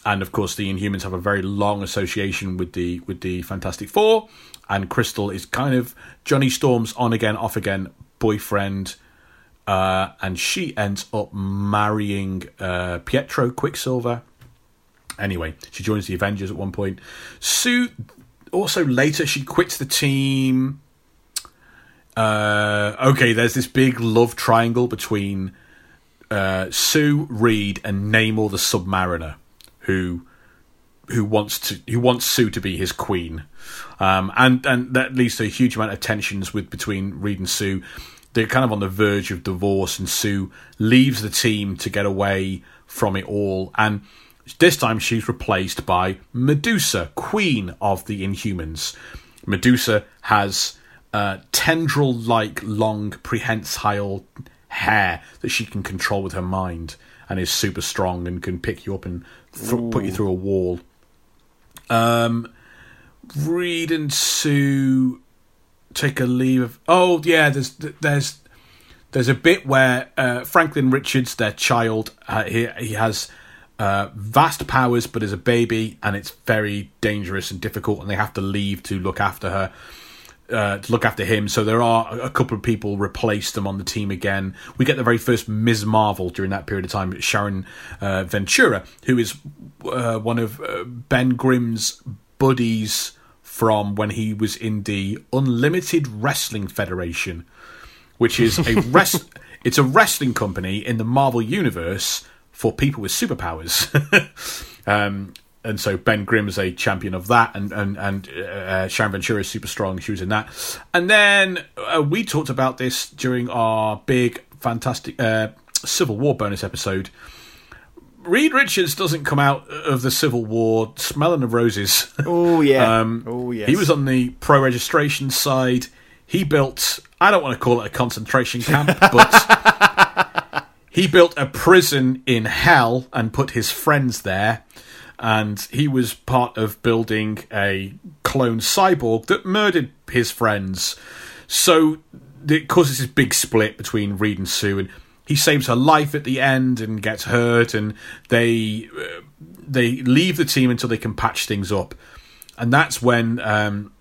and of course the Inhumans have a very long association with the with the Fantastic Four, and Crystal is kind of Johnny Storm's on again, off again boyfriend, uh, and she ends up marrying uh, Pietro Quicksilver. Anyway, she joins the Avengers at one point. Sue also later she quits the team. Uh, okay, there's this big love triangle between uh, Sue Reed and Namor the Submariner, who who wants to who wants Sue to be his queen, um, and and that leads to a huge amount of tensions with between Reed and Sue. They're kind of on the verge of divorce, and Sue leaves the team to get away from it all. And this time, she's replaced by Medusa, queen of the Inhumans. Medusa has uh, tendril-like, long, prehensile hair that she can control with her mind, and is super strong and can pick you up and th- put you through a wall. Um, Reed and Sue take a leave of. Oh yeah, there's there's there's a bit where uh, Franklin Richards, their child, uh, he he has uh, vast powers, but is a baby, and it's very dangerous and difficult, and they have to leave to look after her. Uh, to look after him, so there are a couple of people replace them on the team again. We get the very first Ms. Marvel during that period of time, Sharon uh, Ventura, who is uh, one of uh, Ben Grimm's buddies from when he was in the Unlimited Wrestling Federation, which is a rest. it's a wrestling company in the Marvel universe for people with superpowers. um, and so Ben Grimm is a champion of that, and and and uh, Sharon Ventura is super strong. She was in that, and then uh, we talked about this during our big fantastic uh, Civil War bonus episode. Reed Richards doesn't come out of the Civil War smelling of roses. Oh yeah. Um, oh yes. He was on the pro registration side. He built, I don't want to call it a concentration camp, but he built a prison in hell and put his friends there. And he was part of building a clone cyborg that murdered his friends. So it causes this big split between Reed and Sue. And he saves her life at the end and gets hurt. And they, uh, they leave the team until they can patch things up. And that's when um,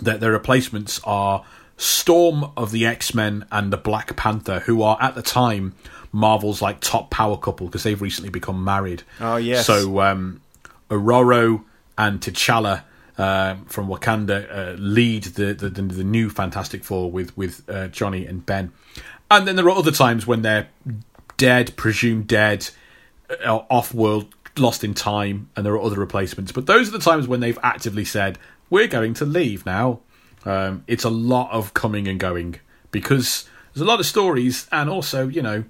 their, their replacements are Storm of the X Men and the Black Panther, who are at the time Marvel's like top power couple because they've recently become married. Oh, yes. So um, Ororo and T'Challa uh, from Wakanda uh, lead the, the the new Fantastic Four with with uh, Johnny and Ben, and then there are other times when they're dead, presumed dead, uh, off world, lost in time, and there are other replacements. But those are the times when they've actively said we're going to leave now. Um, it's a lot of coming and going because there's a lot of stories, and also you know.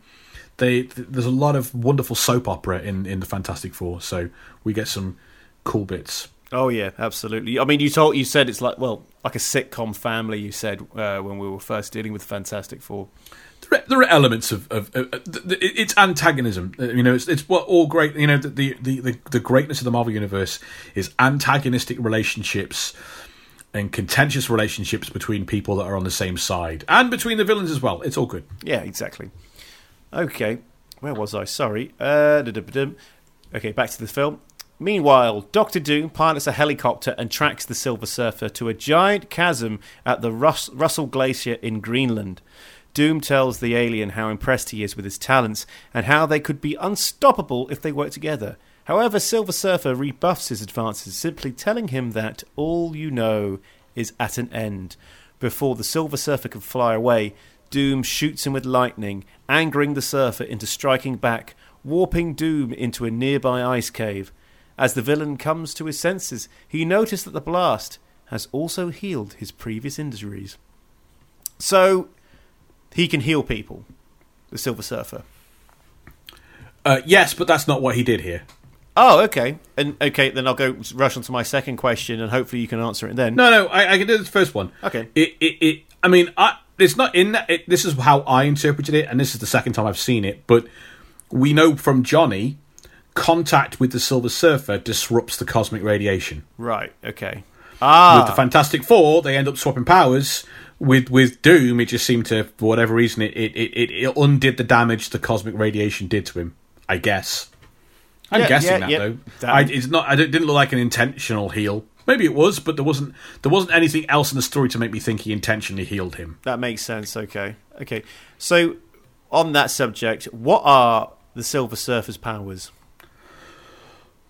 They, there's a lot of wonderful soap opera in, in the Fantastic Four, so we get some cool bits. Oh yeah, absolutely. I mean, you told you said it's like well, like a sitcom family. You said uh, when we were first dealing with Fantastic Four. There there are elements of, of, of, of it's antagonism. Uh, You know, it's, it's what all great. You know, the, the the the greatness of the Marvel universe is antagonistic relationships and contentious relationships between people that are on the same side and between the villains as well. It's all good. Yeah, exactly. Okay, where was I? Sorry. Uh, okay, back to the film. Meanwhile, Doctor Doom pilots a helicopter and tracks the Silver Surfer to a giant chasm at the Rus- Russell Glacier in Greenland. Doom tells the alien how impressed he is with his talents and how they could be unstoppable if they work together. However, Silver Surfer rebuffs his advances, simply telling him that all you know is at an end. Before the Silver Surfer can fly away, Doom shoots him with lightning, angering the Surfer into striking back, warping Doom into a nearby ice cave. As the villain comes to his senses, he notices that the blast has also healed his previous injuries. So, he can heal people, the Silver Surfer. Uh, yes, but that's not what he did here. Oh, okay. And okay, then I'll go rush on to my second question, and hopefully you can answer it then. No, no, I, I can do the first one. Okay. It, it, it I mean, I, it's not in that. It, this is how I interpreted it, and this is the second time I've seen it. But we know from Johnny, contact with the Silver Surfer disrupts the cosmic radiation. Right. Okay. Ah. With the Fantastic Four, they end up swapping powers. With with Doom, it just seemed to, for whatever reason, it it, it, it undid the damage the cosmic radiation did to him. I guess. I'm Yeah, guessing yeah, that yeah. though. I, it's not. I didn't look like an intentional heal. Maybe it was, but there wasn't. There wasn't anything else in the story to make me think he intentionally healed him. That makes sense. Okay. Okay. So, on that subject, what are the Silver Surfer's powers?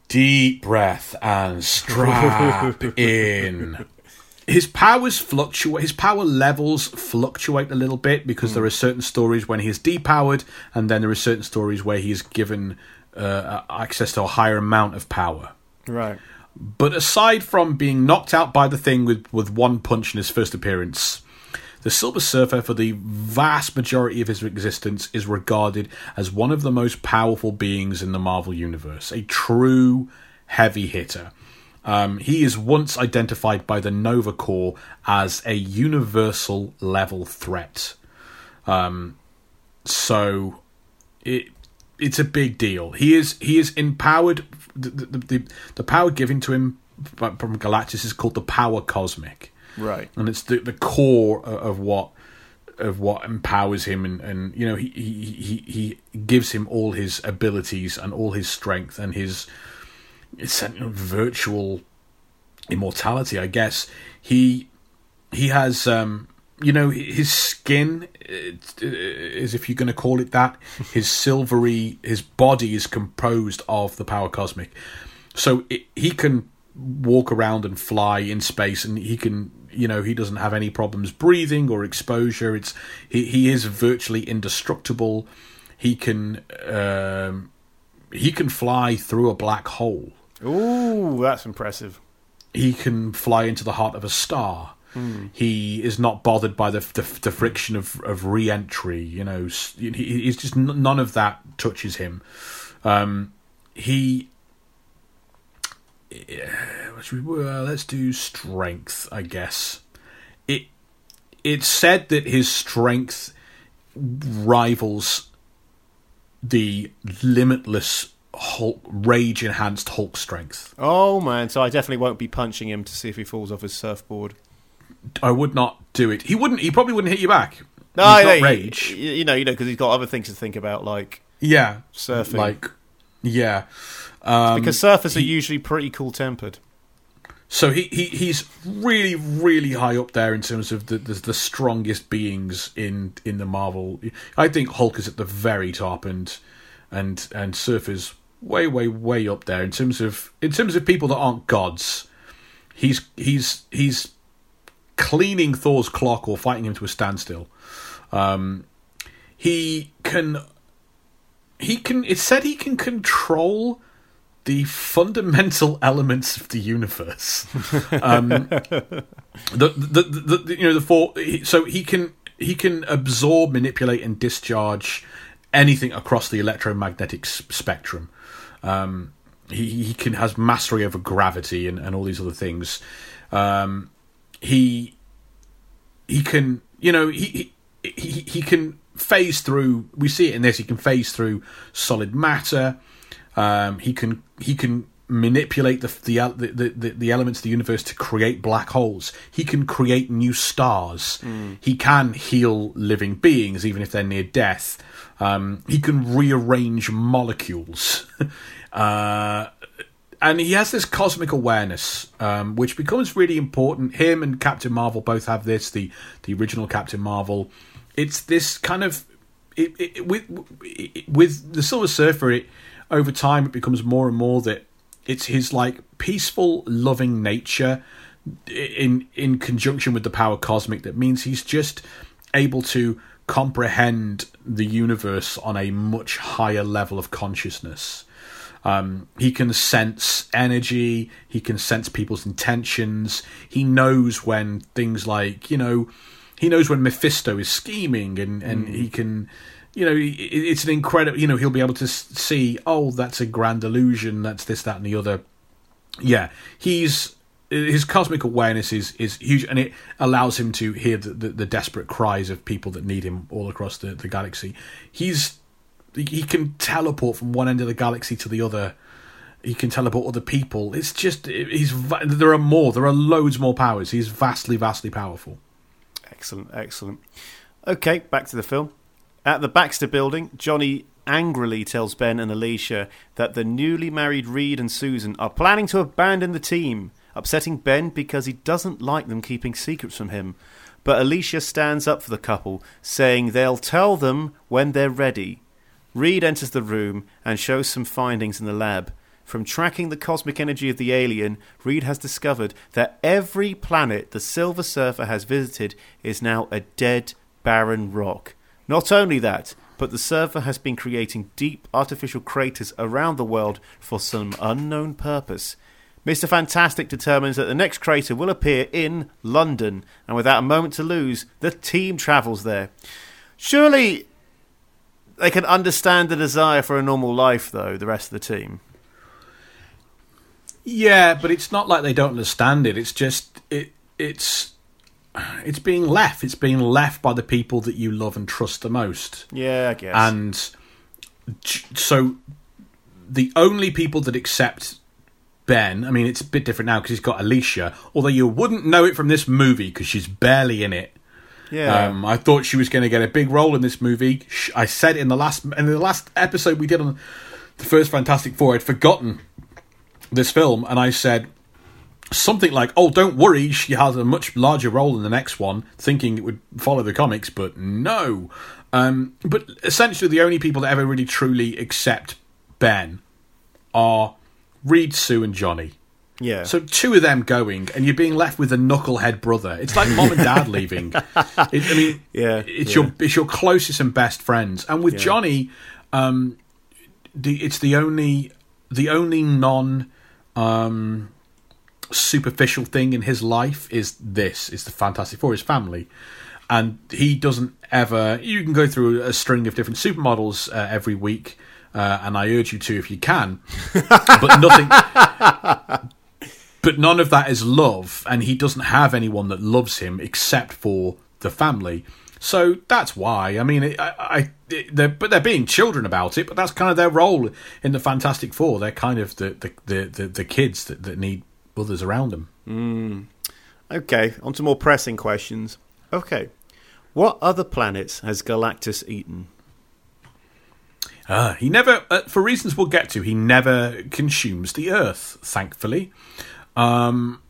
Deep breath and strap in. His powers fluctuate. His power levels fluctuate a little bit because there are certain stories when he's depowered, and then there are certain stories where he's given uh, access to a higher amount of power. Right. But aside from being knocked out by the thing with, with one punch in his first appearance, the Silver Surfer, for the vast majority of his existence, is regarded as one of the most powerful beings in the Marvel Universe, a true heavy hitter. Um, he is once identified by the Nova Corps as a universal level threat. Um, so it it's a big deal. He is he is empowered. The the, the, the power given to him from Galactus is called the power cosmic, Right. and it's the the core of, what of what empowers him, and, and you know he, he he he gives him all his abilities and all his strength and his it's a virtual immortality. I guess he he has um you know his skin uh, is if you're going to call it that his silvery his body is composed of the power cosmic so it, he can walk around and fly in space, and he can, you know, he doesn't have any problems breathing or exposure. It's he, he is virtually indestructible. He can um, he can fly through a black hole. Ooh, that's impressive. He can fly into the heart of a star. He is not bothered by the the, the friction of, of re-entry. You know, he, he's just none of that touches him. Um, he. Yeah, we- well, let's do strength, I guess. It it's said that his strength rivals the limitless Hulk, rage enhanced Hulk strength. Oh man, so I definitely won't be punching him to see if he falls off his surfboard. I would not do it. He wouldn't. He probably wouldn't hit you back. No, He's no, rage. You, you know, you know, because he's got other things to think about, like Yeah, surfing. like yeah. Um, because surfers are usually pretty cool tempered. so he, he he's really really high up there in terms of the, the the strongest beings in in the Marvel. I think Hulk is at the very top, and and and Surfer's way way way up there in terms of in terms of people that aren't gods. He's he's he's cleaning Thor's clock or fighting him to a standstill. Um, he can he can. It said he can control the fundamental elements of the universe. Um, the, the, the, the you know the four. So he can he can absorb, manipulate, and discharge anything across the electromagnetic spectrum. Um, he he can has mastery over gravity and, and all these other things. Um, he he can you know he he he, he can phase through. We see it in this. He can phase through solid matter. Um, he can he can manipulate the the, the the the elements of the universe to create black holes. He can create new stars. He can heal living beings even if they're near death. Um, he can rearrange molecules. uh, and he has this cosmic awareness, um, which becomes really important. Him and Captain Marvel both have this. The the original Captain Marvel, it's this kind of it, it, with it, with the Silver Surfer. It, over time, it becomes more and more that it's his like peaceful, loving nature in in conjunction with the power cosmic that means he's just able to comprehend the universe on a much higher level of consciousness. Um, he can sense energy. He can sense people's intentions. He knows when things like you know, he knows when Mephisto is scheming, and and he can, you know, it's an incredible. You know, he'll be able to see. Oh, that's a grand illusion. That's this, that, and the other. Yeah, he's his cosmic awareness is is huge, and it allows him to hear the, the, the desperate cries of people that need him all across the, the galaxy. He's he can teleport from one end of the galaxy to the other. He can teleport other people. It's just he's there are more. There are loads more powers. He's vastly, vastly powerful. Excellent, excellent. Okay, back to the film. At the Baxter building, Johnny angrily tells Ben and Alicia that the newly married Reed and Susan are planning to abandon the team, upsetting Ben because he doesn't like them keeping secrets from him. But Alicia stands up for the couple, saying they'll tell them when they're ready. Reed enters the room and shows some findings in the lab. From tracking the cosmic energy of the alien, Reed has discovered that every planet the Silver Surfer has visited is now a dead, barren rock. Not only that, but the Surfer has been creating deep artificial craters around the world for some unknown purpose. Mr. Fantastic determines that the next crater will appear in London, and without a moment to lose, the team travels there. Surely they can understand the desire for a normal life, though, the rest of the team. Yeah, but it's not like they don't understand it. It's just it it's it's being left. It's being left by the people that you love and trust the most. Yeah, I guess. And so the only people that accept Ben, I mean, it's a bit different now because he's got Alicia, although you wouldn't know it from this movie because she's barely in it. yeah. Um, I thought she was going to get a big role in this movie. I said in the last in the last episode we did on the first Fantastic Four, I'd forgotten this film, and I said something like, "Oh, don't worry, she has a much larger role in the next one," thinking it would follow the comics, but no. Um, but essentially, the only people that ever really truly accept Ben are Reed, Sue, and Johnny. Yeah. So two of them going, and you're being left with a knucklehead brother. It's like mom and dad leaving. It, I mean, Yeah, it's yeah. your it's your closest and best friends. And with Johnny, um, the it's the only the only non um, superficial thing in his life is this is the Fantastic Four, his family. And he doesn't ever. You can go through a string of different supermodels uh, every week, uh, and I urge you to if you can. but nothing. but none of that is love, and he doesn't have anyone that loves him except for the family. So that's why. I mean, I, I it, they're, but they're being children about it. But that's kind of their role in the Fantastic Four. They're kind of the the the, the, the kids that, that need others around them. Okay, on to more pressing questions. Okay. What other planets has Galactus eaten? Uh, he never, uh, for reasons we'll get to, he never consumes the Earth. Thankfully, um,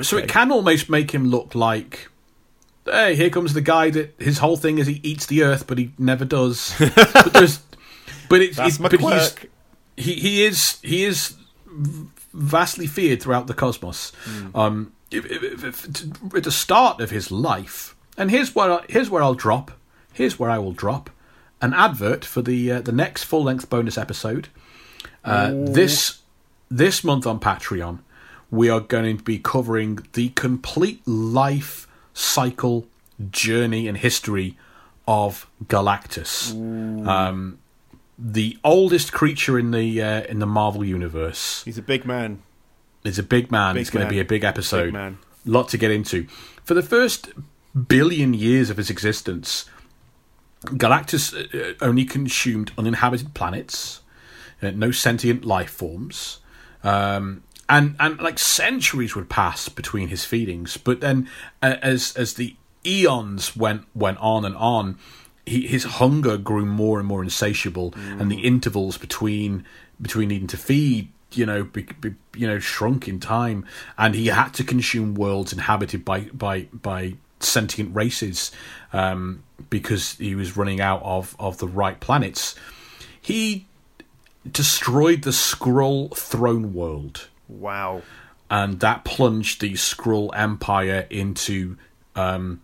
so it can almost make him look like. Hey, here comes the guy that his whole thing is he eats the earth, but he never does. but there's, but it's, That's it- but he's he he is he is vastly feared throughout the cosmos. Um, if, if, if, at the start of his life, and here's where I, here's where I'll drop. Here's where I will drop an advert for the uh, the next full length bonus episode. Uh, this this month on Patreon, we are going to be covering the complete life cycle, journey, and history of Galactus, um, the oldest creature in the uh, in the Marvel universe. He's a big man. It's a big man. Big it's going to be a big episode. Big man. lot to get into. For the first billion years of his existence, Galactus uh, only consumed uninhabited planets, uh, no sentient life forms, um, and and like centuries would pass between his feedings. But then, uh, as as the eons went went on and on, he, his hunger grew more and more insatiable, and the intervals between between needing to feed you know, be, be, you know, shrunk in time, and he had to consume worlds inhabited by by by sentient races um, because he was running out of of the right planets. He destroyed the Skrull throne world, Wow. and that plunged the Skrull Empire into um,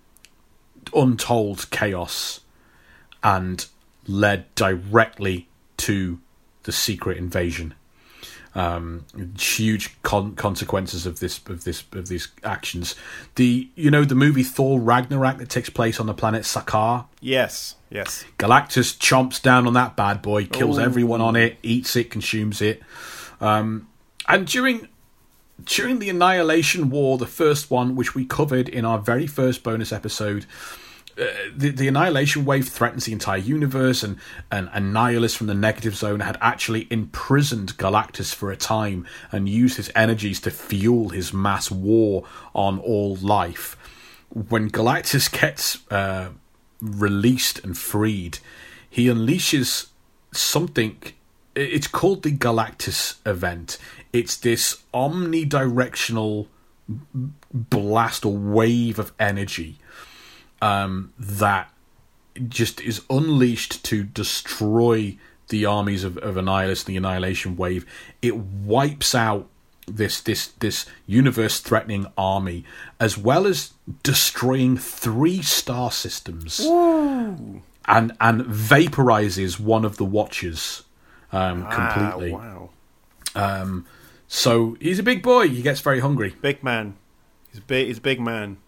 untold chaos, and led directly to the secret invasion um, huge con- consequences of this of this of these actions. The you know the movie Thor Ragnarok that takes place on the planet Sakaar. Yes. Yes. Galactus chomps down on that bad boy, kills everyone on it, eats it, consumes it. Um, and during during the Annihilation War, the first one, which we covered in our very first bonus episode, uh, the, the Annihilation Wave threatens the entire universe, and, and Annihilus from the Negative Zone had actually imprisoned Galactus for a time and used his energies to fuel his mass war on all life. When Galactus gets uh, released and freed, he unleashes something. It's called the Galactus event. It's this omnidirectional blast or wave of energy um, that just is unleashed to destroy the armies of, of Annihilus, the Annihilation Wave. It wipes out this this this universe threatening army, as well as destroying three star systems, and and vaporizes one of the Watchers um, completely. Ah, wow. Um, so he's a big boy. He gets very hungry. Big man. He's a big. He's a big man.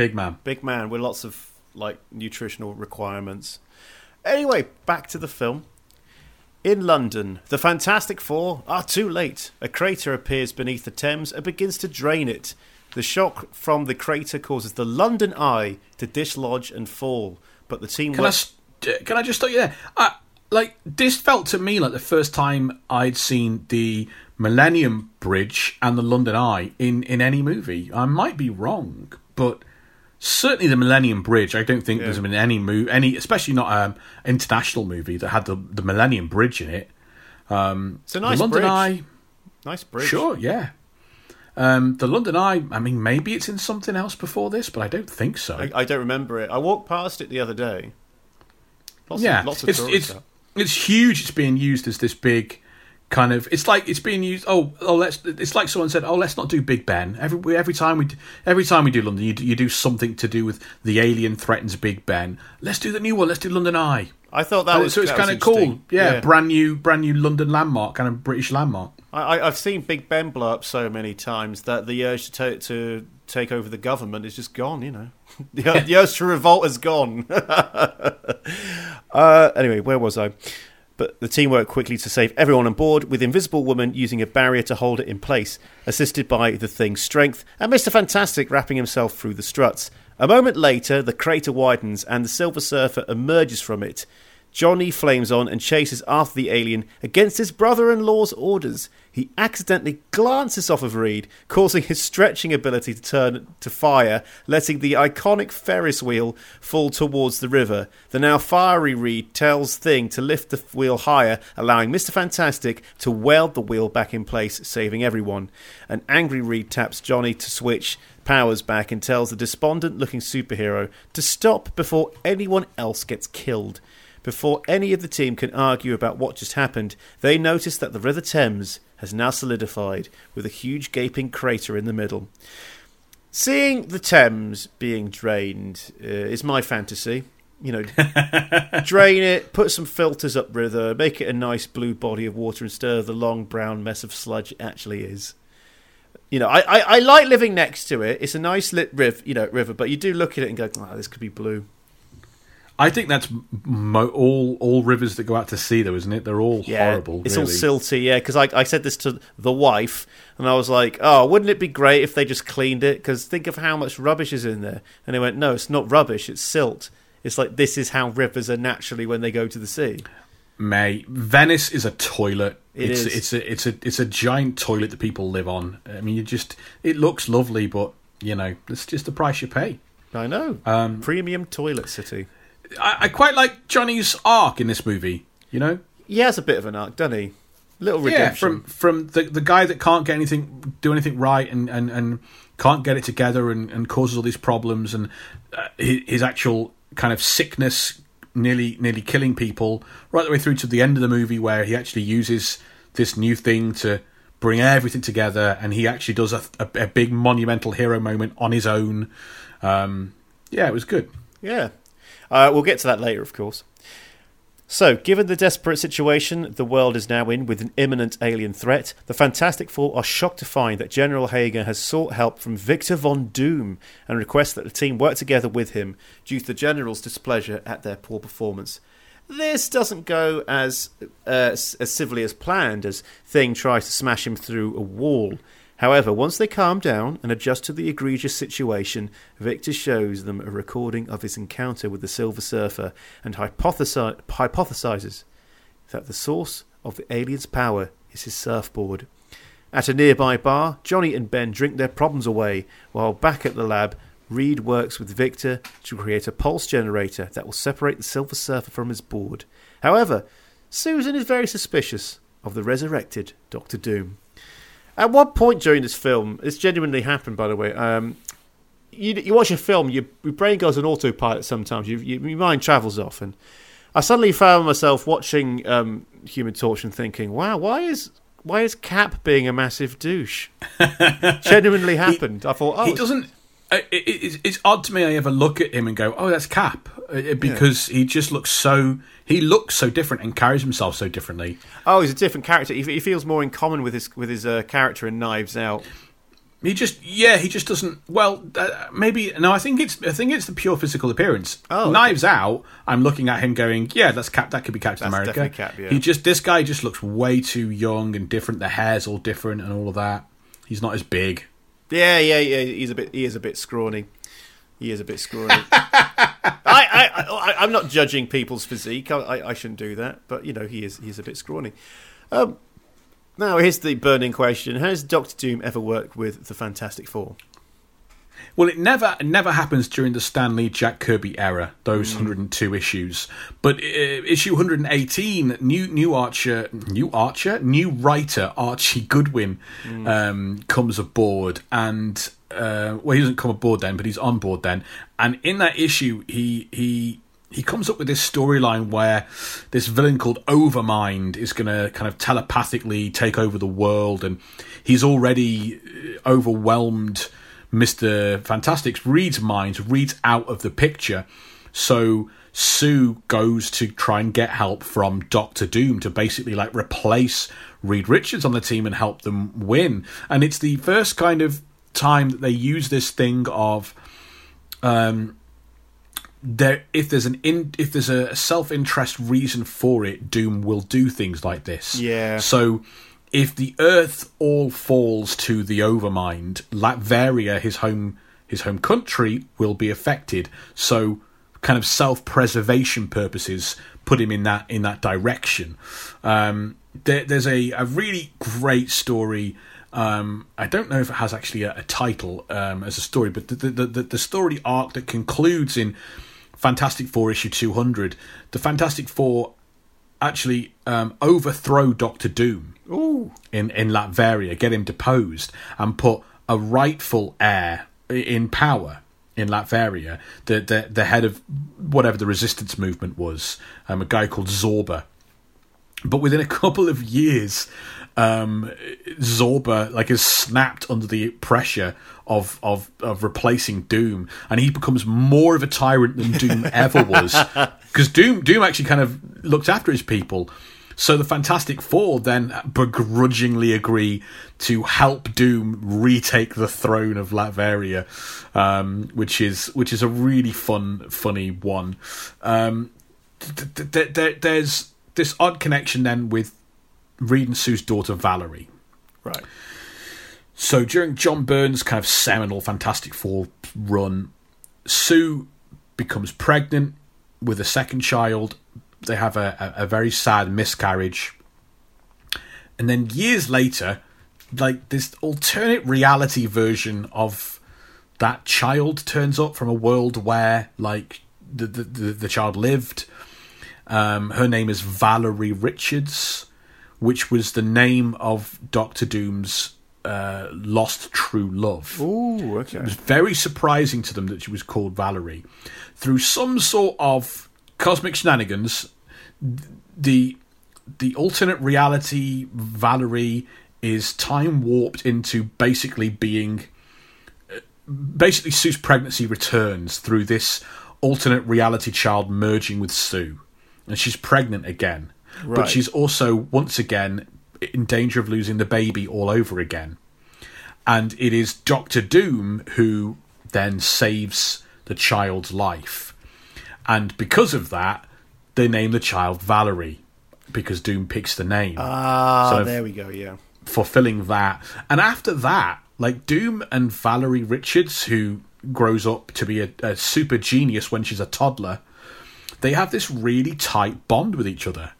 Big man. Big man with lots of like nutritional requirements. Anyway, back to the film. In London, the Fantastic Four are too late. A crater appears beneath the Thames and begins to drain it. The shock from the crater causes the London Eye to dislodge and fall. But the team Can I work- can I just stop you there? I, like this felt to me like the first time I'd seen the Millennium Bridge and the London Eye in in any movie. I might be wrong, but certainly the Millennium Bridge. I don't think there's been any movie, any especially not an international movie that had the the Millennium Bridge in it. It's a nice the London bridge. Eye, Nice bridge. sure, yeah. Um, the London Eye. I mean, maybe it's in something else before this, but I don't think so. I, I don't remember it. I walked past it the other day. Lots yeah, of, lots of it's tourists it's it's huge. It's being used as this big kind of it's like it's being used oh oh let's it's like someone said oh let's not do big ben every every time we every time we do london you do, you do something to do with the alien threatens big ben let's do the new one let's do london eye I thought that was so it's kind of cool interesting. yeah, brand new brand new london landmark kind of british landmark I, I, I've seen Big Ben blow up so many times that the urge to take to take over the government is just gone. You know, the, the urge to revolt is gone. uh, anyway, where was I? But the team worked quickly to save everyone on board, with Invisible Woman using a barrier to hold it in place, assisted by the Thing's strength, and Mr. Fantastic wrapping himself through the struts. A moment later, the crater widens and the Silver Surfer emerges from it. Johnny flames on and chases after the alien against his brother in law's orders. He accidentally glances off of Reed, causing his stretching ability to turn to fire, letting the iconic Ferris wheel fall towards the river. The now fiery Reed tells Thing to lift the wheel higher, allowing Mr. Fantastic to weld the wheel back in place, saving everyone. An angry Reed taps Johnny to switch powers back and tells the despondent looking superhero to stop before anyone else gets killed. Before any of the team can argue about what just happened, they notice that the River Thames has now solidified with a huge gaping crater in the middle. Seeing the Thames being drained uh, is my fantasy. You know, drain it, put some filters upriver, make it a nice blue body of water instead of the long brown mess of sludge it actually is. You know, I, I, I like living next to it. It's a nice lit riv, you know, river, but you do look at it and go, oh, this could be blue. I think that's mo- all all rivers that go out to sea, though, isn't it? They're all horrible. It's really. all silty, yeah. Because I, I said this to the wife, and I was like, "Oh, wouldn't it be great if they just cleaned it? Because think of how much rubbish is in there." And they went, "No, it's not rubbish. It's silt. It's like this is how rivers are naturally when they go to the sea." May Venice is a toilet. It it's is. it's a it's a it's a giant toilet that people live on. I mean, you just it looks lovely, but you know, it's just the price you pay. I know. Um, Premium toilet city. I, I quite like Johnny's arc in this movie. You know, He has a bit of an arc, doesn't he? Little yeah, redemption. from from the the guy that can't get anything, do anything right, and and, and can't get it together, and, and causes all these problems, and uh, his, his actual kind of sickness, nearly nearly killing people, right the way through to the end of the movie, where he actually uses this new thing to bring everything together, and he actually does a, a, a big monumental hero moment on his own. Um, yeah, it was good. Yeah. Uh, we'll get to that later, of course. So, given the desperate situation the world is now in with an imminent alien threat, the Fantastic Four are shocked to find that General Hager has sought help from Victor Von Doom and requests that the team work together with him due to the General's displeasure at their poor performance. This doesn't go as uh, as civilly as planned as Thing tries to smash him through a wall. However, once they calm down and adjust to the egregious situation, Victor shows them a recording of his encounter with the Silver Surfer and hypothesi- hypothesizes that the source of the alien's power is his surfboard. At a nearby bar, Johnny and Ben drink their problems away, while back at the lab, Reed works with Victor to create a pulse generator that will separate the Silver Surfer from his board. However, Susan is very suspicious of the resurrected Doctor Doom. At one point during this film, this genuinely happened, by the way. Um, you, you watch a film, your, your brain goes on autopilot sometimes. You, you, your mind travels off, and I suddenly found myself watching um, Human Torch and thinking, "Wow, why is why is Cap being a massive douche?" genuinely happened. I thought, oh, he doesn't. It, it, it's, it's odd to me. I ever look at him and go, "Oh, that's Cap," because he just looks so. He looks so different and carries himself so differently. oh, he's a different character. He, he feels more in common with his with his uh, character in Knives Out. He just, yeah, he just doesn't. Well, uh, maybe no. I think it's, I think it's the pure physical appearance. Oh, okay. Knives Out. I'm looking at him, going, yeah, that's Cap. That could be Captain That's America. Cap, yeah. He just, this guy just looks way too young and different. The hair's all different and all of that. He's not as big. Yeah, yeah, yeah. He's a bit. He is a bit scrawny. He is a bit scrawny. I, I, I, I'm not judging people's physique. I, I, I shouldn't do that. But you know, he is. He's a bit scrawny. Um, now here's the burning question: Has Doctor Doom ever worked with the Fantastic Four? Well, it never it never happens during the Stan Lee Jack Kirby era, those 102 issues. But uh, issue 118, new new Archer, new Archer, new writer Archie Goodwin um, comes aboard, and uh, well, he doesn't come aboard then, but he's on board then. And in that issue, he he he comes up with this storyline where this villain called Overmind is going to kind of telepathically take over the world, and he's already uh, overwhelmed Mister Fantastic's Reed's mind, Reed's out of the picture. So Sue goes to try and get help from Doctor Doom to basically like replace Reed Richards on the team and help them win. And it's the first kind of time that they use this thing of um there if there's an in if there's a self-interest reason for it doom will do things like this. Yeah. so if the earth all falls to the overmind latveria his home his home country will be affected. So kind of self-preservation purposes put him in that in that direction. Um there, there's a, a really great story um, I don't know if it has actually a, a title um, as a story, but the, the, the, the story arc that concludes in Fantastic Four issue 200, the Fantastic Four actually um, overthrow Doctor Doom Ooh. in, in Latveria, get him deposed, and put a rightful heir in power in Latveria, the, the, the head of whatever the resistance movement was, um, a guy called Zorba. But within a couple of years, um, Zorba like is snapped under the pressure of, of of replacing Doom, and he becomes more of a tyrant than Doom ever was. Because Doom Doom actually kind of looked after his people. So the Fantastic Four then begrudgingly agree to help Doom retake the throne of Latveria, um, which is which is a really fun, funny one. Um, th- th- th- there's this odd connection then with Reed and Sue's daughter Valerie. Right. So during John Byrne's kind of seminal Fantastic Four run, Sue becomes pregnant with a second child. They have a, a, a very sad miscarriage. And then years later, like this alternate reality version of that child turns up from a world where like the the, the, the child lived. Um, her name is Valerie Richards, which was the name of Doctor Doom's uh, lost true love. Ooh, okay. It was very surprising to them that she was called Valerie. Through some sort of cosmic shenanigans, the the alternate reality Valerie is time warped into basically being basically Sue's pregnancy returns through this alternate reality child merging with Sue. And she's pregnant again. But she's also once again in danger of losing the baby all over again. And it is Doctor Doom who then saves the child's life. And because of that, they name the child Valerie because Doom picks the name Ah, of- there we go. Yeah. fulfilling that. And after that, like Doom and Valerie Richards, who grows up to be a, a super genius when she's a toddler, they have this really tight bond with each other.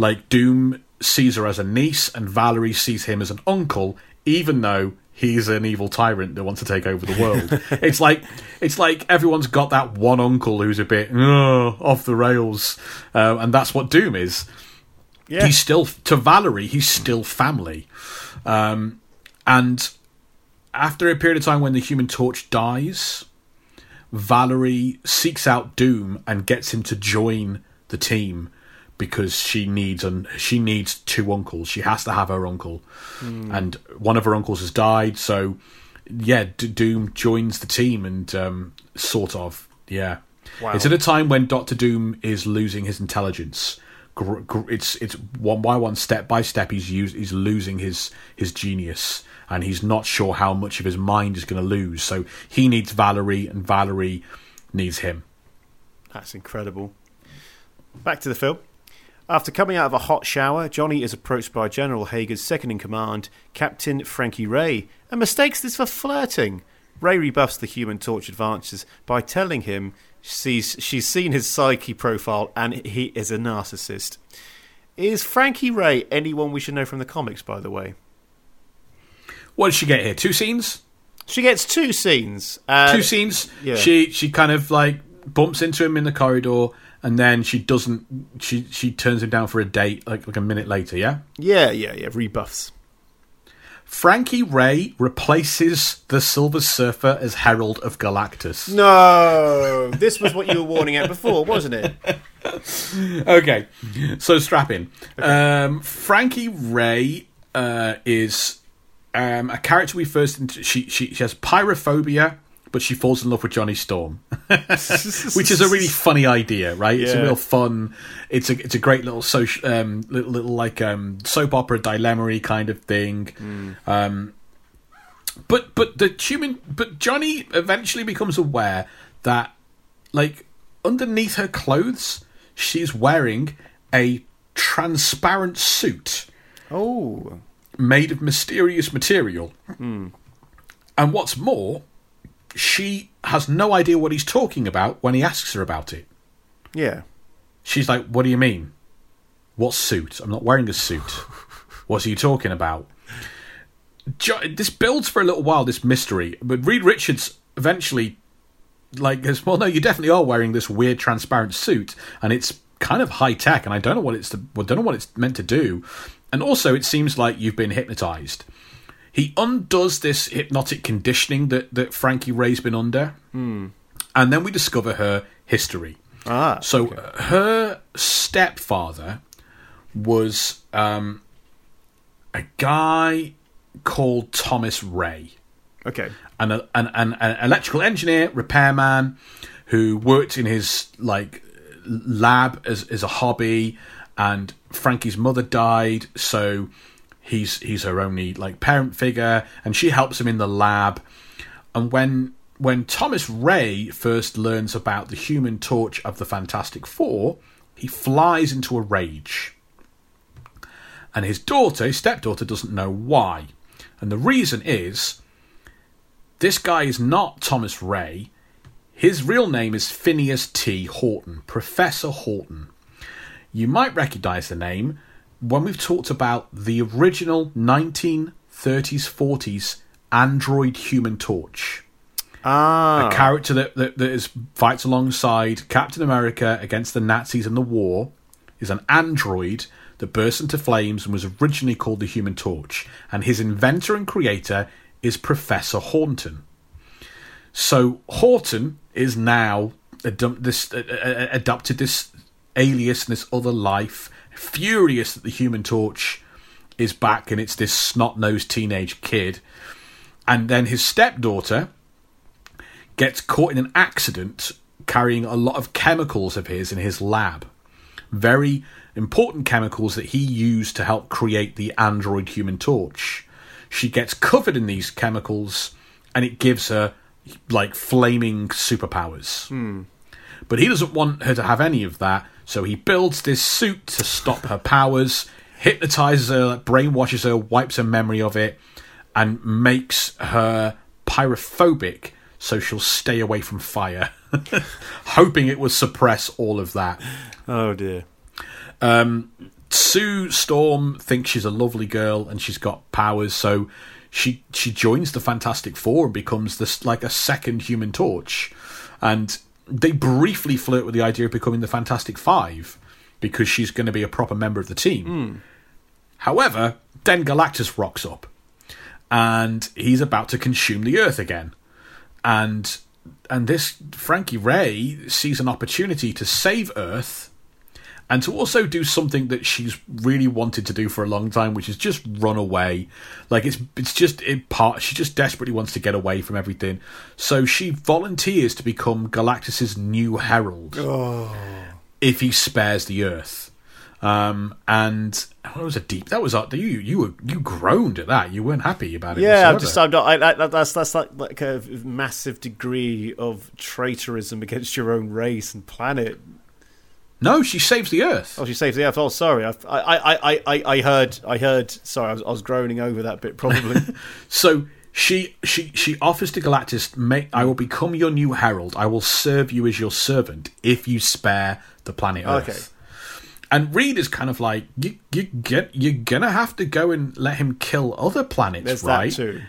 Like Doom sees her as a niece, and Valerie sees him as an uncle, even though he's an evil tyrant that wants to take over the world. it's like it's like everyone's got that one uncle who's a bit off the rails, uh, and that's what Doom is Yeah. he's still to Valerie. He's still family, um, and after a period of time when the Human Torch dies, Valerie seeks out Doom and gets him to join the team because she needs and she needs two uncles. She has to have her uncle, and one of her uncles has died. So, yeah, D- Doom joins the team and um, sort of yeah. Wow. It's at a time when Doctor Doom is losing his intelligence. Gr- gr- It's it's one by one, step by step. He's use, he's losing his his genius, and he's not sure how much of his mind is going to lose. So he needs Valerie, and Valerie needs him. That's incredible. Back to the film. After coming out of a hot shower, Johnny is approached by General Hager's second in command, Captain Frankie Ray, and mistakes this for flirting. Ray rebuffs the Human Torch advances by telling him she's, she's seen his psyche profile and he is a narcissist. Is Frankie Ray anyone we should know from the comics, by the way? What did she get here? Two scenes. She gets two scenes. Uh, Two scenes. yeah. She she kind of like bumps into him in the corridor, and then she doesn't. She she turns him down for a date like like a minute later. Yeah. Yeah, yeah, yeah. Rebuffs. Frankie Ray replaces the Silver Surfer as Herald of Galactus. No, this was what you were warning at before, wasn't it? okay, so strap in. Um, Frankie Ray uh, is um, a character we first. She, she she has pyrophobia, but she falls in love with Johnny Storm, which is a really funny idea, right? It's a real fun. It's a it's a great little social um, little, little like um, soap opera dilemma kind of thing. Um, but but the human but Johnny eventually becomes aware that like underneath her clothes she's wearing a transparent suit Oh, made of mysterious material. And what's more, she has no idea what he's talking about when he asks her about it. yeah. She's like, What do you mean? What suit? I'm not wearing a suit. what are you talking about? This builds for a little while, this mystery, but Reed Richards eventually, like, goes, Well, no, you definitely are wearing this weird transparent suit, and it's kind of high tech, and I don't know what it's, to, well, don't know what it's meant to do. And also, it seems like you've been hypnotized. He undoes this hypnotic conditioning that, that Frankie Ray's been under, and then we discover her history. Ah, So her stepfather was um, a guy called Thomas Ray, okay. an, an, an, an electrical engineer, repairman, who worked in his like lab as as a hobby. And Frankie's mother died, so he's he's her only like parent figure, and she helps him in the lab. And when when Thomas Ray first learns about the Human Torch of the Fantastic Four, he flies into a rage. And his daughter, his stepdaughter, doesn't know why. And the reason is this guy is not Thomas Ray. His real name is Phineas T. Horton, Professor Horton. You might recognize the name when we've talked about the original 1930s 40s android human torch Ah, a character that, that, that is fights alongside Captain America against the Nazis in the war is an android that bursts into flames and was originally called the Human Torch. And his inventor and creator is Professor Horton. So Horton is now adum- this uh, adopted this alias and this other life, furious that the Human Torch is back and it's this snot-nosed teenage kid. And then his stepdaughter gets caught in an accident carrying a lot of chemicals of his in his lab. Very important chemicals that he used to help create the android human torch. She gets covered in these chemicals and it gives her like flaming superpowers. Hmm. But he doesn't want her to have any of that, so he builds this suit to stop her powers, hypnotizes her, brainwashes her, wipes her memory of it, and makes her pyrophobic so she'll stay away from fire, hoping it will suppress all of that. oh dear. Um, Sue Storm thinks she's a lovely girl and she's got powers, so she she joins the Fantastic Four and becomes this like a second Human Torch, and they briefly flirt with the idea of becoming the Fantastic Five because she's going to be a proper member of the team. Hmm. However, then Galactus rocks up, and he's about to consume the Earth again, and and this Frankie Ray sees an opportunity to save Earth and to also do something that she's really wanted to do for a long time, which is just run away. Like it's it's just it part. She just desperately wants to get away from everything, so she volunteers to become Galactus's new herald if he spares the Earth. Um, and that was a deep. That was you. You were you groaned at that. You weren't happy about it. Yeah, I'm just I'm not. I, I, that's that's like like a massive degree of traitorism against your own race and planet. No. She saves the Earth. Oh, she saves the earth. Oh, sorry. I I, I, I, I heard. I heard. Sorry, I was, I was groaning over that bit. Probably. So she she she offers to Galactus, "Make I will become your new herald. I will serve you as your servant if you spare the planet Earth." Okay. And Reed is kind of like, "You you get you're gonna have to go and let him kill other planets, There's right?" that too.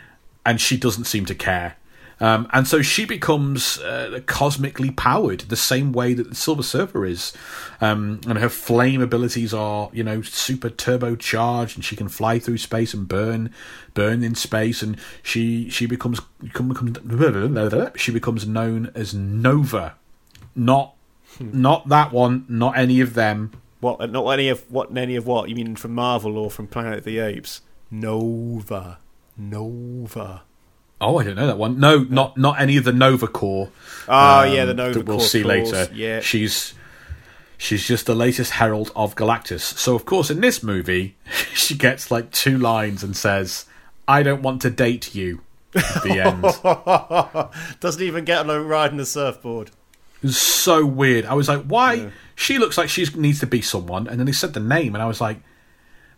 And she doesn't seem to care. Um, and so she becomes uh, cosmically powered, the same way that the Silver Surfer is. Um, and her flame abilities are, you know, super turbocharged, and she can fly through space and burn, burn in space. And she she becomes becomes she becomes known as Nova, not not that one, not any of them. What? Not any of what? Any of what? You mean from Marvel or from Planet of the Apes? Nova, Nova. Oh, I don't know that one. No, not not any of the Nova Corps. Oh um, yeah, the Nova that we'll Corps see later. Yeah, she's she's just the latest herald of Galactus. So of course, in this movie, she gets like two lines and says, "I don't want to date you." At the end, doesn't even get on a ride in the surfboard. So weird. I was like, "Why?" Yeah. She looks like she needs to be someone, and then he said the name, and I was like,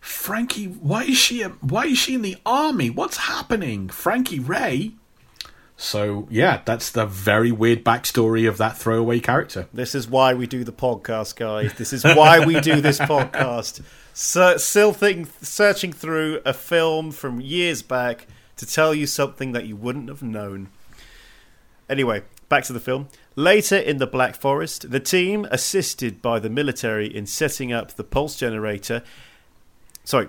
Frankie, why is she? Why is she in the army? What's happening, Frankie Ray. So yeah, that's the very weird backstory of that throwaway character. This is why we do the podcast, guys. This is why we do this podcast. So, still think, searching through a film from years back to tell you something that you wouldn't have known. Anyway, back to the film. Later in the Black Forest, the team, assisted by the military in setting up the pulse generator, Sorry,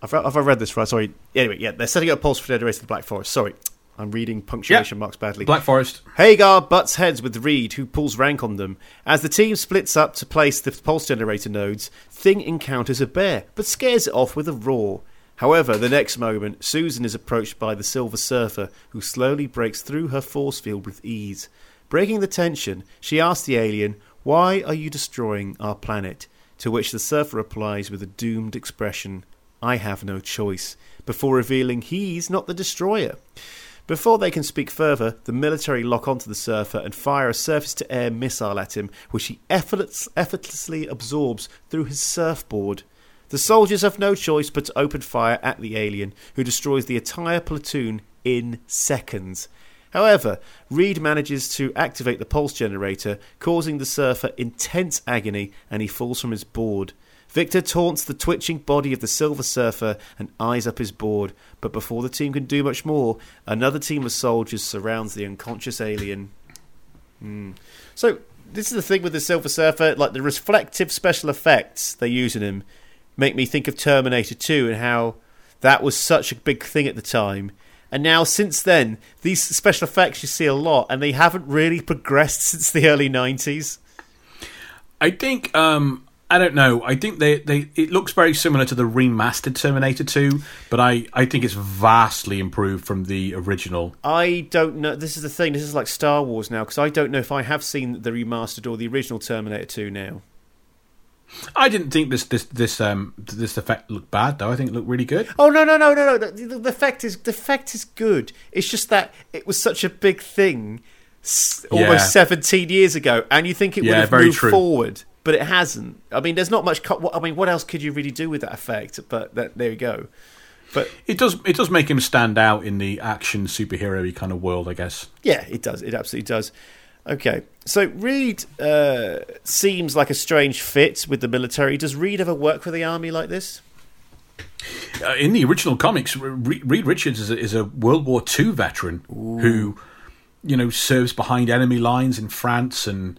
have I, have I read this right? Sorry. Anyway, yeah, they're setting up a pulse for the race of the Black Forest. Sorry, I'm reading punctuation marks badly. Black Forest. Hager butts heads with Reed, who pulls rank on them. As the team splits up to place the pulse generator nodes, Thing encounters a bear, but scares it off with a roar. However, the next moment, Susan is approached by the Silver Surfer, who slowly breaks through her force field with ease. Breaking the tension, she asks the alien, Why are you destroying our planet? To which the surfer replies with a doomed expression, I have no choice, before revealing he's not the destroyer. Before they can speak further, the military lock onto the surfer and fire a surface to air missile at him, which he effortless, effortlessly absorbs through his surfboard. The soldiers have no choice but to open fire at the alien, who destroys the entire platoon in seconds. However, Reed manages to activate the pulse generator, causing the surfer intense agony, and he falls from his board. Victor taunts the twitching body of the Silver Surfer and eyes up his board, but before the team can do much more, another team of soldiers surrounds the unconscious alien. Mm. So, this is the thing with the Silver Surfer, like the reflective special effects they use in him make me think of Terminator 2 and how that was such a big thing at the time. And now, since then, these special effects you see a lot, and they haven't really progressed since the early '90s. I think um, I don't know. I think they, they it looks very similar to the remastered Terminator 2, but I, I think it's vastly improved from the original. I don't know. This is the thing. This is like Star Wars now because I don't know if I have seen the remastered or the original Terminator 2 now. I didn't think this this this um this effect looked bad though. I think it looked really good. Oh no no no no no! The, the effect is the effect is good. It's just that it was such a big thing almost yeah. seventeen years ago, and you think it yeah, would have moved true. forward, but it hasn't. I mean, there's not much. Co- I mean, what else could you really do with that effect? But that, there you go. But it does it does make him stand out in the action superhero kind of world, I guess. Yeah, it does. It absolutely does. Okay, so Reed uh, seems like a strange fit with the military. Does Reed ever work for the army like this? Uh, in the original comics, Reed Richards is a, is a World War II veteran Ooh. who, you know, serves behind enemy lines in France and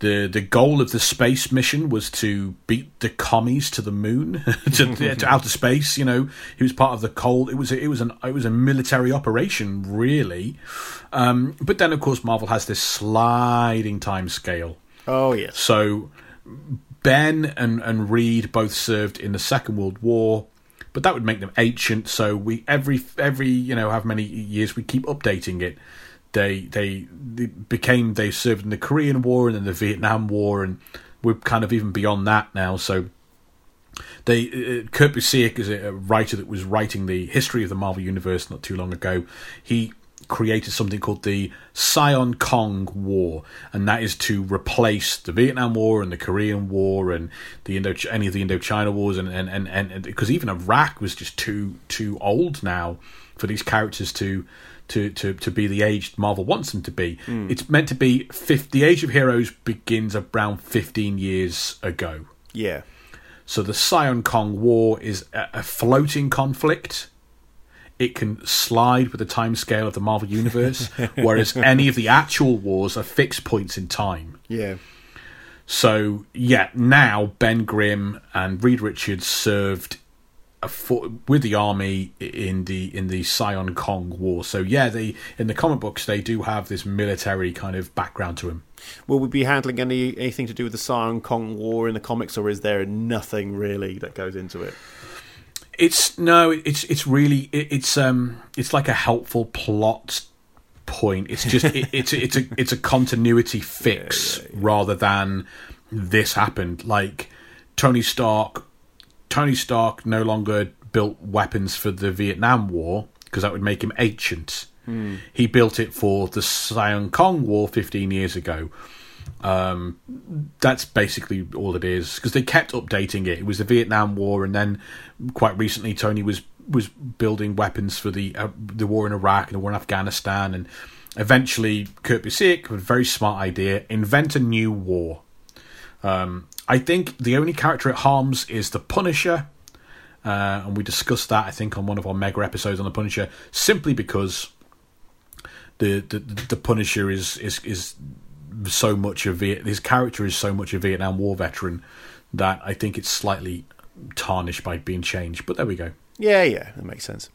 the the goal of the space mission was to beat the commies to the moon to, to, outer space you know. He was part of the cold. It was a, it was an it was a military operation really. Um, but then of course marvel has this sliding time scale. Oh yes. So ben and and reed both served in the second world war but that would make them ancient. So we every every you know how many years we keep updating it they, they they became they served in the Korean War and then the Vietnam War, and we're kind of even beyond that now. So they uh, Kurt Busiek is a writer that was writing the history of the Marvel Universe not too long ago. He created something called the Siancong War, and that is to replace the Vietnam War and the Korean War and the Indo any of the Indochina wars, and and and, and because even Iraq was just too too old now for these characters to to, to, to be the age Marvel wants them to be. Mm. It's meant to be 50, the Age of Heroes begins around 15 years ago. Yeah. So the Siancong War is a, a floating conflict it can slide with the time scale of the Marvel Universe, whereas any of the actual wars are fixed points in time. Yeah. So yeah, now Ben Grimm and Reed Richards served with the army in the in the Siancong War. So yeah, they in the comic books they do have this military kind of background to him. Will we be handling any anything to do with the Siancong War in the comics, or is there nothing really that goes into it? It's no, it's it's really it, it's um it's like a helpful plot point. It's just it, it's it's a it's a continuity fix Yeah, yeah, rather than this happened. Like Tony Stark, Tony Stark no longer built weapons for the Vietnam War because that would make him ancient. He built it for the Siancong War 15 years ago. Um, that's basically all it is because they kept updating it. It was the Vietnam War, and then quite recently, Tony was was building weapons for the uh, the war in Iraq and the war in Afghanistan, and eventually, Kurt Busiek, with a very smart idea, invent a new war. Um, I think the only character it harms is the Punisher, uh, and we discussed that I think on one of our mega episodes on the Punisher, simply because the the, the Punisher is is is so much of Viet- his character is so much a Vietnam War veteran that I think it's slightly tarnished by being changed. But there we go. Yeah, yeah, that makes sense.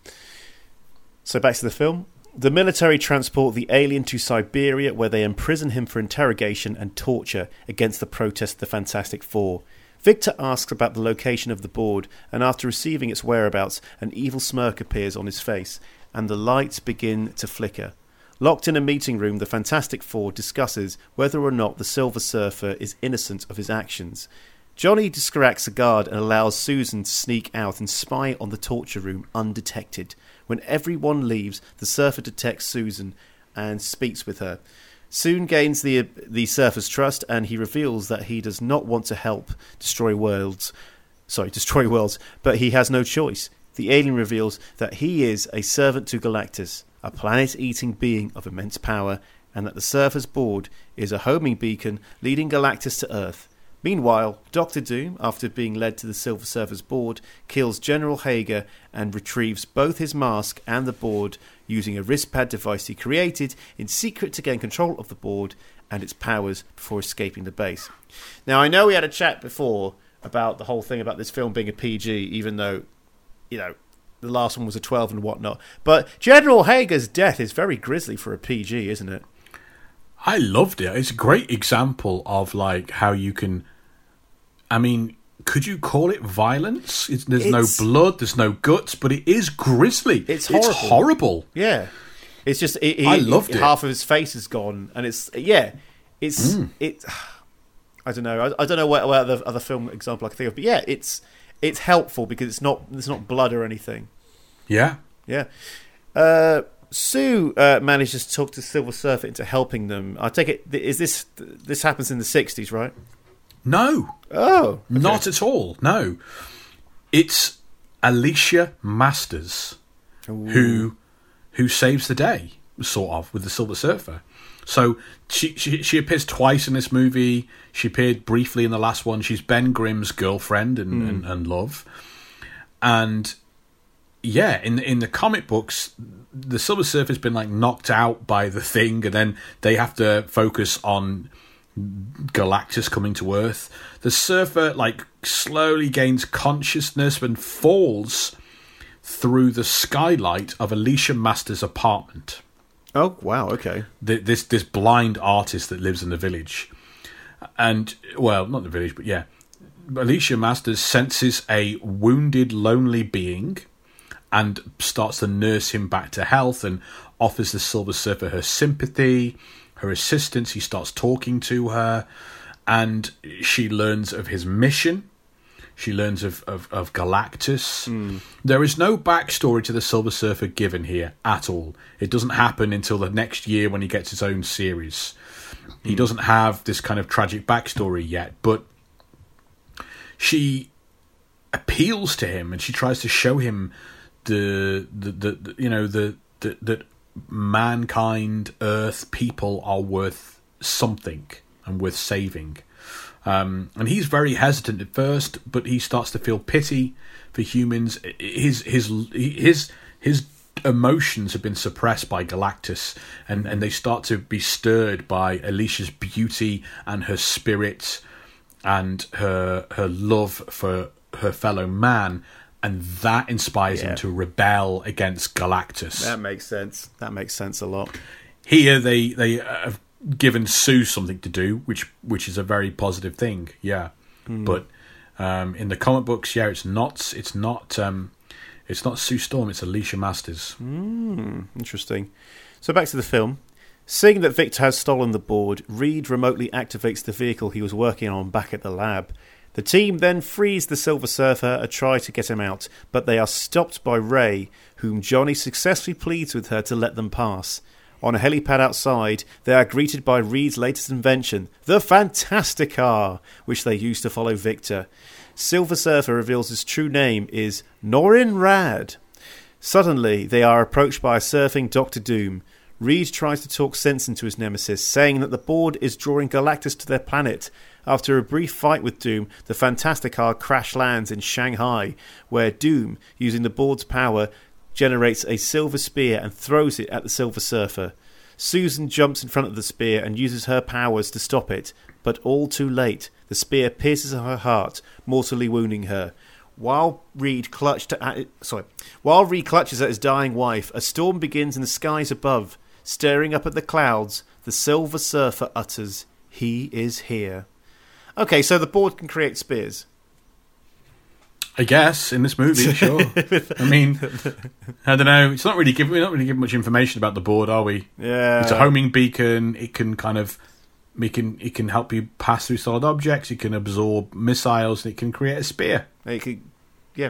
So back to the film. The military transport the alien to Siberia, where they imprison him for interrogation and torture against the protest of the Fantastic Four. Victor asks about the location of the board, and after receiving its whereabouts, an evil smirk appears on his face, and the lights begin to flicker. Locked in a meeting room, the Fantastic Four discusses whether or not the Silver Surfer is innocent of his actions. Johnny distracts a guard and allows Susan to sneak out and spy on the torture room undetected. When everyone leaves, the surfer detects Susan and speaks with her. Soon gains the the surfer's trust, and he reveals that he does not want to help destroy worlds. Sorry, destroy worlds, but he has no choice. The alien reveals that he is a servant to Galactus, a planet-eating being of immense power, and that the surfer's board is a homing beacon leading Galactus to Earth. Meanwhile, Doctor Doom, after being led to the Silver Surfer's board, kills General Hager and retrieves both his mask and the board using a wristpad device he created in secret to gain control of the board and its powers before escaping the base. Now, I know we had a chat before about the whole thing about this film being a PG, even though, you know, the last one was a 12 and whatnot. But General Hager's death is very grisly for a PG, isn't it? I loved it. It's a great example of like how you can. I mean, could you call it violence? It's, there's It's- no blood, there's no guts, but it is grisly. It's It's horrible. horrible. Yeah, it's just it, he, I loved it. Half of his face is gone, and it's yeah, it's it. I don't know. I, I don't know what, what other other film example I can think of, but yeah, it's it's helpful because it's not it's not blood or anything. Yeah. Yeah. Uh, Sue uh, manages to talk to Silver Surfer into helping them. I take it is this this happens in the sixties, right? No, Oh, not at all. No. It's Alicia Masters who who saves the day, sort of, with the Silver Surfer. So she, she she appears twice in this movie. She appeared briefly in the last one. She's Ben Grimm's girlfriend and, hmm. and, and love. And yeah, in in the comic books, the Silver Surfer's been like knocked out by the thing, and then they have to focus on Galactus coming to Earth. The Surfer like slowly gains consciousness and falls through the skylight of Alicia Masters' apartment. oh wow, okay. Th- This this blind artist that lives in the village, and well, not the village, but yeah, Alicia Masters senses a wounded, lonely being, and starts to nurse him back to health, and offers the Silver Surfer her sympathy, her assistance. He starts talking to her, and she learns of his mission. She learns of, of, of Galactus. Hmm. There is no backstory to the Silver Surfer given here at all. It doesn't happen until the next year when he gets his own series. He hmm. doesn't have this kind of tragic backstory yet, but she appeals to him and she tries to show him the the, the, the you know the, the that mankind earth people are worth something and worth saving. Um, and he's very hesitant at first but he starts to feel pity for humans. His his his his emotions have been suppressed by Galactus, and and they start to be stirred by Alicia's beauty and her spirit, and her her love for her fellow man, and that inspires Yeah. him to rebel against Galactus. That makes sense. That makes sense a lot. Here they they have given Sue something to do, which which is a very positive thing. Yeah, but um, in the comic books, yeah, it's not it's not um, it's not Sue Storm. It's Alicia Masters. Interesting. So back to the film. Seeing that Victor has stolen the board, Reed remotely activates the vehicle he was working on back at the lab. The team then frees the Silver Surfer and try to get him out, but they are stopped by Raye, whom Johnny successfully pleads with her to let them pass. On a helipad outside, they are greeted by Reed's latest invention, the Fantasticar, which they use to follow Victor. Silver Surfer reveals his true name is Norrin Radd. Suddenly, they are approached by a surfing Doctor Doom. Reed tries to talk sense into his nemesis, saying that the board is drawing Galactus to their planet. After a brief fight with Doom, the Fantasticar crash lands in Shanghai, where Doom, using the board's power, generates a silver spear and throws it at the Silver Surfer. Susan jumps in front of the spear and uses her powers to stop it, but all too late. The spear pierces her heart, mortally wounding her. While Reed clutched at sorry, while Reed clutches at his dying wife, a storm begins in the skies above. Staring up at the clouds, the Silver Surfer utters, "He is here." Okay, so the board can create spears. I guess in this movie, sure. I mean, I don't know. It's not really giving. We're not really giving much information about the board, are we? Yeah, It's a homing beacon. It can kind of, it can it can help you pass through solid objects. It can absorb missiles. And it can create a spear. It could, yeah,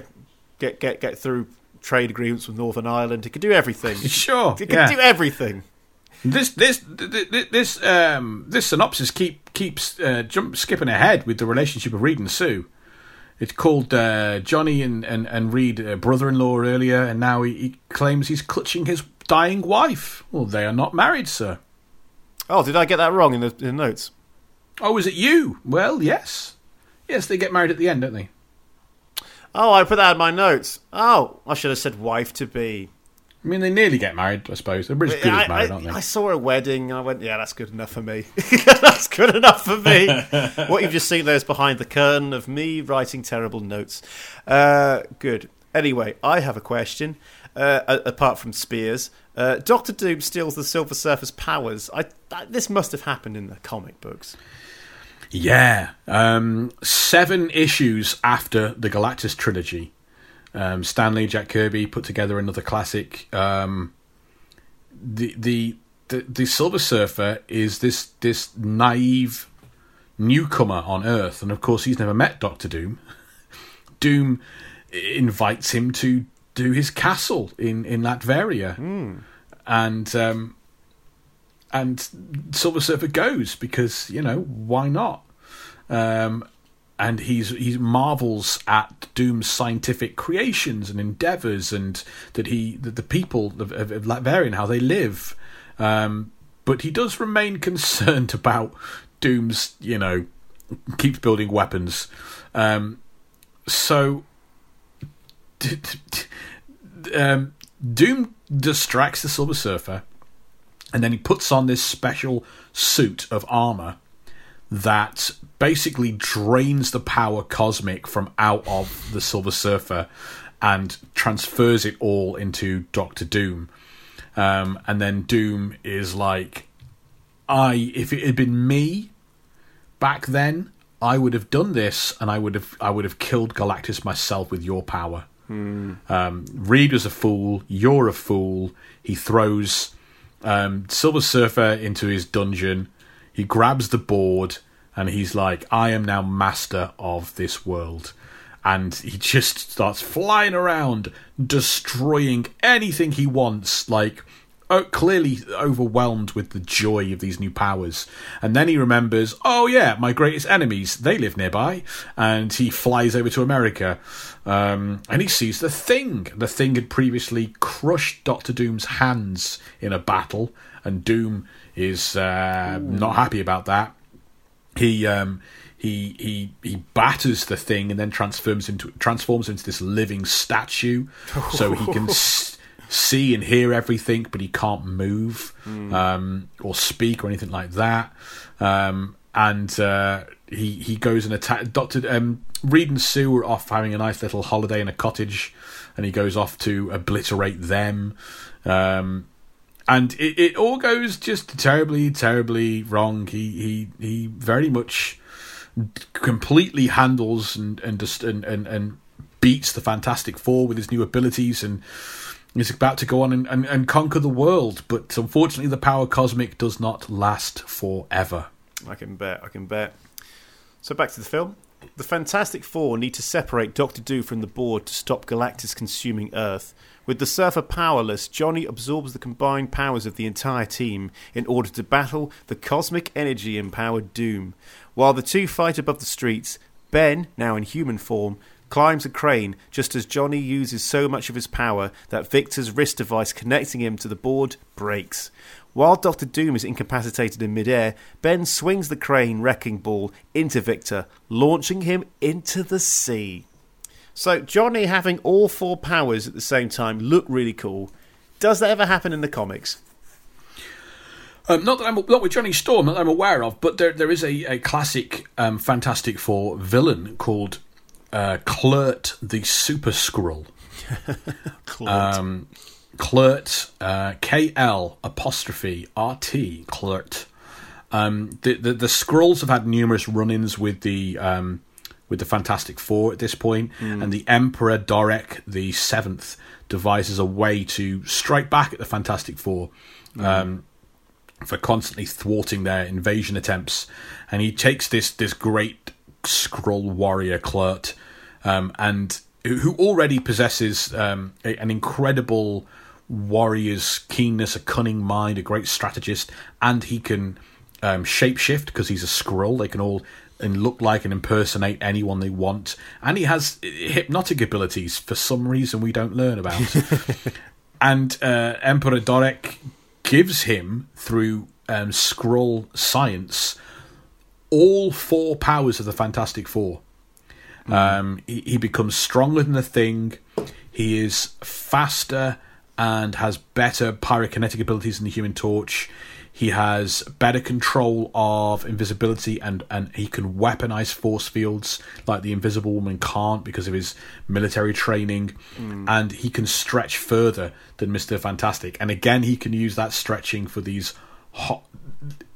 get get get through trade agreements with Northern Ireland. It could do everything. Sure. It could yeah. do everything. This this th- th- this um this synopsis keep keeps uh, jump skipping ahead with the relationship of Reed and Sue. It's called uh, Johnny and and and Reed uh, brother-in-law earlier, and now he, he claims he's clutching his dying wife. Well, they are not married, sir. Oh, did I get that wrong in the, in the notes? Oh, is it you? Well, yes, yes, they get married at the end, don't they? Oh, I put that in my notes. Oh, I should have said wife to be. I mean, they nearly get married, I suppose. They're as good I, as married, I- aren't they? I saw a wedding and I went, yeah, that's good enough for me. that's good enough for me. what you've just seen there is behind the curtain of me writing terrible notes. Uh, good. Anyway, I have a question. Uh, apart from spears, uh, Doctor Doom steals the Silver Surfer's powers. I, this must have happened in the comic books. Yeah, um, seven issues after the Galactus trilogy, um, Stan Lee Jack Kirby put together another classic. Um, the, the the the Silver Surfer is this this naive newcomer on Earth, and of course he's never met Doctor Doom. Doom invites him to do his castle in in Latveria, and um, and Silver Surfer goes because you know why not? Um, and he's he marvels at Doom's scientific creations and endeavors, and that he that the people of, of, of how they live. Um, but he does remain concerned about Doom's, you know, keeps building weapons. Um, so d- d- um, Doom distracts the Silver Surfer, and then he puts on this special suit of armor that basically drains the power cosmic from out of the Silver Surfer and transfers it all into Doctor Doom. Um, and then Doom is like, I if it had been me back then, I would have done this, and I would have I would have killed Galactus myself with your power. Um, Reed was a fool. You're a fool. He throws um, Silver Surfer into his dungeon. He grabs the board and he's like, I am now master of this world. And he just starts flying around, destroying anything he wants, like oh, clearly overwhelmed with the joy of these new powers. And then he remembers, oh yeah, my greatest enemies, they live nearby. And he flies over to America. Um, and he sees the thing. The thing had previously crushed Doctor Doom's hands in a battle, and Doom is uh, not happy about that. He um, he he he batters the thing and then transforms into transforms into this living statue, so he can s- see and hear everything, but he can't move um, or speak or anything like that. Um, and uh, he he goes and attack Doctor um, Reed and Sue are off having a nice little holiday in a cottage, and he goes off to obliterate them. Um, and it, it all goes just terribly, terribly wrong. He he he very much completely handles and and just and, and, and beats the Fantastic Four with his new abilities and is about to go on and, and, and conquer the world. But unfortunately, the power cosmic does not last forever. I can bet. I can bet. So back to the film. The Fantastic Four need to separate Doctor Doom from the board to stop Galactus consuming Earth. With the Surfer powerless, Johnny absorbs the combined powers of the entire team in order to battle the cosmic energy empowered Doom. While the two fight above the streets, Ben, now in human form, climbs a crane just as Johnny uses so much of his power that Victor's wrist device connecting him to the board breaks. While Doctor Doom is incapacitated in midair, Ben swings the crane wrecking ball into Victor, launching him into the sea. So, Johnny having all four powers at the same time look really cool. Does that ever happen in the comics? Um, not that I'm not with Johnny Storm that I'm aware of, but there there is a, a classic um, Fantastic Four villain called uh, Kl'rt the Super Skrull. Um, Kl'rt, uh, K L apostrophe R T, Kl'rt. Um, the, the the Skrulls have had numerous run-ins with the um, with the Fantastic Four at this point, and the Emperor Dorrek the Seventh devises a way to strike back at the Fantastic Four. Um, for constantly thwarting their invasion attempts, and he takes this this great Skrull warrior Kl'rt, um, and who who already possesses um, a, an incredible warrior's keenness, a cunning mind, a great strategist, and he can um, shapeshift because he's a Skrull. They can all and look like and impersonate anyone they want, and he has hypnotic abilities for some reason we don't learn about. and uh, Emperor Dorrek gives him through um, Skrull science all four powers of the Fantastic Four. Um, he, he becomes stronger than the Thing. He is faster and has better pyrokinetic abilities than the Human Torch. He has better control of invisibility and, and he can weaponize force fields like the Invisible Woman can't because of his military training. Mm. And he can stretch further than Mr. Fantastic. And again, he can use that stretching for these, ho-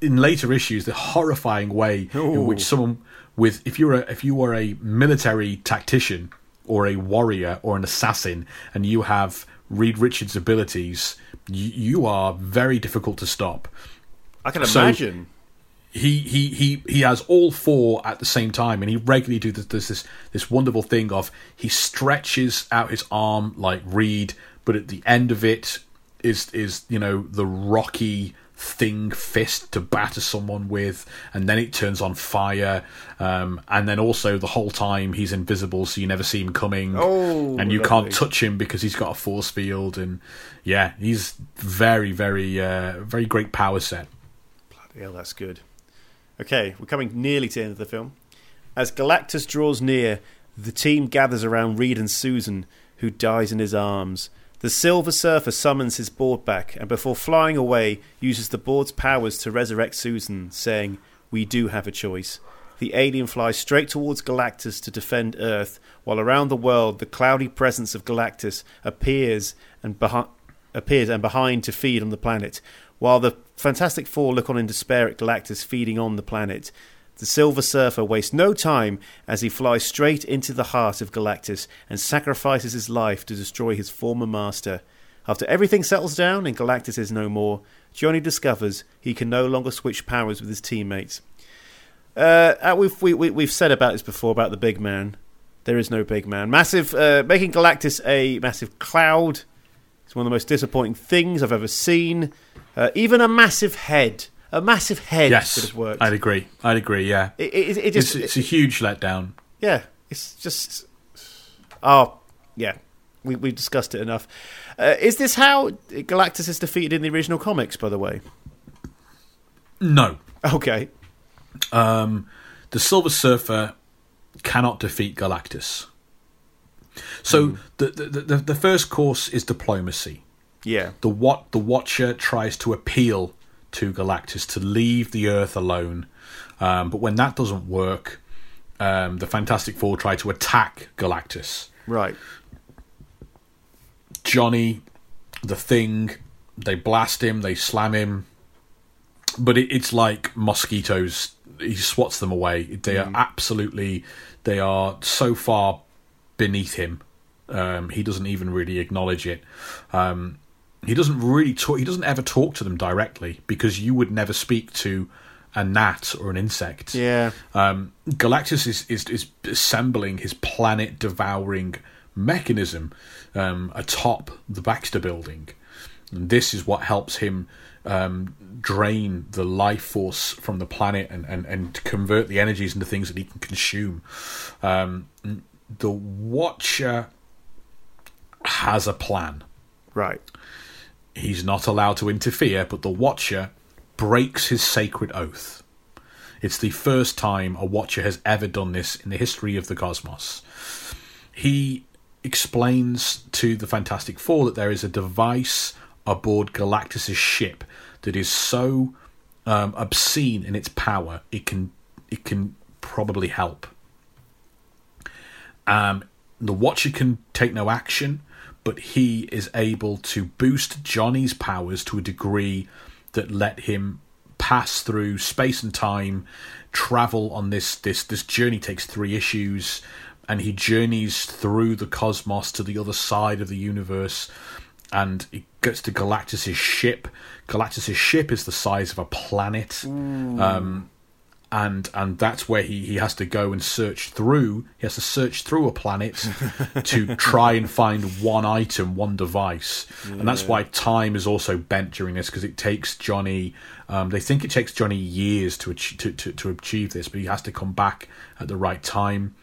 in later issues, the horrifying way in which someone with, if you're a, if you were a military tactician or a warrior or an assassin and you have Reed Richards' abilities, you, you are very difficult to stop I can So- imagine. he he he he has all four at the same time, and he regularly do this this this, this wonderful thing of he stretches out his arm like Reed, but at the end of it is is you know the rocky thing fist to batter someone with, and then it turns on fire, um, and then also the whole time he's invisible, so you never see him coming, Oh, and you lovely. can't touch him because he's got a force field, and yeah, he's very very uh, very great power set. Yeah, that's good. Okay, we're coming nearly to the end of the film. As Galactus draws near, the team gathers around Reed and Susan, who dies in his arms. The Silver Surfer summons his board back, and before flying away, uses the board's powers to resurrect Susan, saying, We do have a choice. The alien flies straight towards Galactus to defend Earth, while around the world the cloudy presence of Galactus appears and behind appears and behind to feed on the planet, while the Fantastic Four look on in despair at Galactus feeding on the planet. The Silver Surfer wastes no time as he flies straight into the heart of Galactus and sacrifices his life to destroy his former master. After everything settles down and Galactus is no more, Johnny discovers he can no longer switch powers with his teammates. Uh, uh, we've we, we, we've said about this before about the big man. There is no big man. Massive, uh, making Galactus a massive cloud. It's one of the most disappointing things I've ever seen. Uh, even a massive head, a massive head Yes, could have worked. I'd agree. I'd agree. Yeah, It, it, it it's, just, it's a huge letdown. yeah, it's just. Oh, yeah, we we've discussed it enough. Uh, is this how Galactus is defeated in the original comics? By the way, No, okay, um, the Silver Surfer cannot defeat Galactus. So the, the the the first course is diplomacy. Yeah. The what the Watcher tries to appeal to Galactus to leave the Earth alone, um, but when that doesn't work, um, the Fantastic Four try to attack Galactus. Right. Johnny, the Thing, they blast him, they slam him, but it, it's like mosquitoes. He swats them away. They are absolutely, they are so far beneath him. Um, he doesn't even really acknowledge it. Um, he doesn't really talk. He doesn't ever talk to them directly because you would never speak to a gnat or an insect. Yeah. Um, Galactus is, is is assembling his planet devouring mechanism um, atop the Baxter building. And this is what helps him um, drain the life force from the planet and, and, and convert the energies into things that he can consume. Um, the Watcher has a plan. Right. He's not allowed to interfere, but the Watcher breaks his sacred oath. It's the first time a Watcher has ever done this in the history of the cosmos. He explains to the Fantastic Four that there is a device aboard Galactus's ship that is so um, obscene in its power it can it can probably help. Um, the Watcher can take no action, but he is able to boost Johnny's powers to a degree that let him pass through space and time, travel on this this this journey takes three issues, and he journeys through the cosmos to the other side of the universe, and he gets to Galactus's ship. Galactus's ship is the size of a planet. Um, and and that's where he, he has to go and search through. He has to search through a planet to try and find one item, one device, and that's why time is also bent during this because it takes Johnny. Um, they think it takes Johnny years to, ach- to to to achieve this, but he has to come back at the right time.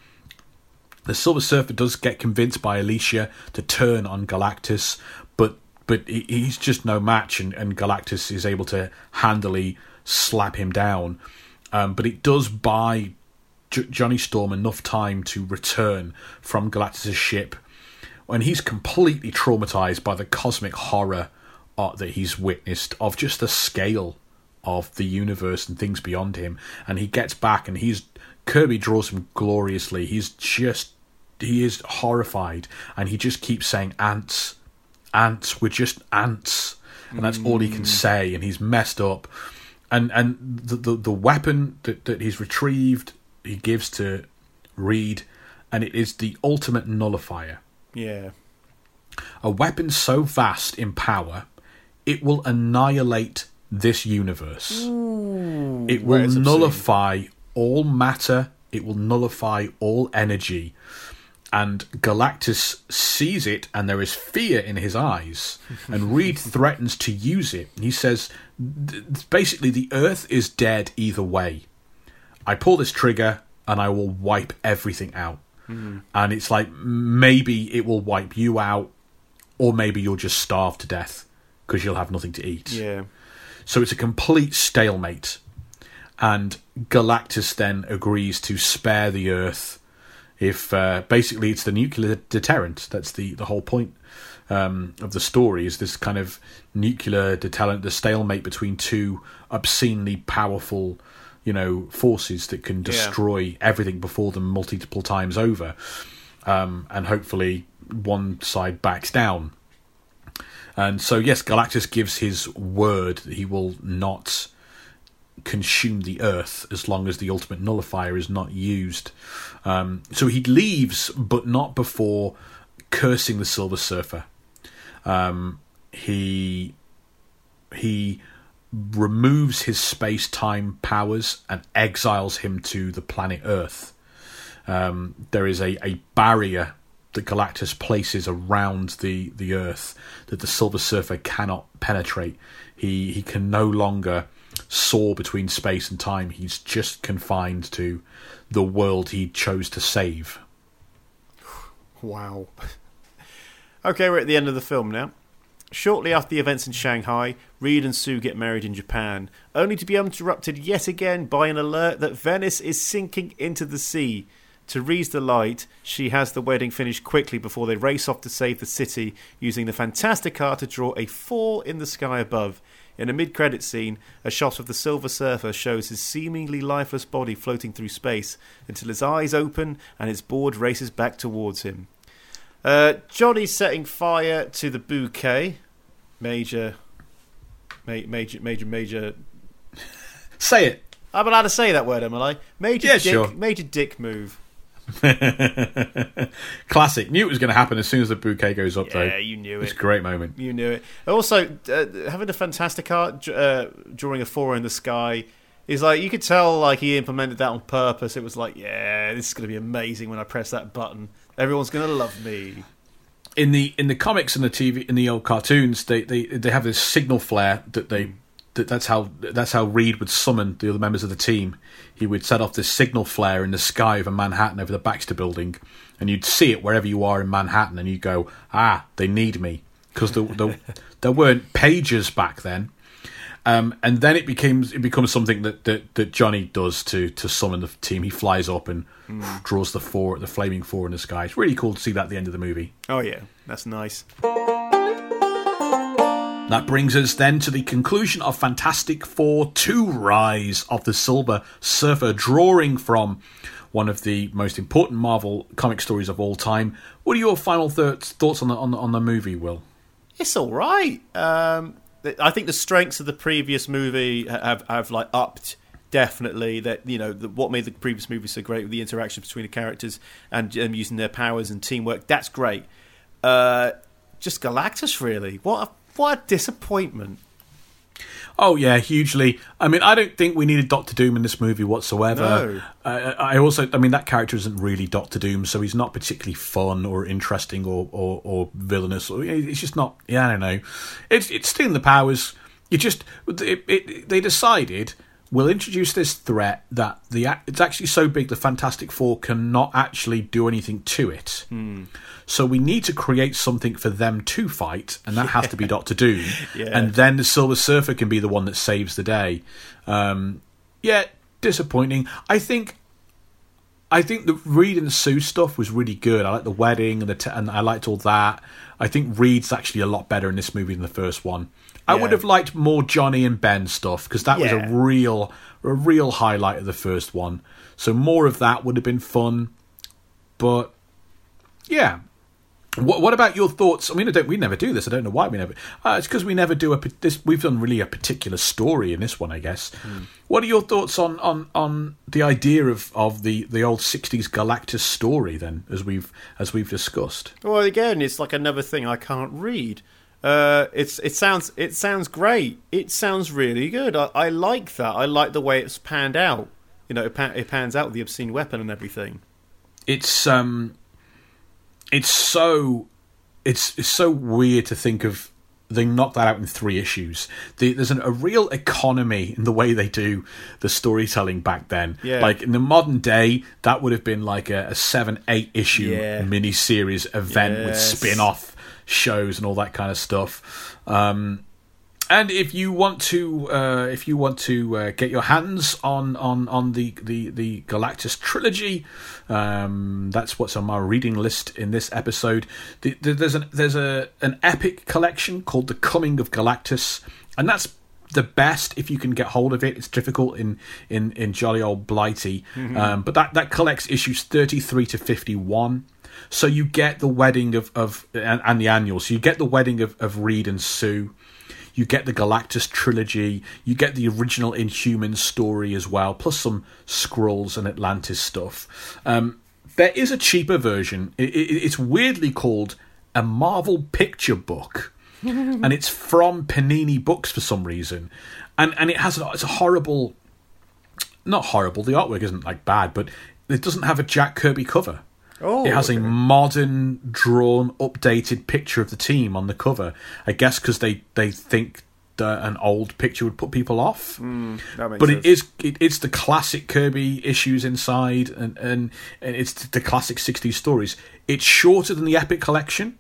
The Silver Surfer does get convinced by Alicia to turn on Galactus, but but he's just no match, and, and Galactus is able to handily slap him down. Um, but it does buy J- Johnny Storm enough time to return from Galactus' ship when he's completely traumatized by the cosmic horror uh, that he's witnessed of just the scale of the universe and things beyond him. And he gets back, and he's Kirby draws him gloriously. He's just he is horrified, and he just keeps saying ants, ants. We're just ants, and that's all he can say. And he's messed up and and the the, the weapon that, that he's retrieved he gives to Reed, and it is the ultimate nullifier. Yeah. A weapon so vast in power, it will annihilate this universe. it will obscene. nullify all matter. It will nullify all energy. And Galactus sees it, and there is fear in his eyes. And Reed threatens to use it. He says, basically, the Earth is dead either way. I pull this trigger, and I will wipe everything out. And it's like maybe it will wipe you out, or maybe you'll just starve to death because you'll have nothing to eat. Yeah. So it's a complete stalemate. And Galactus then agrees to spare the Earth if uh, basically it's the nuclear deterrent. That's the, the whole point um, of the story is this kind of nuclear deterrent, the stalemate between two obscenely powerful, you know, forces that can destroy everything before them multiple times over. Um, and hopefully one side backs down. And so, yes, Galactus gives his word that he will not consume the Earth as long as the ultimate nullifier is not used. Um, so he leaves, but not before cursing the Silver Surfer. Um, he he removes his space time powers and exiles him to the planet Earth. Um, there is a, a barrier that Galactus places around the, the Earth that the Silver Surfer cannot penetrate. He he can no longer soar between space and time. He's just confined to the world he chose to save. Wow. Okay, we're at the end of the film now. Shortly after the events in Shanghai, Reed and Sue get married in Japan, only to be interrupted yet again by an alert that Venice is sinking into the sea. To Reed's delight, she has the wedding finished quickly before they race off to save the city, using the Fantasticar to draw a four in the sky above. In a mid credit scene, a shot of the Silver Surfer shows his seemingly lifeless body floating through space until his eyes open and his board races back towards him. Uh, Johnny's setting fire to the bouquet. Major, ma- major, major, major. Say it. I'm allowed to say that word, am I? Major Yeah, dick, sure. major dick move. Classic. Knew it was going to happen as soon as the bouquet goes up, though. Yeah, you knew it. It's it. a great moment. You knew it. Also, uh, having a fantastic art, uh, drawing a four in the sky, is like you could tell like he implemented that on purpose. It was like, yeah, this is going to be amazing when I press that button. Everyone's going to love me. in the in the comics and the TV in the old cartoons, they they, they have this signal flare that they that that's how that's how Reed would summon the other members of the team. He would set off this signal flare in the sky over Manhattan over the Baxter Building, and you'd see it wherever you are in Manhattan, and you go, ah, they need me because the, the, there weren't pages back then. Um, and then it becomes it becomes something that, that, that Johnny does to to summon the team. He flies up and draws the four, the flaming four in the sky. It's really cool to see that at the end of the movie. Oh yeah, that's nice. That brings us then to the conclusion of Fantastic Four 2 Rise of the Silver Surfer, drawing from one of the most important Marvel comic stories of all time. What are your final th- thoughts on the, on the on the movie, Will? It's all right. Um, I think the strengths of the previous movie have have like upped definitely. That you know the, what made the previous movie so great with the interaction between the characters and um, using their powers and teamwork. That's great. Uh, just Galactus, really. What a what a disappointment. Oh yeah, hugely. I mean, I don't think we needed Doctor Doom in this movie whatsoever. No. Uh, I also, I mean, that character isn't really Doctor Doom, so he's not particularly fun or interesting or or, or villainous. Or it's just not. Yeah, I don't know. It's it's stealing the powers. You just it, it, they decided we'll introduce this threat that the it's actually so big the Fantastic Four cannot actually do anything to it. So we need to create something for them to fight, and that has to be Doctor Doom. Yeah. And then the Silver Surfer can be the one that saves the day. Um, yeah, disappointing. I think. I think the Reed and Sue stuff was really good. I like the wedding and the t- and I liked all that. I think Reed's actually a lot better in this movie than the first one. I would have liked more Johnny and Ben stuff because that was a real a real highlight of the first one. So more of that would have been fun. But yeah, what, what about your thoughts? I mean, I don't. We never do this. I don't know why we never. Uh, it's because we never do a. This we've done really a particular story in this one, I guess. What are your thoughts on, on, on the idea of, of the, the old '60s Galactus story? Then, as we've as we've discussed. Well, again, it's like another thing I can't read. Uh, it's it sounds it sounds great. It sounds really good. I, I like that. I like the way it's panned out. You know, it, pan, it pans out with the obscene weapon and everything. It's um, it's so it's it's so weird to think of. They knocked that out in three issues. The, there's an, a real economy in the way they do the storytelling back then. Yeah. Like in the modern day, that would have been like a, a seven, eight issue Yeah. mini-series event with Yes. spin-off shows and all that kind of stuff. Um, and if you want to, uh, if you want to uh, get your hands on on on the the the Galactus trilogy, um, that's what's on my reading list in this episode. The, the, there's an there's a an epic collection called The Coming of Galactus, and that's the best if you can get hold of it. It's difficult in in in jolly old Blighty, um, but that that collects issues thirty three to fifty one. So you get the wedding of of and, and the annual. So you get the wedding of, of Reed and Sue. You get the Galactus trilogy. You get the original Inhuman story as well, plus some Skrulls and Atlantis stuff. Um, there is a cheaper version. It, it, it's weirdly called a Marvel picture book, and it's from Panini Books for some reason, and and it has a, it's a horrible, not horrible. The artwork isn't like bad, but it doesn't have a Jack Kirby cover. Oh, it has a modern, drawn, updated picture of the team on the cover. I guess because they, they think that an old picture would put people off. Hmm, makes But sense. it is it, it's the classic Kirby issues inside, and, and and it's the classic '60s stories. It's shorter than the Epic collection.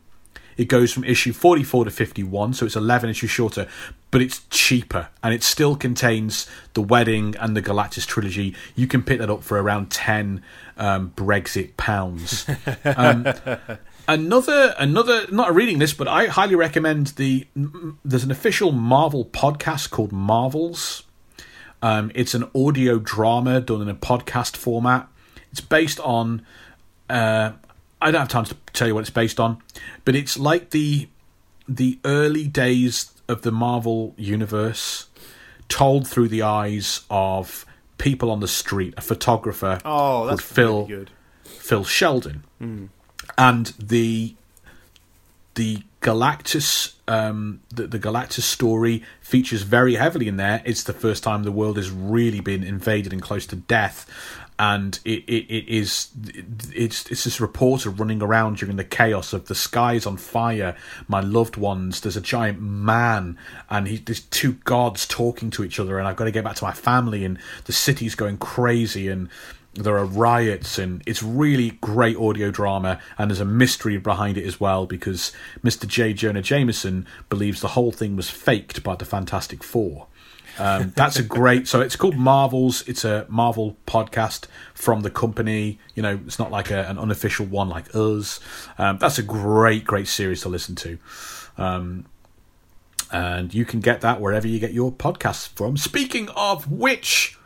It goes from issue 44 to 51, so it's 11 issues shorter, but it's cheaper and it still contains the wedding and the Galactus trilogy. You can pick that up for around 10 um, Brexit pounds. Um, another, another, not reading list, but I highly recommend the. There's an official Marvel podcast called Marvels. Um, it's an audio drama done in a podcast format. It's based on. Uh, I don't have time to tell you what it's based on, but it's like the the early days of the Marvel universe, told through the eyes of people on the street. A photographer Oh, that's called Phil really good. Phil Sheldon, and the the Galactus um, the, the Galactus story features very heavily in there. It's the first time the world has really been invaded and close to death, and it, it, it is it's it's this reporter running around during the chaos of the skies on fire, my loved ones. There's a giant man, and he there's two gods talking to each other, and I've got to get back to my family, and the city's going crazy, and there are riots and it's really great audio drama and there's a mystery behind it as well because Mr. J. Jonah Jameson believes the whole thing was faked by the Fantastic Four. Um, that's a great so it's called Marvels. It's a Marvel podcast from the company. You know, it's not like a, an unofficial one like us. Um, that's a great, great series to listen to. Um, and you can get that wherever you get your podcasts from. Speaking of which,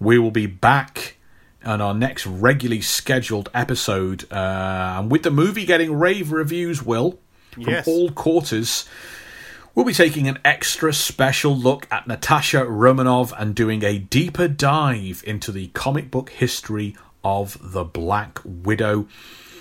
we will be back on our next regularly scheduled episode, uh, and with the movie getting rave reviews, Will from Yes. all quarters. We'll be taking an extra special look at Natasha Romanov and doing a deeper dive into the comic book history of the Black Widow.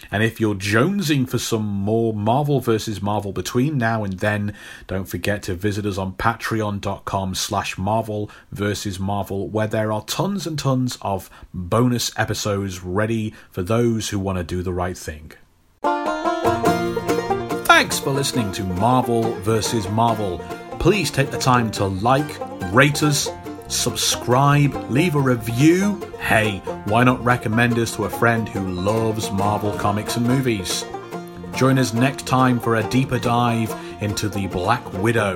And if you're jonesing for some more Marvel versus Marvel between now and then, don't forget to visit us on patreon.com slash Marvel versus Marvel, where there are tons and tons of bonus episodes ready for those who want to do the right thing. Thanks for listening to Marvel vs. Marvel. Please take the time to like, rate us, subscribe, leave a review. Hey, why not recommend us to a friend who loves Marvel comics and movies? Join us next time for a deeper dive into the Black Widow.